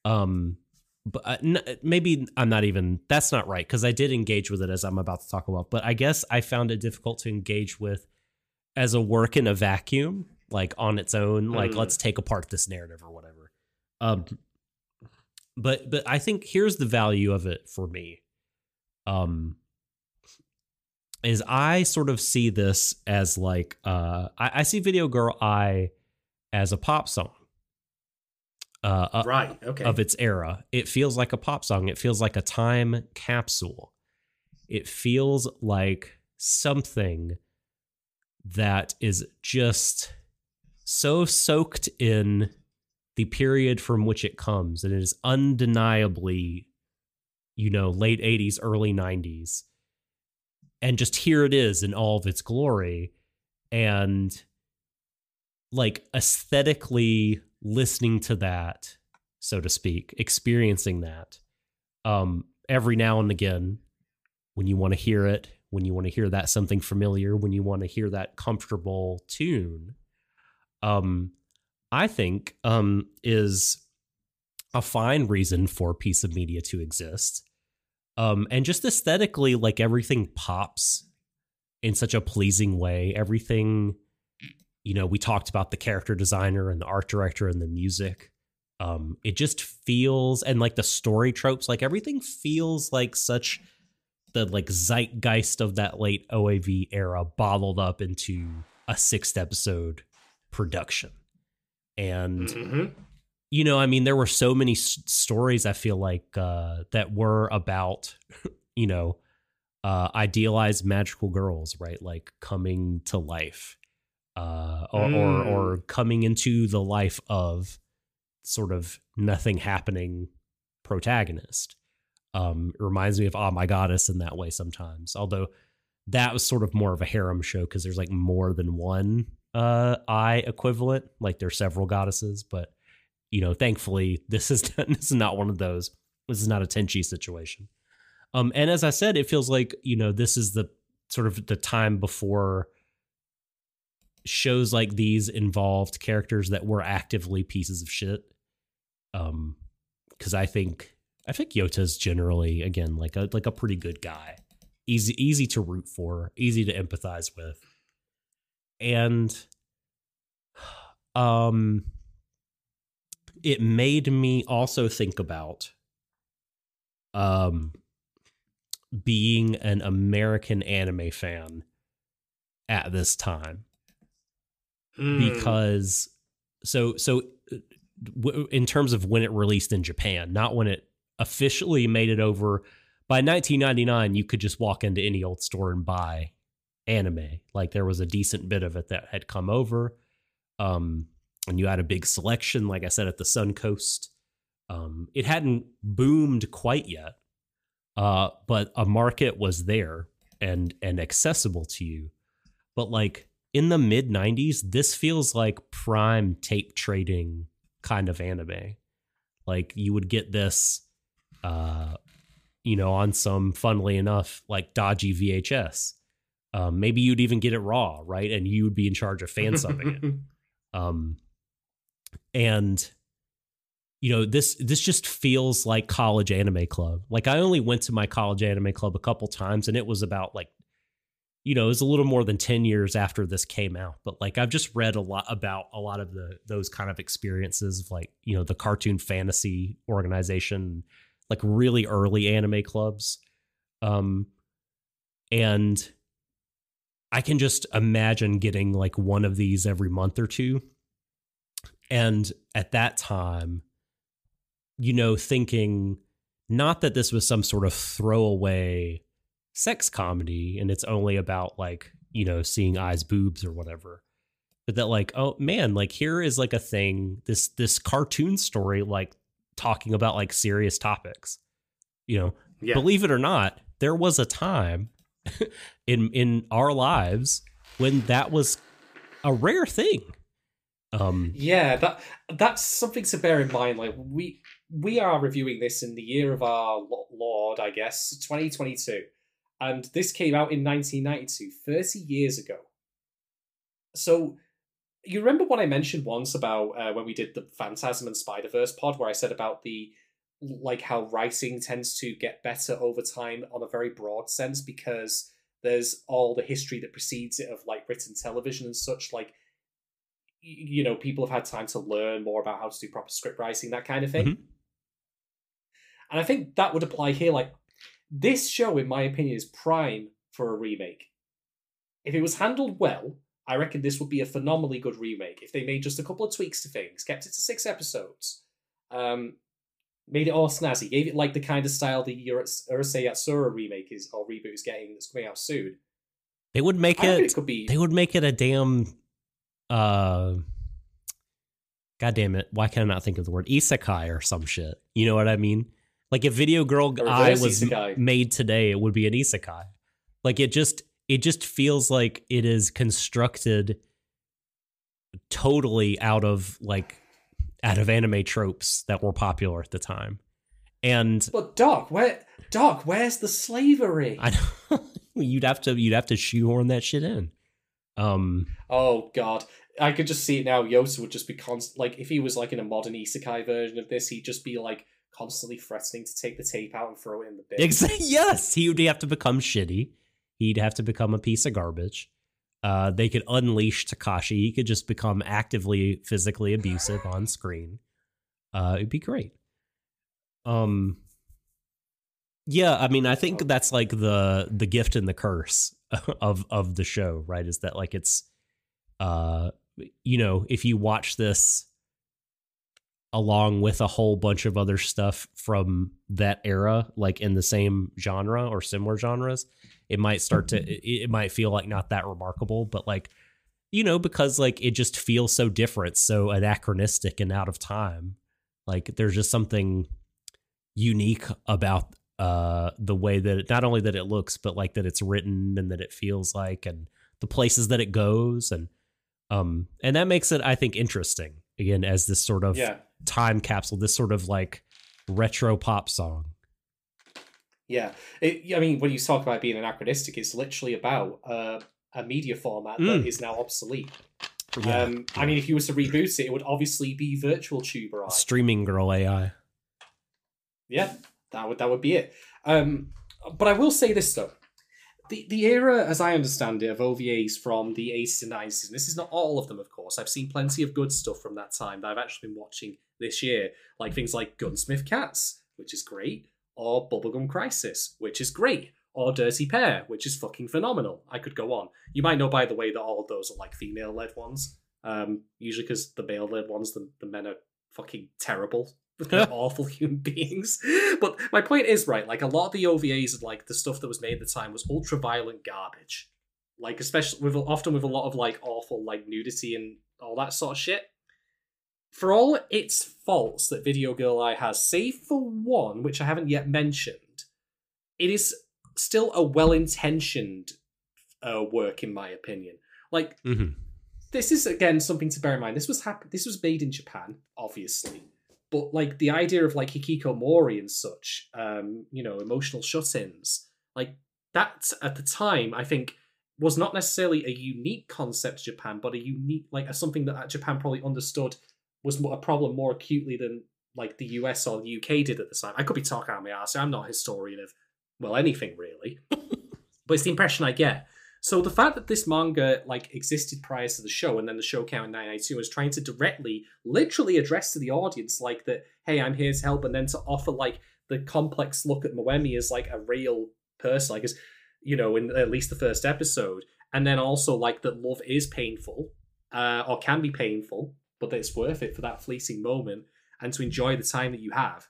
S1: Um but uh, n- maybe I'm not even that's not right cuz I did engage with it as I'm about to talk about, but I guess I found it difficult to engage with as a work in a vacuum, like on its own, like
S2: Mm.
S1: let's take apart this narrative or whatever. Um but but I think here's the value of it for me um is I sort of see this as like uh I, I see Video Girl Ai as a pop song. Uh, uh,
S2: right okay
S1: of its era. It feels like a pop song. It feels like a time capsule. It feels like something that is just so soaked in the period from which it comes and it is undeniably you know late 80s early 90s and just here it is in all of its glory and like aesthetically listening to that so to speak experiencing that um every now and again when you want to hear it when you want to hear that something familiar when you want to hear that comfortable tune um i think um is a fine reason for a piece of media to exist. Um and just aesthetically like everything pops in such a pleasing way. Everything you know we talked about the character designer and the art director and the music. Um it just feels and like the story tropes like everything feels like such the like zeitgeist of that late OAV era bottled up into a sixth episode production and
S2: Mhm.
S1: you know i mean there were so many s- stories i feel like uh that were about you know uh idealized magical girls right like coming to life uh or or,
S2: Mm.
S1: or coming into the life of sort of nothing happening protagonist um it reminds me of oh my goddess in that way sometimes although that was sort of more of a harem show because there's like more than one uh Ai equivalent like there are several goddesses but you know thankfully this is this is not one of those. This is not a tenchi situation. Um and as i said it feels like you know this is the sort of the time before shows like these involved characters that were actively pieces of shit. Um, because I think I think Yota's generally again like a like a pretty good guy, easy easy to root for, easy to empathize with, and um, it made me also think about um being an American anime fan at this time
S2: Hmm.
S1: because so so w- in terms of when it released in Japan, not when it officially made it over. By 1999, you could just walk into any old store and buy anime. Like there was a decent bit of it that had come over, um, and you had a big selection. Like I said, at the Suncoast, um, it hadn't boomed quite yet, uh, but a market was there and and accessible to you. But like in the mid 90s, this feels like prime tape trading kind of anime. Like you would get this uh you know on some funnily enough like dodgy VHS. Um, maybe you'd even get it raw, right? And you would be in charge of fan subbing it. Um, and you know this this just feels like college anime club. Like I only went to my college anime club a couple times, and it was about like you know it was a little more than 10 years after this came out but like i've just read a lot about a lot of the those kind of experiences of like you know the cartoon fantasy organization like really early anime clubs um and i can just imagine getting like one of these every month or two and at that time you know thinking not that this was some sort of throwaway sex comedy and it's only about like you know seeing Ai's boobs or whatever but that like oh man like here is like a thing this this cartoon story like talking about like serious topics you know
S2: yeah.
S1: believe it or not there was a time in in our lives when that was a rare thing um
S2: Yeah, that that's something to bear in mind. Like we we are reviewing this in the year of our Lord, I guess, 2022. And this came out in 1992, 30 years ago. So you remember what I mentioned once about uh, when we did the Phantasm and Spider Verse pod, where I said about the like how writing tends to get better over time on a very broad sense because there's all the history that precedes it of like written television and such. Like you know, people have had time to learn more about how to do proper script writing, that kind of thing.
S1: Mhm.
S2: And I think that would apply here. Like this show, in my opinion, is prime for a remake. If it was handled well, I reckon this would be a phenomenally good remake. If they made just a couple of tweaks to things, kept it to six episodes, um, made it all snazzy, gave it like the kind of style the Urus- Urusei Yatsura remake is or reboot is getting that's coming out soon.
S1: they would make
S2: I
S1: it
S2: it could be
S1: they would make it a damn uh god damn it why can i not think of the word? Isekai or some shit. You know what i mean? Like if video girl
S2: reverse
S1: was
S2: isekai.
S1: made today it would be an isekai. Like it just it just feels like it is constructed totally out of like out of anime tropes that were popular at the time and
S2: But Doc, where Doc, where's the slavery?
S1: i know you'd have to you'd have to shoehorn that shit in um
S2: Oh god. I could just see it now. Yota would just be constant like if he was like in a modern isekai version of this, he'd just be like constantly threatening to take the tape out and throw it in the bin.
S1: Yes, he would have to become shitty. He'd have to become a piece of garbage. Uh, they could unleash Takashi. He could just become actively physically abusive on screen. Uh, it'd be great. Um, yeah, I mean, I think that's like the the gift and the curse of of the show, right? Is that like it's, uh, you know, if you watch this along with a whole bunch of other stuff from that era, like in the same genre or similar genres, it might start to it, it might feel like not that remarkable, but like you know, because like it just feels so different, so anachronistic and out of time. Like there's just something unique about uh the way that it, not only that it looks, but like that it's written and that it feels like and the places that it goes and um and that makes it I think interesting again as this sort of
S2: Yeah.
S1: time capsule, this sort of like retro pop song.
S2: Yeah. It, I mean, when you talk about being anachronistic, it's literally about uh, a media format
S1: Mm.
S2: that is now obsolete.
S1: Yeah.
S2: Um, I mean, if you were to reboot it, it would obviously be virtual tuber art.
S1: Streaming girl AI.
S2: Yeah, that would that would be it. Um, but I will say this though. The, the era, as I understand it, of OVAs from the 80s and 90s, and this is not all of them, of course. I've seen plenty of good stuff from that time that I've actually been watching this year, like things like Gunsmith Cats, which is great, or Bubblegum Crisis, which is great, or Dirty Pair, which is fucking phenomenal. I could go on. You might know, by the way, that all of those are like female led ones. Um, usually because the male led ones, the, the men are fucking terrible. They're awful human beings. But my point is, right, like a lot of the OVAs and like the stuff that was made at the time was ultra violent garbage. Like especially with often with a lot of like awful like nudity and all that sort of shit. For all its faults that Video Girl Ai has, save for one, which I haven't yet mentioned, it is still a well-intentioned uh, work in my opinion. Like
S1: hmm
S2: this is again something to bear in mind. This was hap- This was made in Japan, obviously, but like the idea of like hikikomori and such, um, you know, emotional shut-ins, like that at the time, I think was not necessarily a unique concept to Japan, but a unique like a, something that Japan probably understood was a problem more acutely than like the US or the UK did at the time. I could be talking out my ass. I'm not a historian of well anything really, but it's the impression I get. So the fact that this manga like existed prior to the show, and then the show came in 1992, was trying to directly, literally address to the audience like that, hey, I'm here to help, and then to offer like the complex look at Moemi as like a real person, like as you know, in at least the first episode, and then also like that love is painful, uh, or can be painful, but that it's worth it for that fleeting moment and to enjoy the time that you have.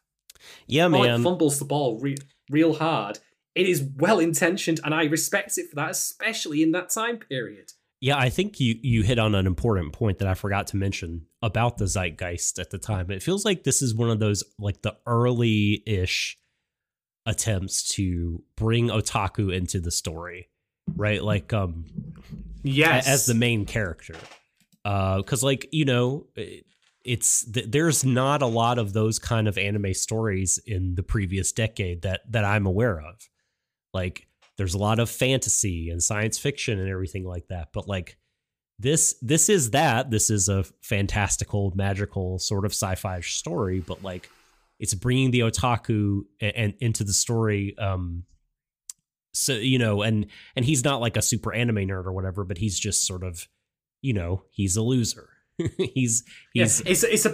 S1: Yeah, man.
S2: fumbles the ball re- real hard. It is well intentioned, and I respect it for that, especially in that time period.
S1: Yeah, I think you you hit on an important point that I forgot to mention about the zeitgeist at the time. It feels like this is one of those like the early-ish attempts to bring otaku into the story, right? Like um
S2: Yes,
S1: as the main character. Uh cuz like, you know, it's th- there's not a lot of those kind of anime stories in the previous decade that that I'm aware of. Like there's a lot of fantasy and science fiction and everything like that, but like this this is that this is a fantastical magical sort of sci-fi story but like it's bringing the otaku and, and into the story um so you know and and he's not like a super anime nerd or whatever but he's just sort of you know he's a loser he's
S2: yes, it's it's a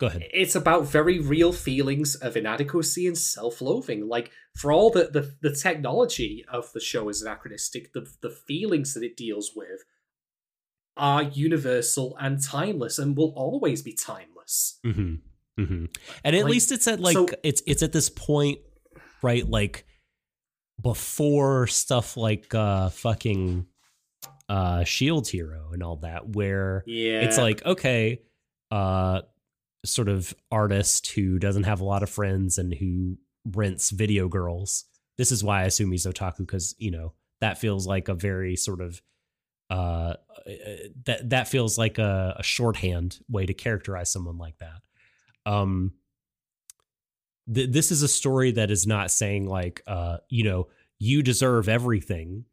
S1: go ahead
S2: it's about very real feelings of inadequacy and self-loathing. Like for all the the, the technology of the show is anachronistic, the the feelings that it deals with are universal and timeless, and will always be timeless.
S1: hmm hmm And at
S2: Like,
S1: least it's at like
S2: so-
S1: it's it's at this point, right? Like before stuff like uh fucking uh Shield Hero and all that, where
S2: Yeah,
S1: it's like okay, uh, sort of artist who doesn't have a lot of friends and who rents video girls. This is why I assume he's otaku because you know that feels like a very sort of uh that that feels like a, a shorthand way to characterize someone like that um th- this is a story that is not saying like uh you know you deserve everything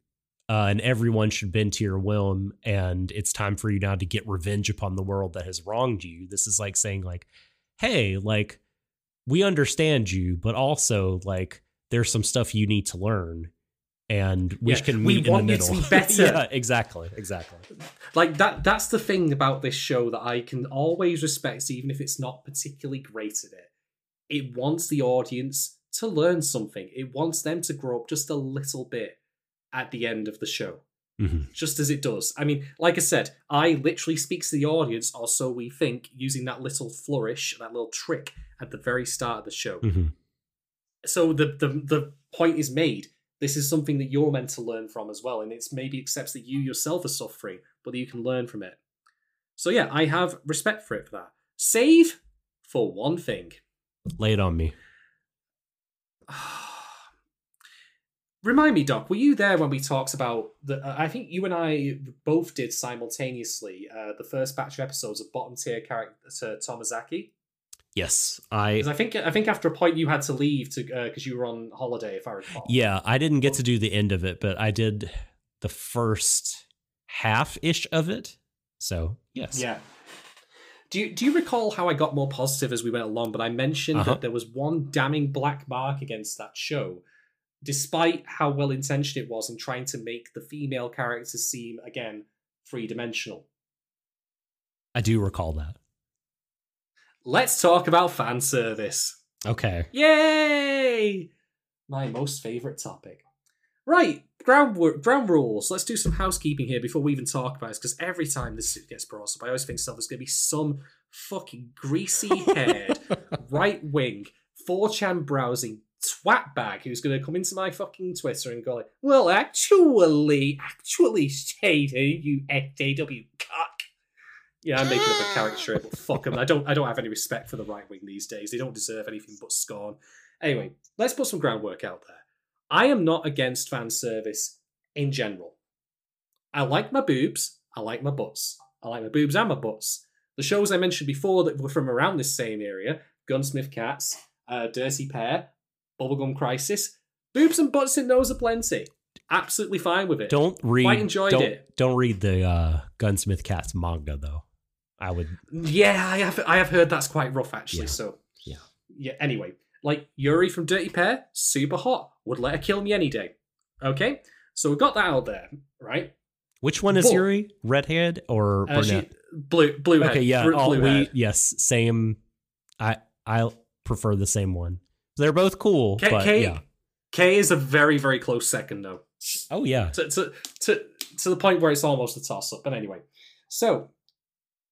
S1: uh, and everyone should bend to your whim and it's time for you now to get revenge upon the world that has wronged you this is like saying like hey like we understand you but also like there's some stuff you need to learn and we
S2: Yeah,
S1: can
S2: we
S1: meet in
S2: want
S1: the
S2: you to
S1: middle
S2: be better.
S1: yeah exactly exactly
S2: like that that's the thing about this show that I can always respect even if it's not particularly great at it. It wants the audience to learn something. It wants them to grow up just a little bit at the end of the show.
S1: Mhm.
S2: Just as it does. I mean, like I said, I literally speaks to the audience, or so we think, using that little flourish, that little trick at the very start of the show.
S1: Mhm.
S2: So the, the the point is made. This is something that you're meant to learn from as well, and it's maybe accepts that you yourself are suffering, but that you can learn from it. So yeah, I have respect for it for that. Save for one thing.
S1: lay it on me
S2: Remind me, Doc, were you there when we talked about the? Uh, I think you and I both did simultaneously uh, the first batch of episodes of bottom tier character Tomozaki.
S1: yes i
S2: I think I think after a point you had to leave to because you were on holiday, if I recall.
S1: Yeah, I didn't get to do the end of it, but I did the first half ish of it. So yes,
S2: Yeah. Do you, do you recall how I got more positive as we went along? But I mentioned
S1: Uh-huh.
S2: that there was one damning black mark against that show, despite how well intentioned it was in trying to make the female characters seem, again, three dimensional.
S1: I do recall that.
S2: Let's talk about fan service.
S1: Okay.
S2: Yay! My most favourite topic. Right, ground ground rules. Let's do some housekeeping here before we even talk about this, because every time this gets brought up, I always think stuff there's going to be some fucking greasy haired, right wing, 4chan browsing twat bag who's going to come into my fucking Twitter and go like, well, actually, actually, Shader, you SJW cock. Yeah, I'm making up a caricature, but fuck them. I don't. I don't have any respect for the right wing these days. They don't deserve anything but scorn. Anyway, let's put some groundwork out there. I am not against fan service in general. I like my boobs. I like my butts. I like my boobs and my butts. The shows I mentioned before that were from around this same area Gunsmith Cats, uh, Dirty Pair, Bubblegum Crisis, boobs and butts in those are plenty. Absolutely fine with it.
S1: Don't read.
S2: Quite enjoyed
S1: don't,
S2: it.
S1: Don't read the uh, Gunsmith Cats manga though. I would.
S2: Yeah, I have I have heard that's quite rough actually.
S1: Yeah.
S2: So
S1: Yeah.
S2: yeah. Anyway, like Yuri from Dirty Pair, super hot. Would let her kill me any day. Okay, so we got that out there, right?
S1: Which one is
S2: But-
S1: Yuri? Redhead or
S2: Uh, she,
S1: brunette?
S2: blue, blue head.
S1: okay, yeah.
S2: blue,
S1: all-
S2: blue
S1: we yes, same. I I prefer the same one. They're both cool,
S2: K,
S1: but
S2: K,
S1: yeah.
S2: K is a very very close second though.
S1: Oh yeah.
S2: to, to, to, to the point where it's almost a toss up. But anyway, so,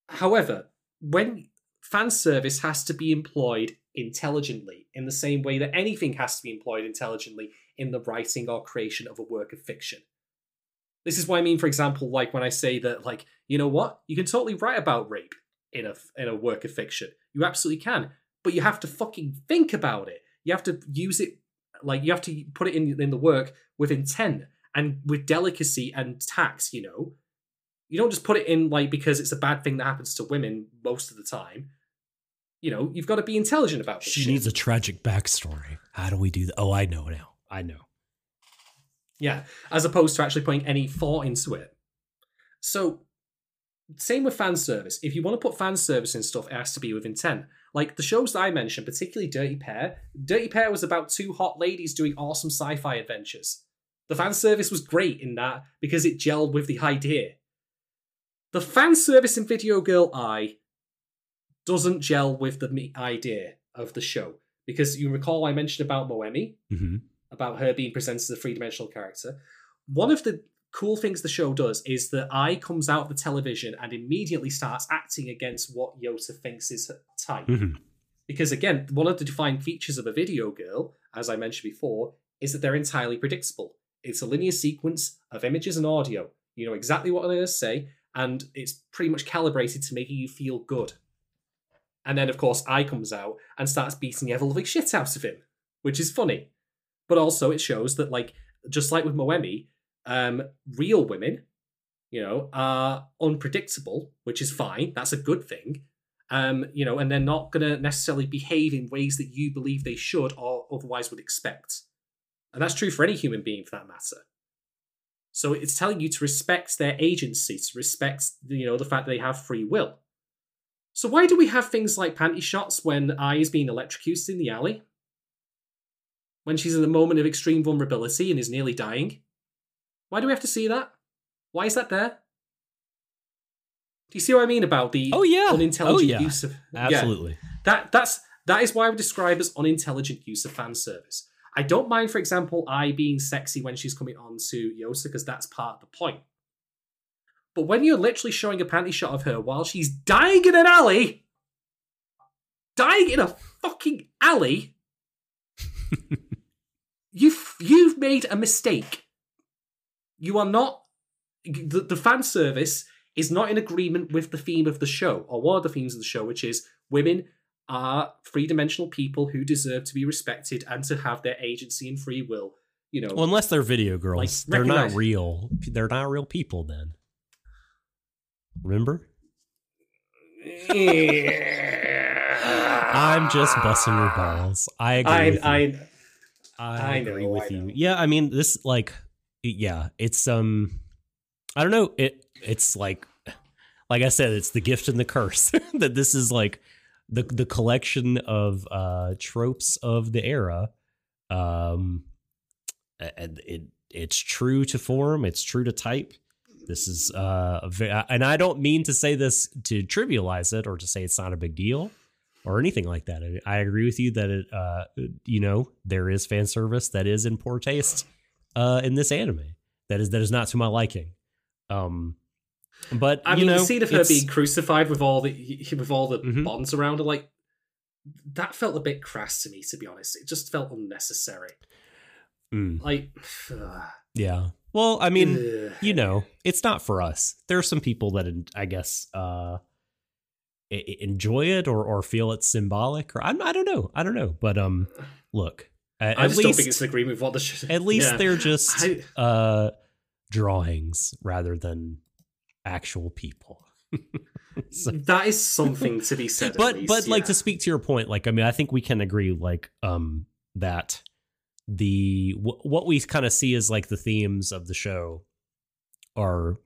S2: however, when fan service has to be employed intelligently, in the same way that anything has to be employed intelligently in the writing or creation of a work of fiction. This is what I mean, for example, like when I say that, like, you know what? You can totally write about rape in a in a work of fiction. You absolutely can, but you have to fucking think about it. You have to use it, like you have to put it in in the work with intent and with delicacy and tact. You know, you don't just put it in like because it's a bad thing that happens to women most of the time. You know, you've got to be intelligent about this
S1: She
S2: shit.
S1: needs a tragic backstory. How do we do that? Oh, I know now. I know.
S2: Yeah, as opposed to actually putting any thought into it. So, same with fan service. If you want to put fan service in stuff, it has to be with intent. Like the shows that I mentioned, particularly Dirty Pair. Dirty Pair was about two hot ladies doing awesome sci fi adventures. The fan service was great in that because it gelled with the idea. The fan service in Video Girl Ai doesn't gel with the idea of the show. Because you recall I mentioned about Moemi,
S1: hmm
S2: about her being presented as a three dimensional character. One of the cool things the show does is that Ai comes out of the television and immediately starts acting against what Yota thinks is her type.
S1: hmm
S2: Because again, one of the defining features of a video girl, as I mentioned before, is that they're entirely predictable. It's a linear sequence of images and audio. You know exactly what they're going to say, and it's pretty much calibrated to making you feel good. And then, of course, Ai comes out and starts beating the ever loving shit out of him, which is funny. But also, it shows that, like, just like with Moemi, um, real women, you know, are unpredictable, which is fine. That's a good thing um, you know, and they're not going to necessarily behave in ways that you believe they should or otherwise would expect. And that's true for any human being for that matter. So it's telling you to respect their agency, to respect, you know, the fact that they have free will. So why do we have things like panty shots when Ai is being electrocuted in the alley? When she's in a moment of extreme vulnerability and is nearly dying? Why do we have to see that? Why is that there? Do you see what I mean about the
S1: Oh, yeah.
S2: Oh, unintelligent
S1: Oh, yeah.
S2: use of Yeah.
S1: Absolutely.
S2: That that's that is why I would describe as unintelligent use of fan service. I don't mind, for example, I being sexy when she's coming on to Yota because that's part of the point. But when you're literally showing a panty shot of her while she's dying in an alley, dying in a fucking alley, you've you've made a mistake. You are not the, the fan service is not in agreement with the theme of the show, or one of the themes of the show, which is women are three dimensional people who deserve to be respected and to have their agency and free will. You know,
S1: Well, unless they're video girls,
S2: Like,
S1: they're not real. They're not real people. Then remember, I'm just busting your balls. I agree.
S2: I,
S1: with you.
S2: I,
S1: I,
S2: I
S1: agree
S2: know,
S1: with you. Yeah, I mean this like yeah, it's um I don't know. It it's like like I said, it's the gift and the curse that this is like the the collection of uh tropes of the era. Um and it it's true to form, it's true to type. This is uh and I don't mean to say this to trivialize it or to say it's not a big deal or anything like that. I, I agree with you that it uh you know, there is fan service that is in poor taste uh in this anime. That is that is not to my liking. Um but
S2: I
S1: you
S2: mean,
S1: know,
S2: the scene of her being crucified with all the with all the
S1: Mhm.
S2: bonds around her, like that felt a bit crass to me. To be honest, it just felt unnecessary.
S1: Mm,
S2: Like, ugh.
S1: yeah. Well, I mean,
S2: Ugh.
S1: you know, it's not for us. There are some people that I guess uh enjoy it or or feel it's symbolic or I'm, I don't know. I don't know. But um look, at,
S2: I just don't
S1: least
S2: think it's in agreement with what the. Sh-
S1: at least
S2: Yeah.
S1: they're just
S2: I,
S1: uh drawings rather than actual people. So-
S2: that is something to be said.
S1: but
S2: least,
S1: but like to speak to your point like i mean i think we can agree like um that the wh- what we kind of see as like the themes of the show are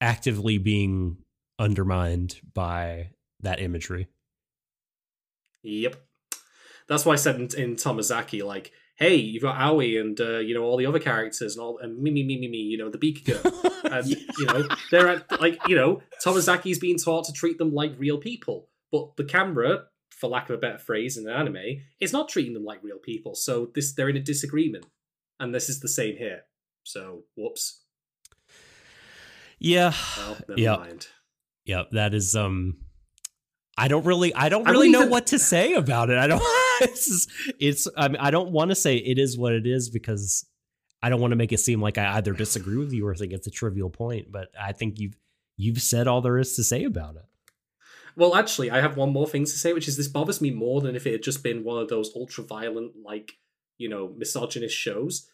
S1: actively being undermined by that imagery
S2: Yep. That's why I said in, in Tomozaki, like, hey, you've got Aoi and uh, you know all the other characters and all and me me me me me, you know the Beaky girl, and you know they're at, like you know Tomozaki's being taught to treat them like real people, but the camera, for lack of a better phrase in an anime, is not treating them like real people. So this they're in a disagreement, and this is the same here. So whoops.
S1: yeah
S2: Well, never
S1: Yeah.
S2: mind.
S1: yeah that is um i don't really i don't really
S2: wouldn't
S1: know
S2: even-
S1: what to say about it i don't it's it's i mean i don't want to say it is what it is because i don't want to make it seem like i either disagree with you or think it's a trivial point but i think you've you've said all there is to say about it
S2: Well, actually, I have one more thing to say, which is this bothers me more than if it had just been one of those ultra violent, like, you know, misogynist shows.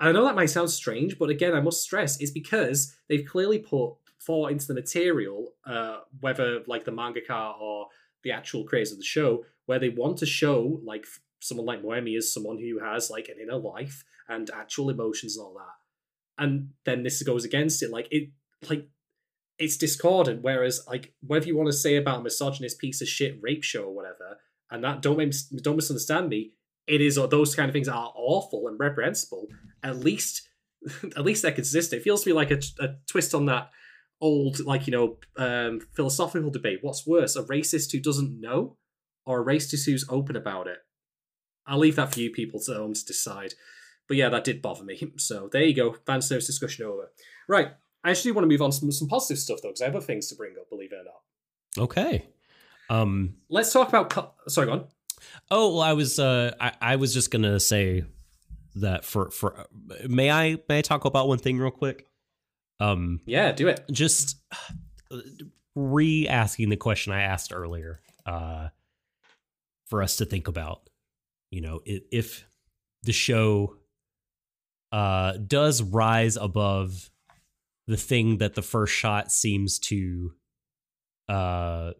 S2: I know that might sound strange, but again, I must stress it's because they've clearly put thought into the material, uh, whether like the mangaka or the actual creators of the show, where they want to show like someone like Moemi is someone who has like an inner life and actual emotions and all that. And then this goes against it. Like it like it's discordant. Whereas, like, whatever you want to say about a misogynist piece of shit rape show or whatever, and that don't mis- don't misunderstand me. It is or those kind of things are awful and reprehensible. At least, at least they're consistent. It feels to me like a, a twist on that old, like you know, um, philosophical debate. What's worse, a racist who doesn't know, or a racist who's open about it? I'll leave that for you people to home to decide. But yeah, that did bother me. So there you go. Fan service discussion over. Right. I actually want to move on to some, some positive stuff though, because I have other things to bring up. Believe it or not.
S1: okay um
S2: Let's talk about. Co- Sorry, go on.
S1: Oh, well, I was uh, I, I was just gonna say that for for may I may I talk about one thing real quick? Um,
S2: Yeah, do it.
S1: just re-asking the question I asked earlier, uh, for us to think about. You know, i- if the show uh does rise above the thing that the first shot seems to uh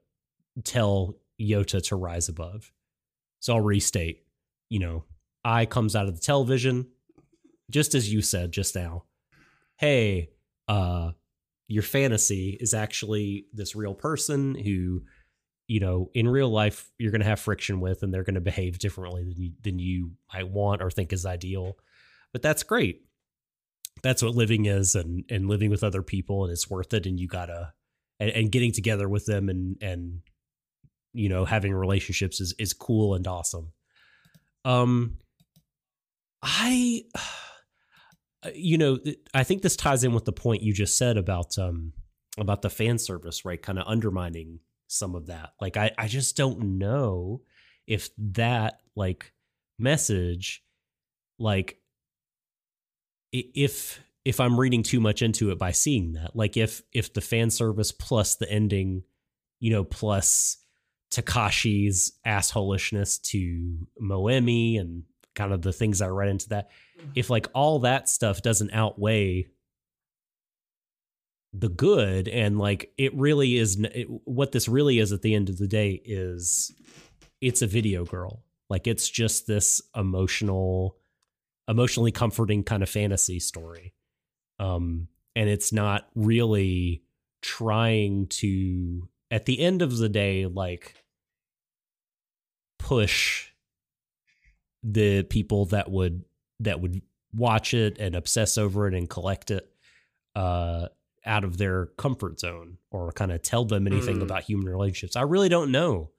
S1: tell Yota to rise above. So I'll restate, you know, Ai comes out of the television, just as you said just now. Hey, uh, your fantasy is actually this real person who, you know, in real life you're going to have friction with, and they're going to behave differently than you than you might want or think is ideal. But that's great. That's what living is, and and living with other people, and it's worth it. And you gotta and, and getting together with them and and you know having relationships is is cool and awesome um i you know i think this ties in with the point you just said about um about the fan service right kind of undermining some of that like i i just don't know if that like message like if if i'm reading too much into it by seeing that like if if the fan service plus the ending you know plus Takashi's assholishness to Moemi and kind of the things I read into that. Mm-hmm. If like all that stuff doesn't outweigh the good and like it really is it, what this really is at the end of the day is it's a video girl. Like it's just this emotional emotionally comforting kind of fantasy story. Um and it's not really trying to at the end of the day like push the people that would that would watch it and obsess over it and collect it uh out of their comfort zone or kind of tell them anything
S2: Mm.
S1: about human relationships. I really don't know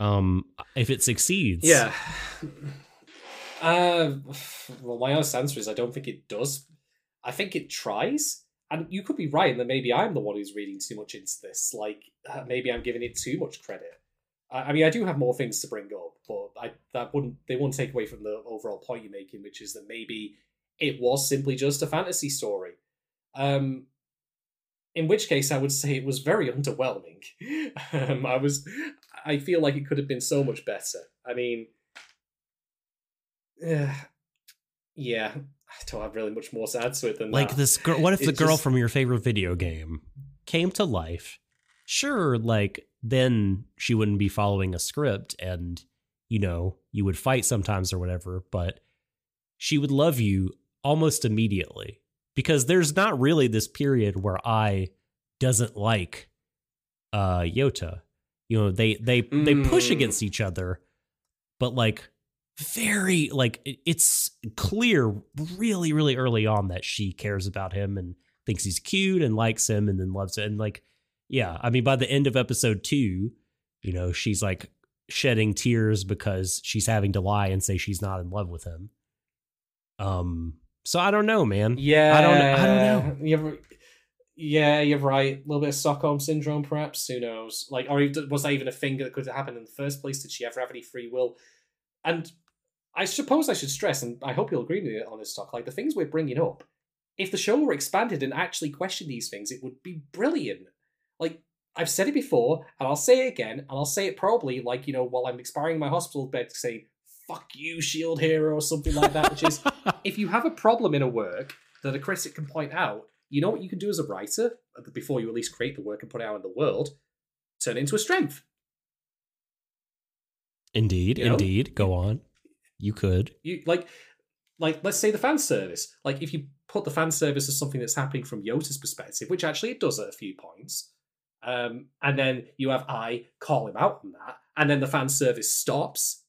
S1: um if it succeeds.
S2: Yeah. Uh, well, my honest answer is I don't think it does. I think it tries, and you could be right. that maybe I'm the one who's reading too much into this. Like uh, maybe I'm giving it too much credit. I, I mean, I do have more things to bring up, but I that wouldn't they wouldn't take away from the overall point you're making, which is that maybe it was simply just a fantasy story. Um, in which case, I would say it was very underwhelming. um, I was, I feel like it could have been so much better. I mean, uh, yeah, I don't have really much more to add to it than
S1: Like
S2: that.
S1: this girl what if
S2: It
S1: the girl
S2: just-
S1: from your favorite video game came to life? Sure, like then she wouldn't be following a script and you know, you would fight sometimes or whatever, but she would love you almost immediately because there's not really this period where Ai doesn't like uh Yota. You know, they they they push
S2: Mm.
S1: against each other, but like very like it's clear really really early on that she cares about him and thinks he's cute and likes him and then loves it and like yeah i mean by the end of episode 2 you know she's like shedding tears because she's having to lie and say she's not in love with him um so i don't know man
S2: Yeah,
S1: I don't- I don't
S2: know. You're, yeah, you're right. A little bit of Stockholm syndrome, perhaps. Who knows? Like, or was that even a thing that could have happened in the first place? Did she ever have any free will? And I suppose I should stress, and I hope you'll agree with me on this talk. Like the things we're bringing up, if the show were expanded and actually questioned these things, it would be brilliant. Like I've said it before, and I'll say it again, and I'll say it probably like you know while I'm expiring in my hospital bed, saying "fuck you, Shield Hero" or something like that, which is if you have a problem in a work that a critic can point out, you know what you can do as a writer before you at least create the work and put it out in the world? Turn it into a strength.
S1: indeed
S2: You know?
S1: indeed go on you could
S2: You like, like let's say the fan service. Like if you put the fan service as something that's happening from Yota's perspective, which actually it does at a few points, um, and then you have I call him out on that, and then the fan service stops.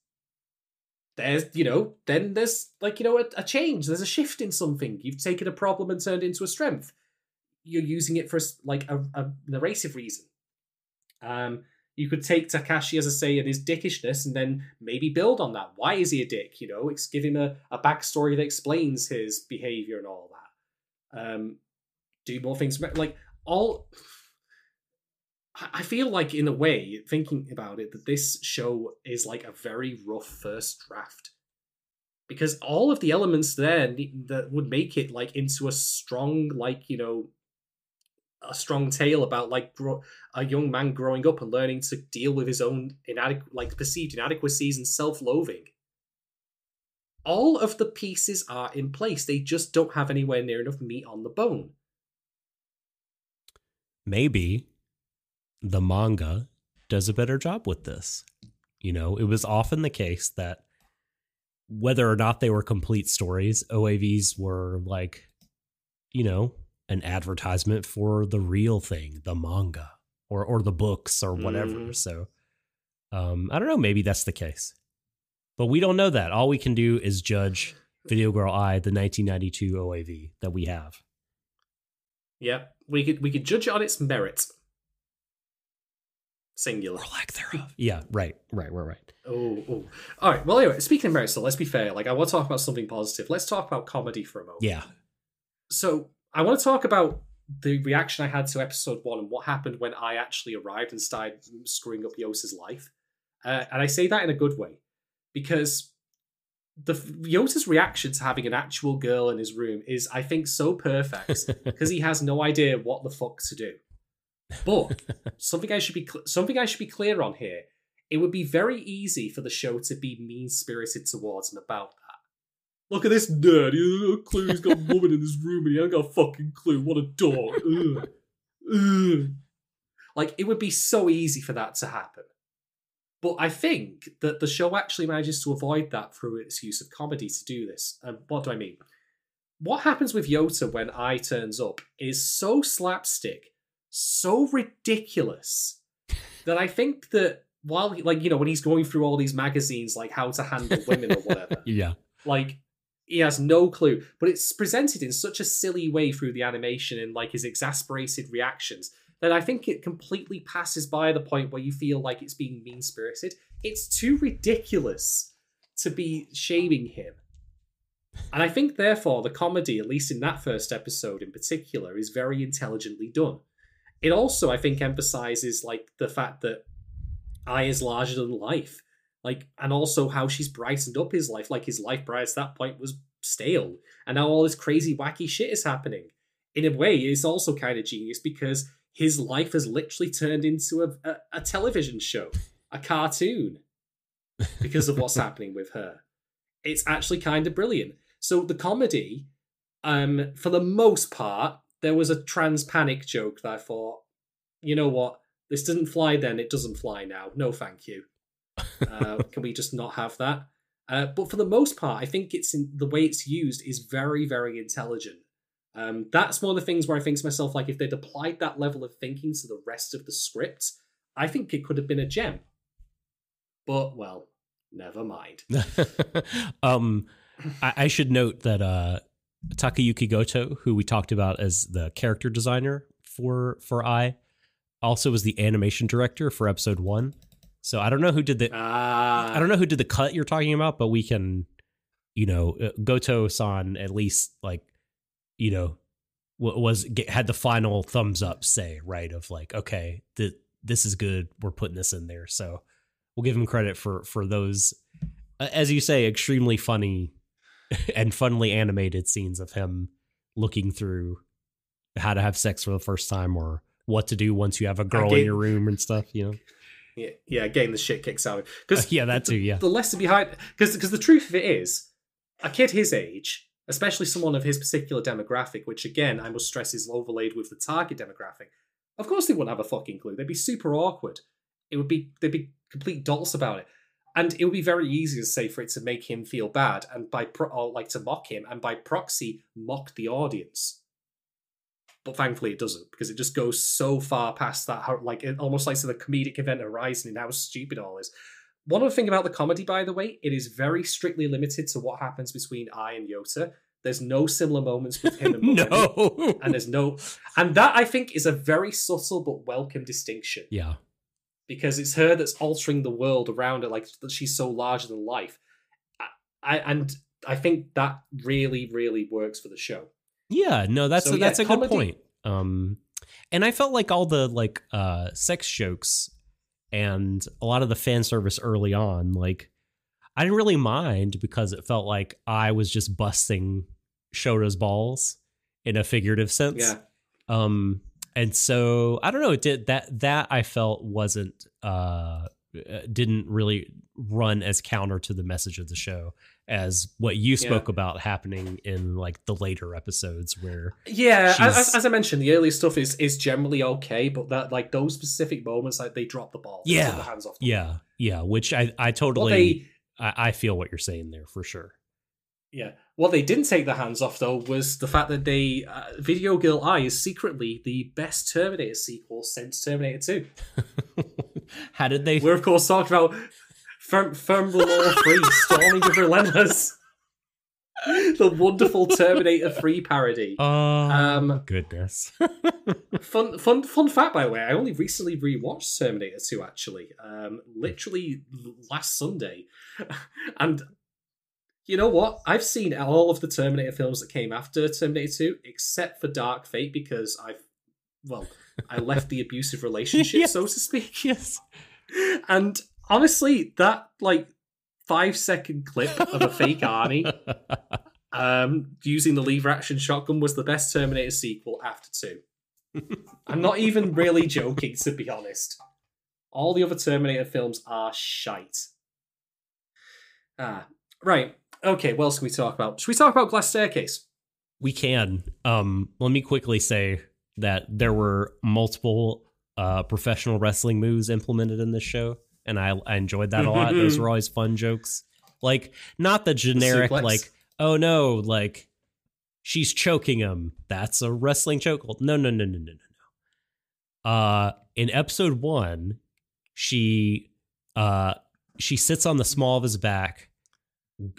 S2: There's, you know, then there's like you know a, a change. There's a shift in something. You've taken a problem and turned it into a strength. You're using it for like a, a narrative reason. Um, you could take Takashi as I say and his dickishness, and then maybe build on that. Why is he a dick? You know, it's give him a, a backstory that explains his behavior and all that. Um, do more things like all. I feel like, in a way, thinking about it, that this show is like a very rough first draft because all of the elements there that would make it like into a strong, like you know, a strong tale about like gro- a young man growing up and learning to deal with his own inadequate, like perceived inadequacies and self-loathing. All of the pieces are in place; they just don't have anywhere near enough meat on the bone.
S1: maybe the manga does a better job with this. You know, it was often the case that whether or not they were complete stories, OAVs were like, you know, an advertisement for the real thing, the manga or or the books or whatever.
S2: Mhm.
S1: So um I don't know, maybe that's the case. But we don't know that. All we can do is judge Video Girl Ai, the 1992 OAV that we have.
S2: Yeah, we could we could judge it on its merit. Singular.
S1: Or lack thereof. yeah, right, right, we're right.
S2: Oh, oh. All right. Well, anyway, speaking of merit, so let's be fair. Like, I want to talk about something positive. Let's talk about comedy for a moment.
S1: Yeah.
S2: So, I want to talk about the reaction I had to episode one and what happened when I actually arrived and started screwing up Yota's life. Uh, and I say that in a good way because the Yota's reaction to having an actual girl in his room is, I think, so perfect because he has no idea what the fuck to do. But something I should be cl- something I should be clear on here. It would be very easy for the show to be mean spirited towards him about that. Look at this nerd. He has no clue he's got a woman in this room and he ain't got a fucking clue. What a dog. Ugh. Ugh. Like it would be so easy for that to happen. But I think that the show actually manages to avoid that through its use of comedy to do this. And what do I mean? what happens with Yota when I turns up is so slapstick, so ridiculous that I think that while he, like you know when he's going through all these magazines like how to handle women or whatever,
S1: Yeah.
S2: like he has no clue. But it's presented in such a silly way through the animation and like his exasperated reactions that i think it completely passes by the point where you feel like it's being mean spirited it's too ridiculous to be shaming him. And i think therefore the comedy at least in that first episode in particular is very intelligently done it also i think emphasizes like the fact that i is larger than life. Like and also how she's brightened up his life like his life prior to that point was stale and now all this crazy wacky shit is happening. In a way it's also kind of genius because his life has literally turned into a, a, a television show a cartoon because of what's happening with her. It's actually kind of brilliant. So the comedy um for the most part there was a trans panic joke that i thought you know what this didn't fly then it doesn't fly now no thank you uh, can we just not have that? Uh, but for the most part, I think it's in the way it's used is very, very intelligent. Um, that's one of the things where I think to myself, like, if they'd applied that level of thinking to the rest of the script, I think it could have been a gem. But well, never mind.
S1: um, I, I should note that uh, Takayuki Goto, who we talked about as the character designer for for Ai, also was the animation director for episode one. So I don't know who did the
S2: Ah,
S1: I don't know who did the cut you're talking about, but we can, you know, uh, Goto-san at least like, you know, wa- was had the final thumbs up say right of like, okay, th- this is good. We're putting this in there, so we'll give him credit for for those, uh, as you say, extremely funny and funnily animated scenes of him looking through how to have sex for the first time or what to do once you have a girl in your room and stuff. You know,
S2: Yeah, yeah, getting the shit kicked out of because
S1: yeah, that too. Yeah,
S2: the lesson behind because because the truth of it is a kid his age especially someone of his particular demographic which again i must stress is overlaid with the target demographic of course they wouldn't have a fucking clue they'd be super awkward it would be they'd be complete dolts about it and it would be very easy to say for it to make him feel bad and by pro- or like to mock him and by proxy mock the audience. But thankfully it doesn't because it just goes so far past that how like it almost like to the comedic event horizon and how stupid all is. One other thing about the comedy, by the way, it is very strictly limited to what happens between Ai and Yota. There's no similar moments with him and
S1: no,
S2: and there's no, and that I think is a very subtle but welcome distinction.
S1: Yeah.
S2: Because it's her that's altering the world around her, like that she's so larger than life. I, I and I think that really, really works for the show.
S1: Yeah, no, that's
S2: So,
S1: a,
S2: yeah,
S1: that's a
S2: comedy-
S1: good point. Um, and I felt like all the like uh sex jokes and a lot of the fan service early on, like I didn't really mind because it felt like I was just busting Shota's balls in a figurative sense.
S2: Yeah,
S1: Um, and so I don't know. It did that. That I felt wasn't uh uh, didn't really run as counter to the message of the show as what you spoke about happening in like the later episodes where
S2: yeah. As, as I mentioned, the early stuff is is generally okay, but that like those specific moments, like they drop the ball,
S1: Yeah.
S2: the hands off. the
S1: yeah yeah which i i totally
S2: they
S1: I, I feel what you're saying there for sure
S2: Yeah. What they didn't take their hands off, though, was the fact that they uh, Video Girl Ai is secretly the best Terminator sequel since Terminator 2.
S1: how did they
S2: We're, of course, talking about Firm, Firm Law 3, Storming with Relentless. the wonderful Terminator 3 parody.
S1: oh
S2: Um,
S1: goodness
S2: Fun, fun, fun fact, by the way. I only recently rewatched Terminator 2. Actually, um, literally last Sunday, and you know what? I've seen all of the Terminator films that came after Terminator 2, except for Dark Fate, because I've, well, I left the abusive relationship,
S1: Yes.
S2: so to speak.
S1: yes
S2: And honestly, that like five second clip of a fake Arnie um, using the lever action shotgun was the best Terminator sequel after two. I'm not even really joking, to be honest. All the other Terminator films are shite. Ah, right. Okay, what else can we talk about? Should we talk about Glass Staircase?
S1: we can um let me quickly say that there were multiple uh professional wrestling moves implemented in this show and i i enjoyed that a lot those were always fun jokes like not the generic
S2: suplex.
S1: like oh no like she's choking him. That's a wrestling chokehold. No, no, no, no, no, no, no. Uh, in episode one, she uh she sits on the small of his back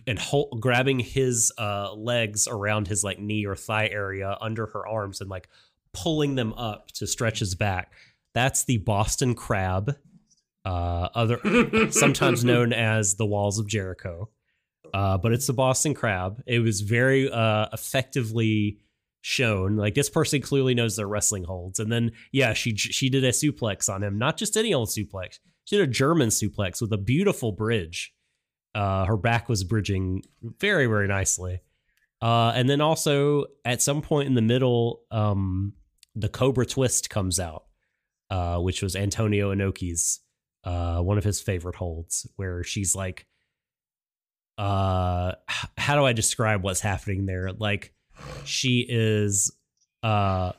S1: and hold, grabbing his uh legs around his like knee or thigh area under her arms and like pulling them up to stretch his back. That's the Boston Crab, uh, other sometimes known as the Walls of Jericho. Uh, but it's the Boston Crab. It was very uh, effectively shown. Like this person clearly knows their wrestling holds. And then yeah, she she did a suplex on him, not just any old suplex. She did a German suplex with a beautiful bridge. Uh, her back was bridging very very nicely. Uh, and then also at some point in the middle, um, the Cobra Twist comes out, uh, which was Antonio Inoki's uh, one of his favorite holds, where she's like, uh, how do I describe what's happening there? Like, she is uh,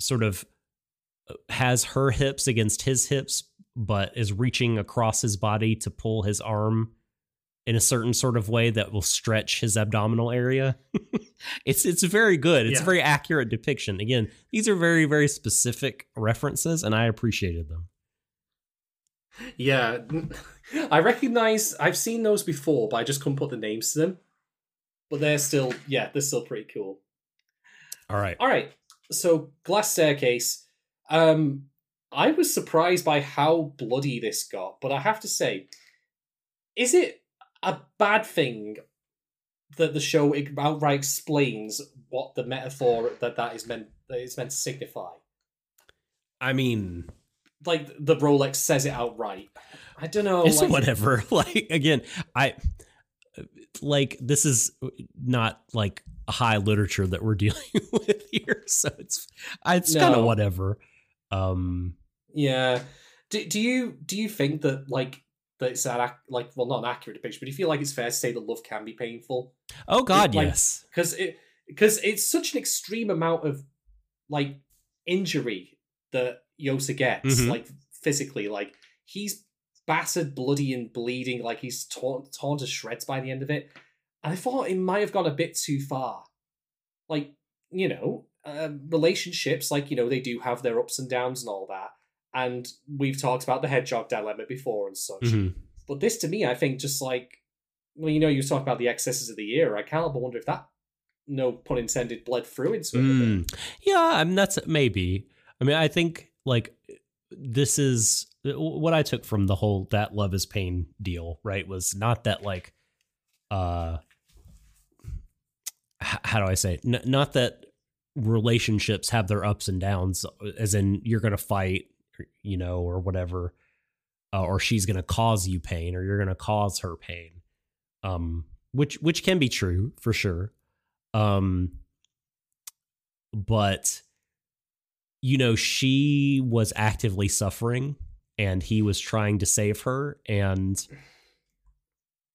S1: sort of uh, has her hips against his hips, but is reaching across his body to pull his arm in a certain sort of way that will stretch his abdominal area. it's it's very good. It's
S2: Yeah.
S1: a very accurate depiction. Again, these are very very specific references, and I appreciated them.
S2: Yeah, I recognize. I've seen those before, but I just couldn't put the names to them. But they're still, yeah, they're still pretty cool.
S1: All right.
S2: All right, so glass staircase. Um, I was surprised by how bloody this got, but I have to say, is it a bad thing that the show outright explains what the metaphor that that is meant that is meant to signify?
S1: I mean,
S2: Like the Rolex says it outright. I don't know.
S1: it's
S2: like-
S1: whatever. Like again, I like this is not like high literature that we're dealing with here, so it's it's kind of whatever. Um,
S2: Yeah. Do, do you do you think that like that it's an ac- like well not an accurate depiction, but you feel like it's fair to say that love can be painful
S1: oh God,
S2: like-
S1: yes.
S2: because it because it's such an extreme amount of like injury that Yota gets
S1: Mhm.
S2: like physically like he's battered, bloody, and bleeding like he's torn torn to shreds by the end of it, and I thought it might have gone a bit too far. Like you know, uh, relationships like you know they do have their ups and downs and all that. And we've talked about the hedgehog dilemma before and such.
S1: Mhm.
S2: But this to me, I think just like well, you know, you talk about the excesses of the year. I can't but wonder if that, no pun intended, bled through into it.
S1: Mm. Yeah, I mean that's maybe. I mean, I think like this is what I took from the whole that love is pain deal, right? Was not that like uh how do I say? it? N- not that relationships have their ups and downs as in you're going to fight, you know, or whatever uh, or she's going to cause you pain or you're going to cause her pain. Um which which can be true for sure. Um but you know she was actively suffering and he was trying to save her and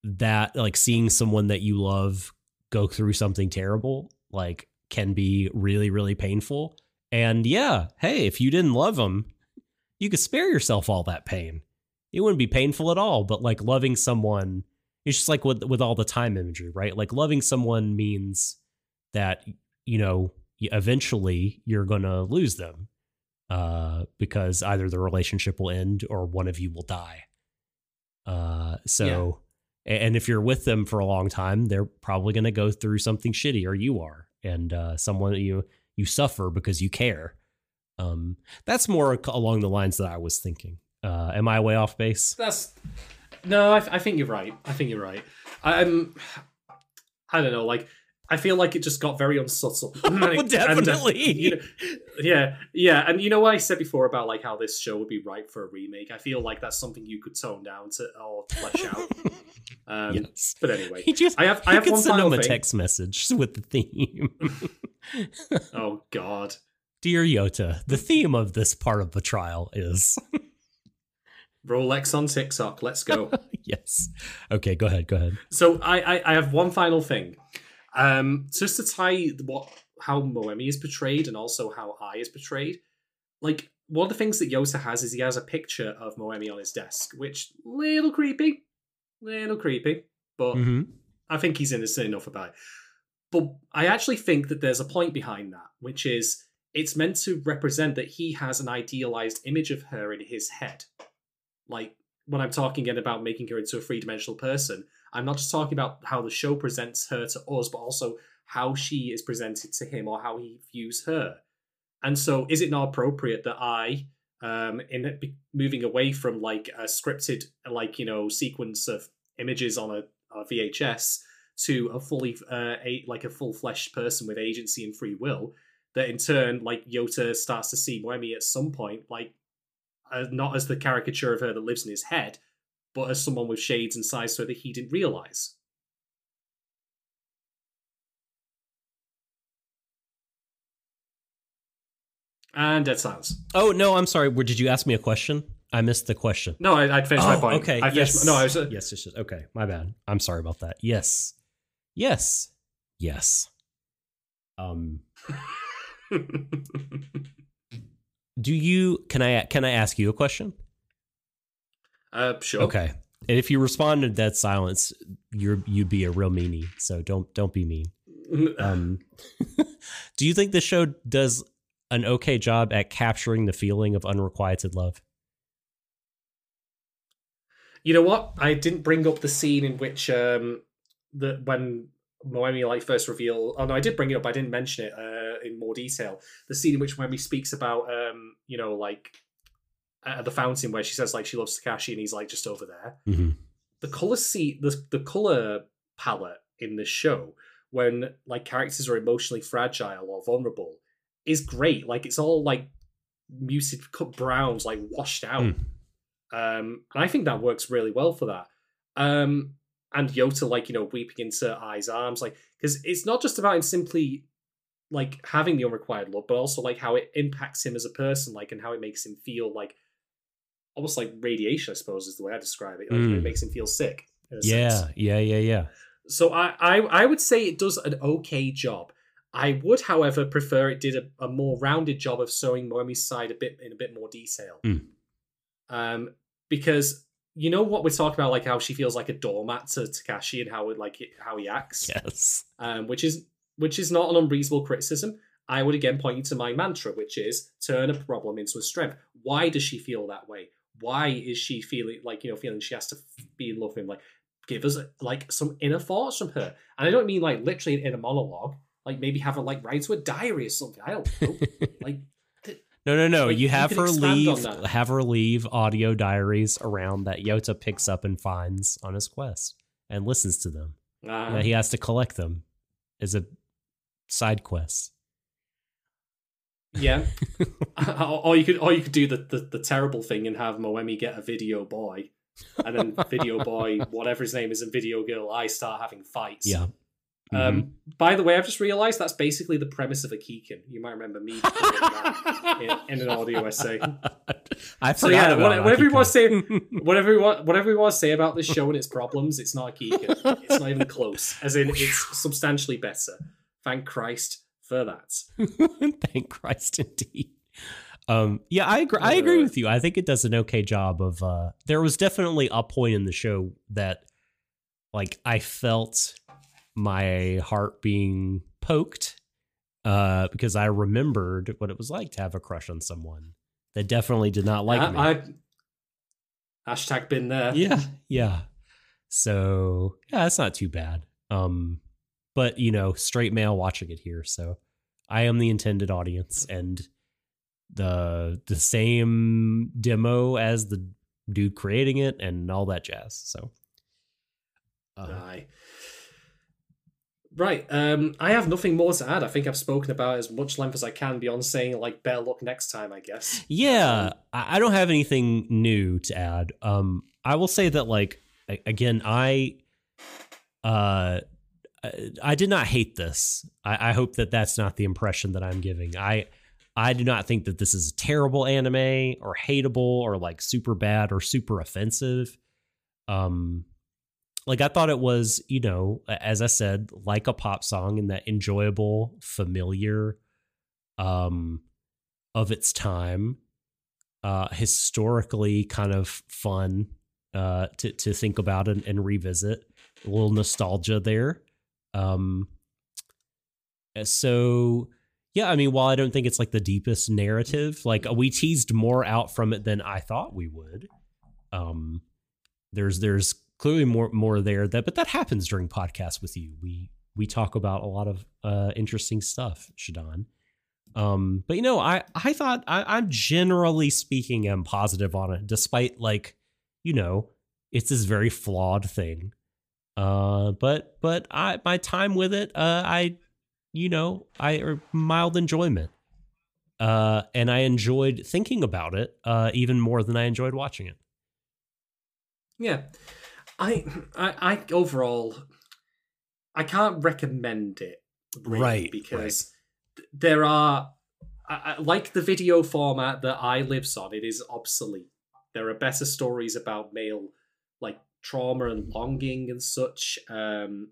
S1: that like seeing someone that you love go through something terrible like can be really really painful and yeah hey if you didn't love him you could spare yourself all that pain it wouldn't be painful at all but like loving someone it's just like with with all the time imagery right like loving someone means that you know eventually you're going to lose them uh, because either the relationship will end or one of you will die. Uh, so, a- and if you're with them for a long time, they're probably going to go through something shitty, or you are, and uh, someone you you suffer because you care. Um, that's more along the lines that I was thinking. Uh, am I way off base?
S2: That's no, I, I think you're right. I think you're right. I'm. I don't know. Like, I feel like it just got very unsubtle. And it- and,
S1: Definitely.
S2: you know, yeah, yeah, and you know what I said before about like how this show would be ripe for a remake. I feel like that's something you could tone down to or flesh out. Um,
S1: yes.
S2: But anyway,
S1: He just
S2: I have I have
S1: could
S2: one
S1: send
S2: final
S1: him a
S2: thing.
S1: text message with the theme.
S2: Oh God.
S1: Dear Yota, the theme of this part of the trial is
S2: Rolex on TikTok. Let's go.
S1: yes. Okay, go ahead. Go ahead.
S2: So I, I I have one final thing, um, just to tie what how Moemi is portrayed and also how I is portrayed. Like one of the things that Yota has is he has a picture of Moemi on his desk, which little creepy, little creepy, but
S1: Mm-hmm.
S2: I think he's innocent enough about it. but I actually think that there's a point behind that, which is it's meant to represent that he has an idealized image of her in his head. Like when I'm talking again about making her into a three dimensional person, I'm not just talking about how the show presents her to us, but also how she is presented to him or how he views her. And so, is it not appropriate that I, um, in moving away from like a scripted, like you know, sequence of images on a, a VHS to a fully, uh, a, like a full fleshed person with agency and free will, that in turn, like Yota starts to see Moemi at some point, like uh, not as the caricature of her that lives in his head, but as someone with shades and size so that he didn't realize. And dead silence.
S1: Oh no, I'm sorry. Did you ask me a question? I missed the question.
S2: No, I, would finished oh, my point.
S1: Okay.
S2: I
S1: yes.
S2: My, no, I was.
S1: Uh, yes, yes, yes. Okay, my bad. I'm sorry about that. Yes. Yes. Yes. Um. do you? Can I? Can I ask you a question?
S2: Uh, sure.
S1: Okay. And if you respond to dead silence, you're you'd be a real meanie. So don't don't be mean. Um, do you think the show does an okay job at capturing the feeling of unrequited love.
S2: You know what? I didn't bring up the scene in which um the when Moemi like first reveal. Oh no, I did bring it up. I didn't mention it uh, in more detail. The scene in which Moemi speaks about um you know like at the fountain where she says like she loves Takashi and he's like just over there.
S1: Mm-hmm.
S2: The color see the the color palette in this show when like characters are emotionally fragile or vulnerable is great. Like it's all like muted cut browns, like washed out. Mm. Um, and I think that works really well for that. Um, and Yota, like you know, weeping into Ai's arms, like because it's not just about him simply like having the unrequited love, but also like how it impacts him as a person, like and how it makes him feel like almost like radiation, I suppose, is the way I describe it. Like mm. it makes him feel sick.
S1: Yeah,
S2: sense.
S1: yeah, yeah, yeah.
S2: So I, I, I would say it does an okay job. I would, however, prefer it did a, a more rounded job of showing Moemi's side a bit in a bit more detail.
S1: Mm.
S2: Um, because you know what we're talking about, like how she feels like a doormat to Takashi and how it, like how he acts.
S1: Yes.
S2: Um, which is which is not an unreasonable criticism. I would again point you to my mantra, which is turn a problem into a strength. Why does she feel that way? Why is she feeling like you know feeling she has to be in love with him? Like give us like some inner thoughts from her, and I don't mean like literally in a monologue like maybe have her like write to a diary or something. I don't know. like
S1: no, no, no. Like, you have you her leave have her leave audio diaries around that Yota picks up and finds on his quest and listens to them. Uh, he has to collect them as a side quest.
S2: Yeah. or you could or you could do the, the, the terrible thing and have Moemi get a video boy. And then video boy, whatever his name is, and video girl Ai start having fights.
S1: Yeah.
S2: Um, mm-hmm. Um, by the way, I've just realised that's basically the premise of Akikan. You might remember me in, in, an audio essay.
S1: I so yeah,
S2: what, whatever we want to say, whatever we want, whatever we want to say about this show and its problems, it's not Akikan. It's not even close. As in, it's substantially better. Thank Christ for that.
S1: Thank Christ, indeed. Um, yeah, I agree. I agree with you. I think it does an okay job of. Uh, there was definitely a point in the show that, like, I felt my heart being poked uh, because I remembered what it was like to have a crush on someone that definitely did not like
S2: I,
S1: me.
S2: I, hashtag been there.
S1: Yeah, yeah. So yeah, that's not too bad. Um, but you know, straight male watching it here, so I am the intended audience and the the same demo as the dude creating it and all that jazz. So,
S2: uh, Aye. Right. Um, I have nothing more to add. I think I've spoken about as much length as I can beyond saying like better luck next time. I guess.
S1: Yeah, I don't have anything new to add. Um, I will say that like again, I, uh, I did not hate this. I, I hope that that's not the impression that I'm giving. I. I do not think that this is a terrible anime or hateable or like super bad or super offensive. Um, like I thought it was, you know, as I said, like a pop song in that enjoyable, familiar, um, of its time, uh, historically kind of fun, uh, to to think about and, and revisit. A little nostalgia there. Um, Uh, So yeah, I mean, while I don't think it's like the deepest narrative, like we teased more out from it than I thought we would. Um, there's there's clearly more more there that, but that happens during podcasts with you. We we talk about a lot of uh interesting stuff, Shadon. Um, but you know, I I thought I, I'm generally speaking am positive on it, despite like you know it's this very flawed thing. Uh, but but I my time with it, uh, I you know I er, mild enjoyment. Uh, and I enjoyed thinking about it, uh, even more than I enjoyed watching it.
S2: Yeah, I, I, I overall, I can't recommend it, really,
S1: Right,
S2: Because th- there are, I, I, like the video format that Ai lives on, it is obsolete. There are better stories about male, like trauma and longing and such. Um,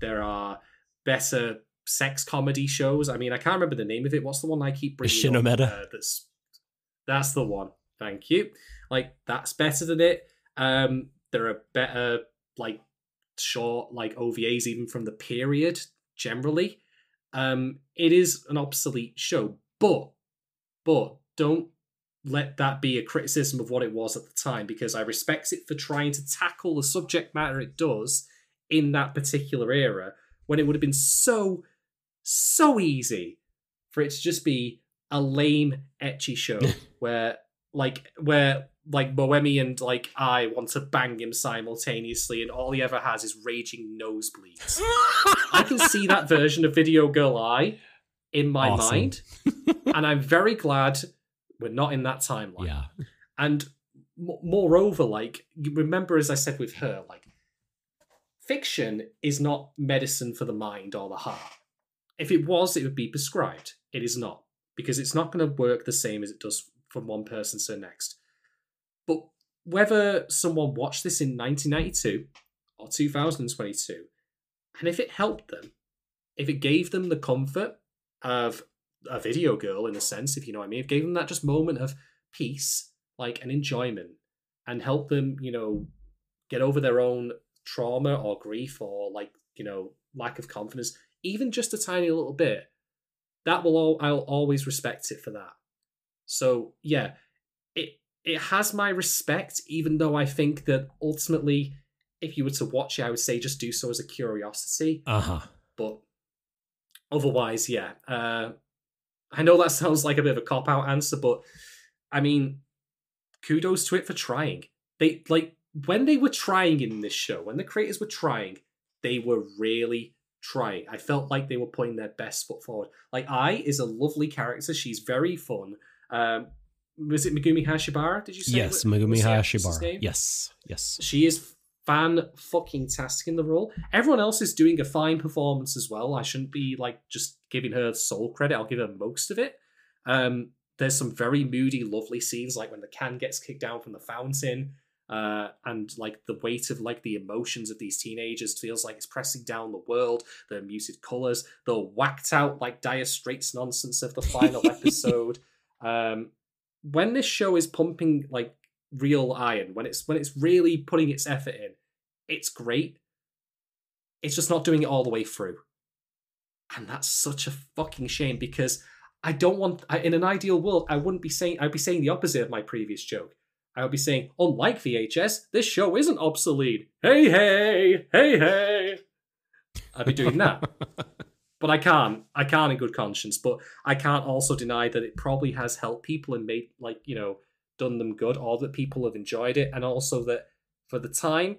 S2: there are better sex comedy shows. I mean, I can't remember the name of it. What's the one I keep bringing? up?
S1: Shimoneta?
S2: Uh, that's that's the one. Thank you. Like that's better than it. Um, there are better like short like OVAs even from the period generally. Um, it is an obsolete show, but but don't let that be a criticism of what it was at the time because I respect it for trying to tackle the subject matter it does in that particular era when it would have been so so easy for it to just be a lame ecchi show where like where like Moemi and like I want to bang him simultaneously and all he ever has is raging nosebleeds. I can see that version of Video Girl Ai in my
S1: Awesome.
S2: mind and I'm very glad we're not in that timeline.
S1: Yeah,
S2: And m- moreover, like you remember, as I said with her, like fiction is not medicine for the mind or the heart. If it was, it would be prescribed. It is not because it's not going to work the same as it does from one person to the next. But whether someone watched this in 1992 or 2022, and if it helped them, if it gave them the comfort of a video girl in a sense, if you know what I mean, it gave them that just moment of peace, like an enjoyment, and help them, you know, get over their own trauma or grief or like, you know, lack of confidence, even just a tiny little bit, that will all I'll always respect it for that. So yeah, it it has my respect, even though I think that ultimately, if you were to watch it, I would say just do so as a curiosity.
S1: uh huh.
S2: But otherwise, yeah. Uh, I know that sounds like a bit of a cop out answer, but I mean, kudos to it for trying. They like when they were trying in this show, when the creators were trying, they were really trying. I felt like they were putting their best foot forward. Like Ai is a lovely character. She's very fun. Um, was it Megumi Hayashibara? Did you say?
S1: Yes,
S2: wa-
S1: Megumi
S2: Hayashibara.
S1: Yes, yes.
S2: She is fan fucking tastic in the role. Everyone else is doing a fine performance as well. I shouldn't be like just giving her sole credit. I'll give her most of it. Um, there's some very moody, lovely scenes, like when the can gets kicked down from the fountain, uh, and like the weight of like the emotions of these teenagers feels like it's pressing down the world. The muted colors, the whacked out like Dire Straits nonsense of the final episode. Um, when this show is pumping like real iron when it's when it's really putting its effort in it's great. It's just not doing it all the way through. And that's such a fucking shame because i don't want I, in an ideal world i wouldn't be saying i'd be saying the opposite of my previous joke. I would be saying unlike vhs this show isn't obsolete. Hey hey hey hey. I'd be doing that but I can't. I can't in good conscience. But I can't also deny that it probably has helped people and made like you know done them good, or that people have enjoyed it, and also that for the time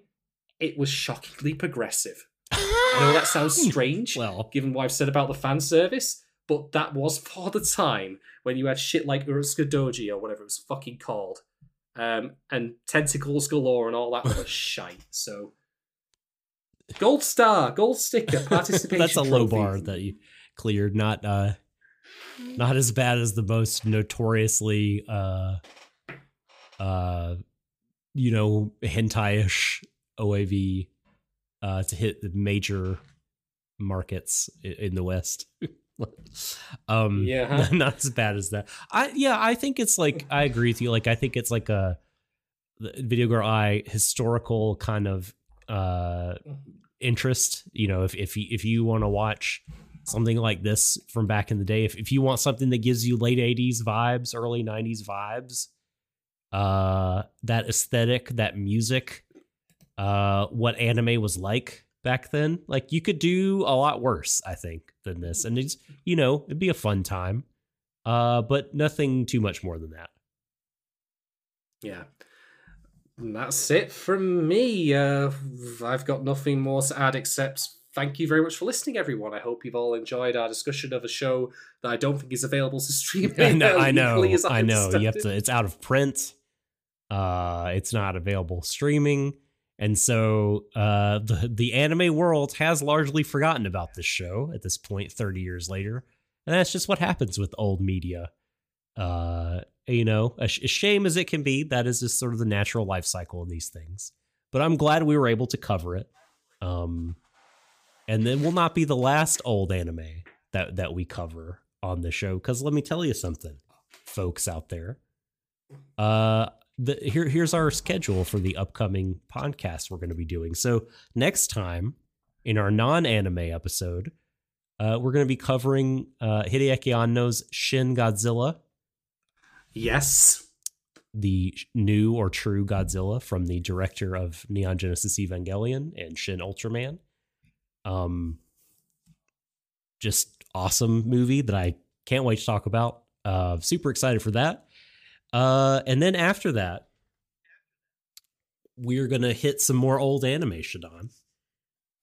S2: it was shockingly progressive. I know that sounds strange,
S1: well,
S2: given what I've said about the fan service, but that was for the time when you had shit like Urutsuka Doji or whatever it was fucking called, um, and tentacles galore and all that other shite. So. Gold star, gold sticker, participation.
S1: that's a low bar that you cleared. Not uh, not as bad as the most notoriously uh, uh, you know, hentai-ish OAV uh to hit the major markets in the West. um
S2: Yeah, huh?
S1: not as bad as that. I yeah, I think it's like I agree with you. Like I think it's like a the video girl Ai historical kind of uh interest. You know, if if you, if you want to watch something like this from back in the day. If if you want something that gives you late '80s vibes, early '90s vibes, uh, that aesthetic, that music, uh, what anime was like back then, like you could do a lot worse, I think, than this. And it's you know it'd be a fun time, uh, but nothing too much more than that.
S2: Yeah. And that's it from me. Uh, I've got nothing more to add except thank you very much for listening, everyone. I hope you've all enjoyed our discussion of a show that I don't think is available to stream.
S1: I know, I know, I know. You have to. It's out of print. Uh, it's not available streaming, and so uh, the the anime world has largely forgotten about this show at this point, thirty years later, and that's just what happens with old media. Uh, you know, a, sh- a shame as it can be, that is just sort of the natural life cycle of these things. But I'm glad we were able to cover it. Um, and then will not be the last old anime that that we cover on the show because let me tell you something folks out there uh the here here's our schedule for the upcoming podcast we're going to be doing so next time in our non-anime episode uh we're going to be covering uh hideaki anno's shin godzilla
S2: Yes.
S1: the new or true Godzilla from the director of Neon Genesis Evangelion and Shin Ultraman. Um, just awesome movie that I can't wait to talk about. Uh, super excited for that. Uh, and then after that, we're gonna hit some more old animation on.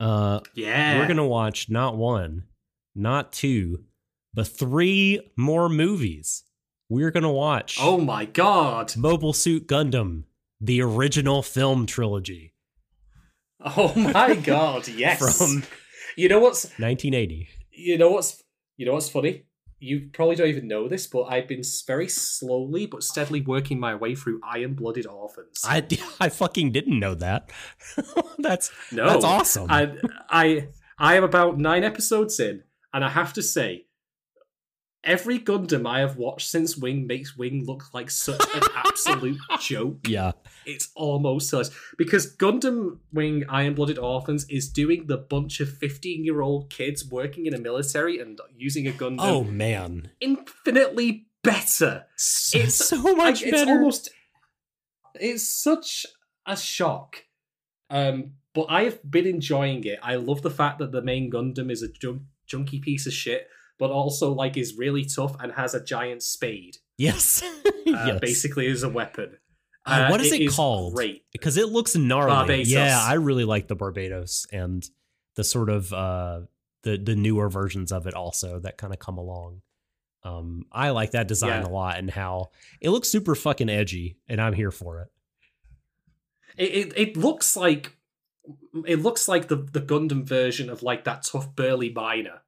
S1: Uh,
S2: Yeah.
S1: we're gonna watch not one, not two, but three more movies. We're gonna watch.
S2: Oh my god.
S1: Mobile Suit Gundam, the original film trilogy
S2: Oh my god. Yes.
S1: from
S2: You know what's
S1: 1980.
S2: you know what's you know what's funny? You probably don't even know this, but I've been very slowly but steadily working my way through Iron Blooded Orphans.
S1: I I fucking didn't know that. that's
S2: no,
S1: that's awesome.
S2: I I I am about nine episodes in, and I have to say, every Gundam I have watched since Wing makes Wing look like such an absolute joke.
S1: yeah,
S2: It's almost hilarious because Gundam Wing Iron Blooded Orphans is doing the bunch of fifteen-year-old kids working in a military and using a Gundam
S1: oh man,
S2: infinitely better.
S1: so,
S2: It's
S1: so
S2: Like,
S1: much
S2: it's
S1: better.
S2: almost it's such a shock. Um, but I've been enjoying it. I love the fact that the main Gundam is a junk, junky piece of shit, but also like is really tough and has a giant spade,
S1: yes,
S2: uh,
S1: yes.
S2: basically as a weapon.
S1: Uh, what is it,
S2: is
S1: called?
S2: Great.
S1: because it looks gnarly.
S2: Barbatos.
S1: Yeah, I really like the Barbatos and the sort of uh the the newer versions of it also that kind of come along. Um, I like that design
S2: Yeah.
S1: a lot and how it looks super fucking edgy, and I'm here for it.
S2: It, it it looks like it looks like the the Gundam version of like that tough burly miner.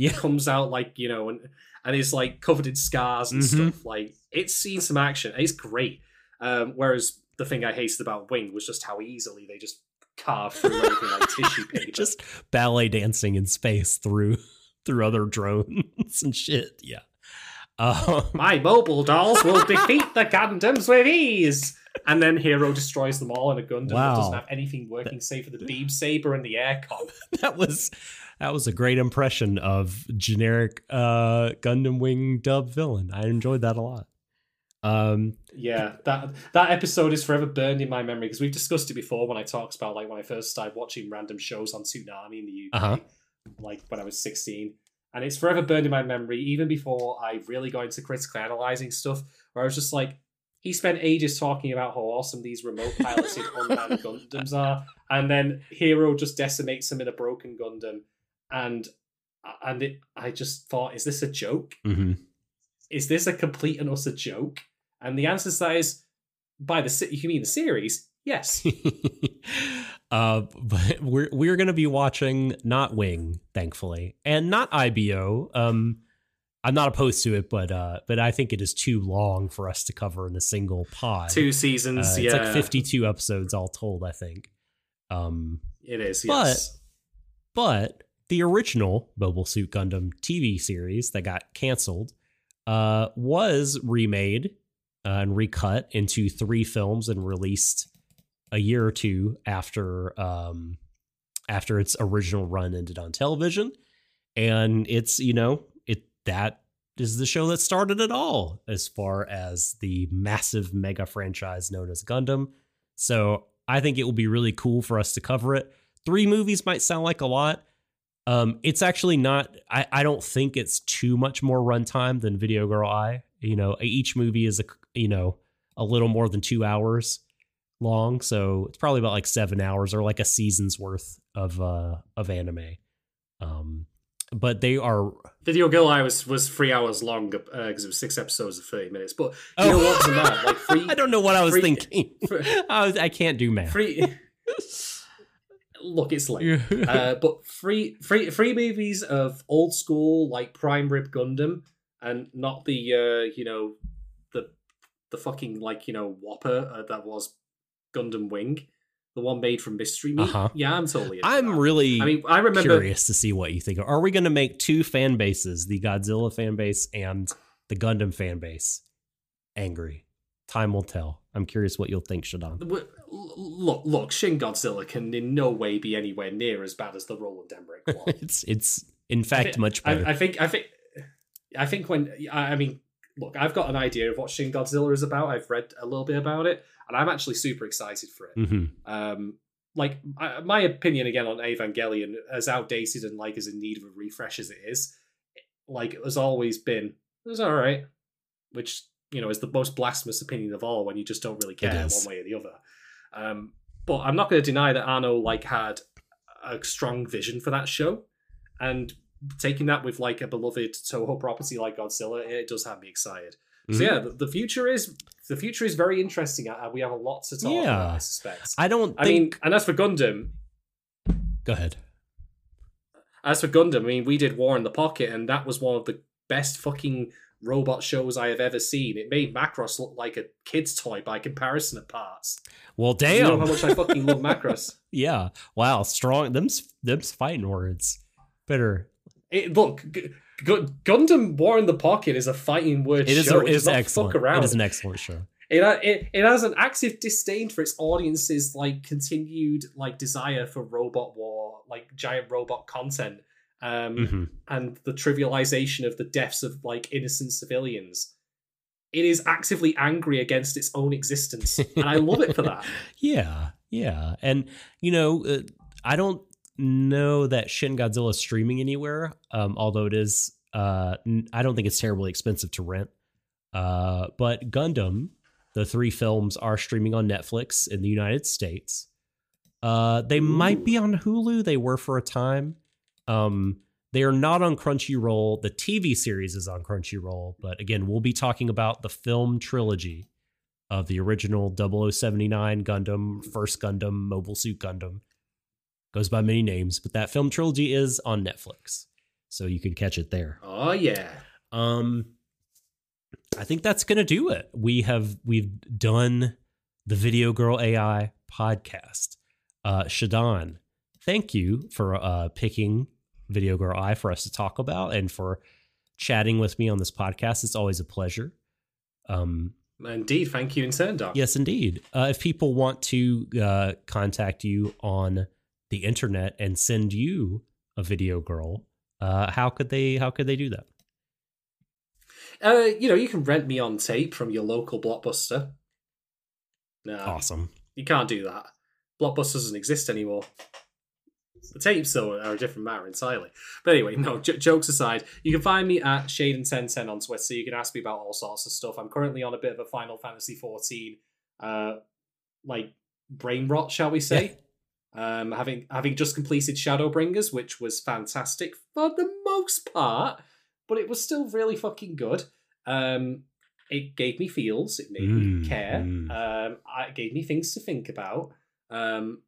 S1: Yeah.
S2: comes out like you know and and is like covered in scars and
S1: Mhm.
S2: stuff. Like it's seen some action. It's great. Um, whereas the thing I hated about Wing was just how easily they just carved through everything like tissue paper.
S1: Just ballet dancing in space through through other drones and shit. Yeah. Um,
S2: my mobile dolls will defeat the Gundams with ease. And then Heero destroys them all in a Gundam that doesn't have anything working save for the beam saber and the aircon.
S1: that was that was a great impression of generic uh Gundam Wing dub villain. I enjoyed that a lot. Um
S2: Yeah, that that episode is forever burned in my memory because we've discussed it before when I talked about like when I first started watching random shows on Toonami in the UK,
S1: Uh-huh.
S2: like when I was sixteen, and it's forever burned in my memory even before I really got into critically analyzing stuff. Where I was just like, he spent ages talking about how awesome these remote piloted unmanned Gundams are, and then Heero just decimates them in a broken Gundam, and and it, I just thought, is this a joke?
S1: mhm.
S2: is this a complete and utter joke? And the answer to that is, by the you mean the series? Yes.
S1: uh but we're we're going to be watching not Wing, thankfully, and not IBO. Um I'm not opposed to it, but uh but I think it is too long for us to cover in a single pod.
S2: Two
S1: Uh,
S2: seasons.
S1: it's
S2: yeah,
S1: like 52 episodes all told, I think. Um
S2: It is.
S1: But-
S2: Yes.
S1: But the original Mobile Suit Gundam TV series that got canceled uh, was remade uh, and recut into three films and released a year or two after um, after its original run ended on television. and it's you know that is the show that started it all as far as the massive mega franchise known as Gundam. So I think it will be really cool for us to cover it. Three movies might sound like a lot. Um, it's actually not. I, I don't think it's too much more runtime than Video Girl Ai. You know, each movie is a you know a little more than two hours long, so it's probably about like seven hours or like a season's worth of uh of anime. Um, but they are
S2: Video Girl Ai was was three hours long because it was six episodes of thirty minutes. But you know
S1: Oh.
S2: that? Like free,
S1: I don't know what I was
S2: free-
S1: thinking.
S2: free-
S1: I, was, I can't do math.
S2: free. Look, it's late. uh, but free, free, free movies of old school like prime rib Gundam, and not the uh, you know the the fucking like you know Whopper uh, that was Gundam Wing, the one made from Mystery Meat.
S1: Uh-huh.
S2: Yeah, I'm totally.
S1: I'm
S2: that.
S1: really
S2: I mean, I remember.
S1: curious to see what you think. Are we going to make two fan bases, the Godzilla fan base and the Gundam fan base, angry? Time will tell. I'm curious what you'll think, Shadon.
S2: Look, look, Shin Godzilla can in no way be anywhere near as bad as the Roland Emmerich one.
S1: it's it's in fact
S2: thi-
S1: much better.
S2: I think I think I think when I I mean, look, I've got an idea of what Shin Godzilla is about. I've read a little bit about it, and I'm actually super excited for it.
S1: hmm
S2: Um, like I, my opinion again on Evangelion, as outdated and like as in need of a refresh as it is, like it has always been, it was all right, which you know is the most blasphemous opinion of all when you just don't really care one way or the other. Um, but I'm not going to deny that Anno like had a strong vision for that show, and taking that with like a beloved Toho property like Godzilla, it does have me excited.
S1: Mhm.
S2: So yeah, the, the future is the future is very interesting. and We have a lot to talk
S1: Yeah.
S2: about. I suspect.
S1: I don't
S2: I mean, and as for Gundam,
S1: go ahead.
S2: as for Gundam, I mean, we did War in the Pocket, and that was one of the best fucking robot shows I have ever seen. It made Macross look like a kid's toy by comparison of parts.
S1: Well,
S2: You know
S1: damn.
S2: how much I fucking love Macross.
S1: yeah. Wow. Strong. Them's them's fighting words. Better.
S2: It, look, Gundam War in the Pocket is a fighting word
S1: It is.
S2: show.
S1: It
S2: does
S1: is excellent.
S2: Fuck around.
S1: It is an excellent show.
S2: It, it it has an active disdain for its audience's like continued like desire for robot war, like giant robot content, um,
S1: Mhm.
S2: and the trivialization of the deaths of like innocent civilians. It is actively angry against its own existence, and I love it for that.
S1: Yeah, yeah, and you know, uh, I don't know that Shin Godzilla is streaming anywhere. Um, although it is, uh, I don't think it's terribly expensive to rent. Uh, but Gundam, the three films are streaming on Netflix in the United States. Uh, they might be on Hulu. They were for a time. Um, they are not on Crunchyroll. The TV series is on Crunchyroll, but again, we'll be talking about the film trilogy of the original 0079 Gundam, First Gundam, Mobile Suit Gundam. Goes by many names, but that film trilogy is on Netflix. So you can catch it there.
S2: Oh yeah,
S1: Um I think that's going to do it. We have we've done the Video Girl Ai podcast. Uh Shadon, thank you for uh picking Video Girl Ai for us to talk about and for chatting with me on this podcast. It's always a pleasure. Um
S2: indeed. Thank you in turn, Doc.
S1: Yes, indeed. Uh, if people want to uh, contact you on the internet and send you a video girl, uh, how could they? How could they do that?
S2: Uh, you know, you can rent me on tape from your local blockbuster. No,
S1: Awesome.
S2: you can't do that. Blockbuster doesn't exist anymore. The tapes, though, are a different matter entirely. But anyway, no, j- jokes aside, you can find me at Shade and 1010 on Twitter. You can ask me about all sorts of stuff. I'm currently on a bit of a Final Fantasy 14, uh, like, brain rot, shall we say. Um, having having just completed Shadowbringers, which was fantastic for the most part, but it was still really fucking good. Um, it gave me feels, it made
S1: Mm,
S2: me care,
S1: mm.
S2: um, it gave me things to think about. Um,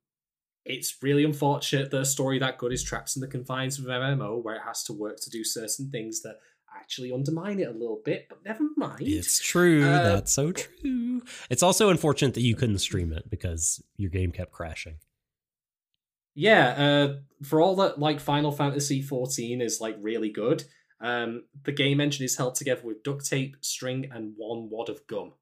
S2: it's really unfortunate that a story that good is trapped in the confines of MMO where it has to work to do certain things that actually undermine it a little bit, but never mind.
S1: It's true.
S2: Uh,
S1: That's so true. It's also unfortunate that you couldn't stream it because your game kept crashing.
S2: Yeah, uh, for all that like Final Fantasy 14 is like really good, um, the game engine is held together with duct tape, string, and one wad of gum.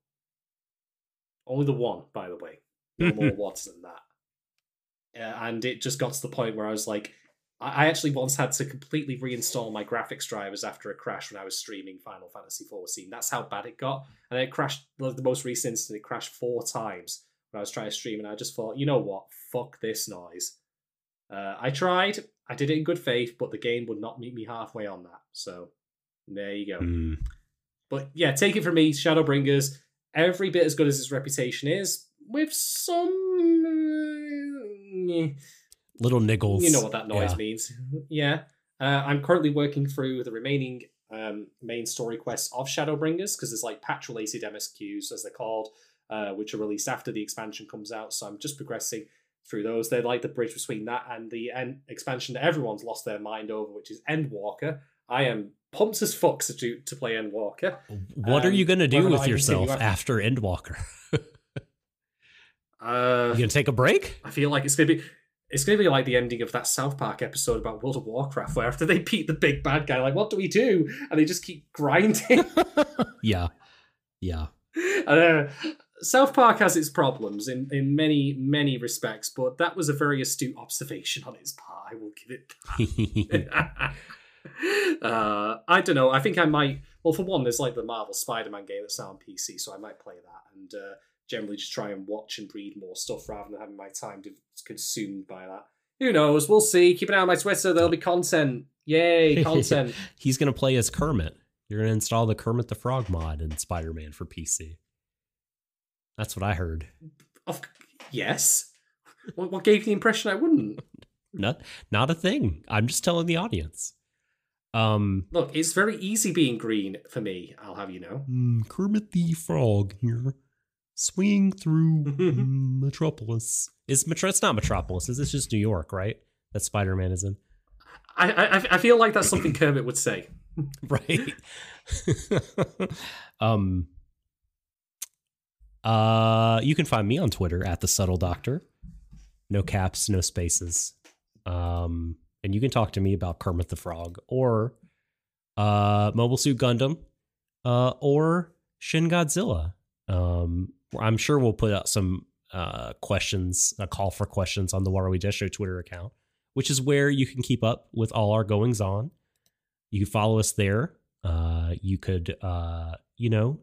S2: Only the one, by the way. No more wads than that. Uh, and it just got to the point where I was like, I I actually once had to completely reinstall my graphics drivers after a crash when I was streaming Final Fantasy XIV. That's how bad it got, and it crashed. like, The most recent instance, it crashed four times when I was trying to stream, and I just thought, you know what, fuck this noise. Uh, I tried, I did it in good faith, but the game would not meet me halfway on that. So there you go.
S1: Hmm.
S2: But yeah, take it from me, Shadowbringers, every bit as good as its reputation is, with some. uh,
S1: Little niggles.
S2: you know what that noise
S1: Yeah.
S2: means. Yeah. Uh, I'm currently working through the remaining um, main story quests of Shadowbringers because there's like patch related MSQs, as they're called, uh, which are released after the expansion comes out. So I'm just progressing through those. They're like the bridge between that and the end expansion that everyone's lost their mind over, which is Endwalker. I am pumped as fuck to, do, to play Endwalker.
S1: What are
S2: Um,
S1: you going to do
S2: whether or not
S1: with yourself
S2: after-
S1: Endwalker?
S2: Uh,
S1: you going to take a break?
S2: I feel like it's gonna be it's gonna be like the ending of that South Park episode about World of Warcraft, where after they beat the big bad guy, like what do we do? And they just keep grinding.
S1: yeah. Yeah.
S2: uh, South Park has its problems in in many many respects, but that was a very astute observation on its part. I will give it that. uh, I don't know. I think I might. Well, for one, there's like the Marvel Spider-Man game that's now on PC, so I might play that and uh, generally just try and watch and read more stuff rather than having my time consumed by that. Who knows? We'll see. Keep an eye on my Twitter. There'll be content. Yay, content.
S1: He's going to play as Kermit. You're going to install the Kermit the Frog mod in Spider Man for PC. That's what I heard.
S2: of, yes. What, what gave the impression I wouldn't?
S1: Not not a thing. I'm just telling the audience. Um
S2: Look, it's very easy being green for me. I'll have you know.
S1: mm, Kermit the Frog here. swinging through Metropolis. Is Metro it's not Metropolis, is this just New York, right? That Spider Man is in.
S2: I, I I feel like that's something Kermit would say.
S1: right um uh you can find me on twitter at the subtle doctor. No caps no spaces. Um and you can talk to me about kermit the frog or uh mobile suit gundam uh or shin godzilla. Um i'm sure we'll put out some uh questions a call for questions on the What Are We Just show twitter account which is where you can keep up with all our goings on. You can follow us there. Uh, you could, uh, you know,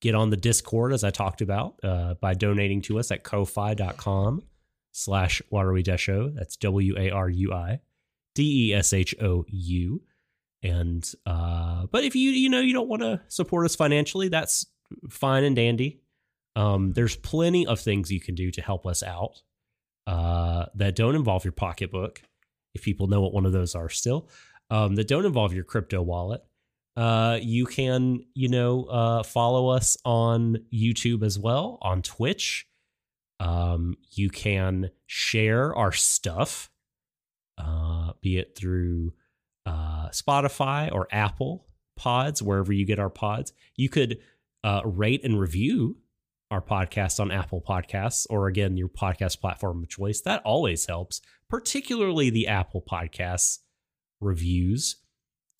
S1: get on the Discord as I talked about uh, by donating to us at ko-fi.com slash Waterway Desho. That's W A R U I D E S H O U. And uh, but if you you know you don't want to support us financially, that's fine and dandy. Um, there's plenty of things you can do to help us out uh, that don't involve your pocketbook. If people know what one of those are still, um, that don't involve your crypto wallet. Uh, you can, you know, uh, follow us on YouTube as well, on Twitch. Um, you can share our stuff, uh, be it through uh, Spotify or Apple Pods, wherever you get our pods. You could uh, rate and review our podcast on Apple Podcasts or again your podcast platform of choice. That always helps, particularly the Apple Podcasts reviews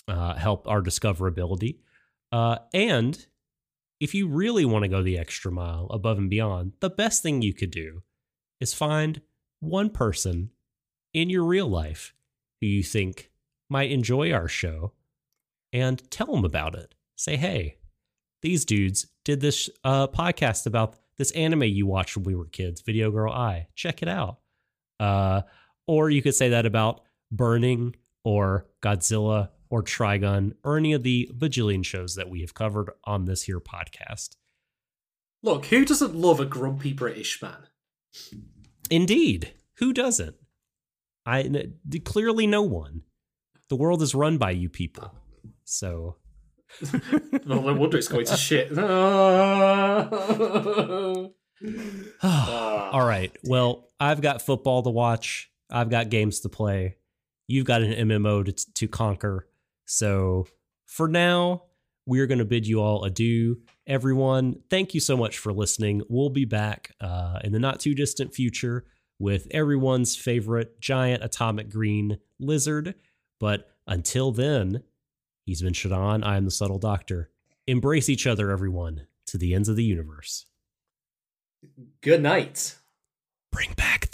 S1: uh, help our discoverability. Uh, and if you really want to go the extra mile above and beyond, the best thing you could do is find one person in your real life who you think might enjoy our show and tell them about it. Say, hey, these dudes did this uh, podcast about this anime you watched when we were kids, Video Girl Ai. Check it out. Uh, or you could say that about Burning or Godzilla or Trigun or any of the bajillion shows that we have covered on this here podcast.
S2: Look, who doesn't love a grumpy British man?
S1: Indeed, who doesn't? I clearly no one. The world is run by you people. So
S2: well, no wonder it's going to shit. Ah.
S1: All right. Well, I've got football to watch. I've got games to play. You've got an MMO to, to conquer. So for now, we're going to bid you all adieu. Everyone, thank you so much for listening. We'll be back uh, in the not too distant future with everyone's favorite giant atomic green lizard. But until then, he's been Shadon. I am the subtle doctor. Embrace each other, everyone, to the ends of the universe.
S2: Good night.
S1: Bring back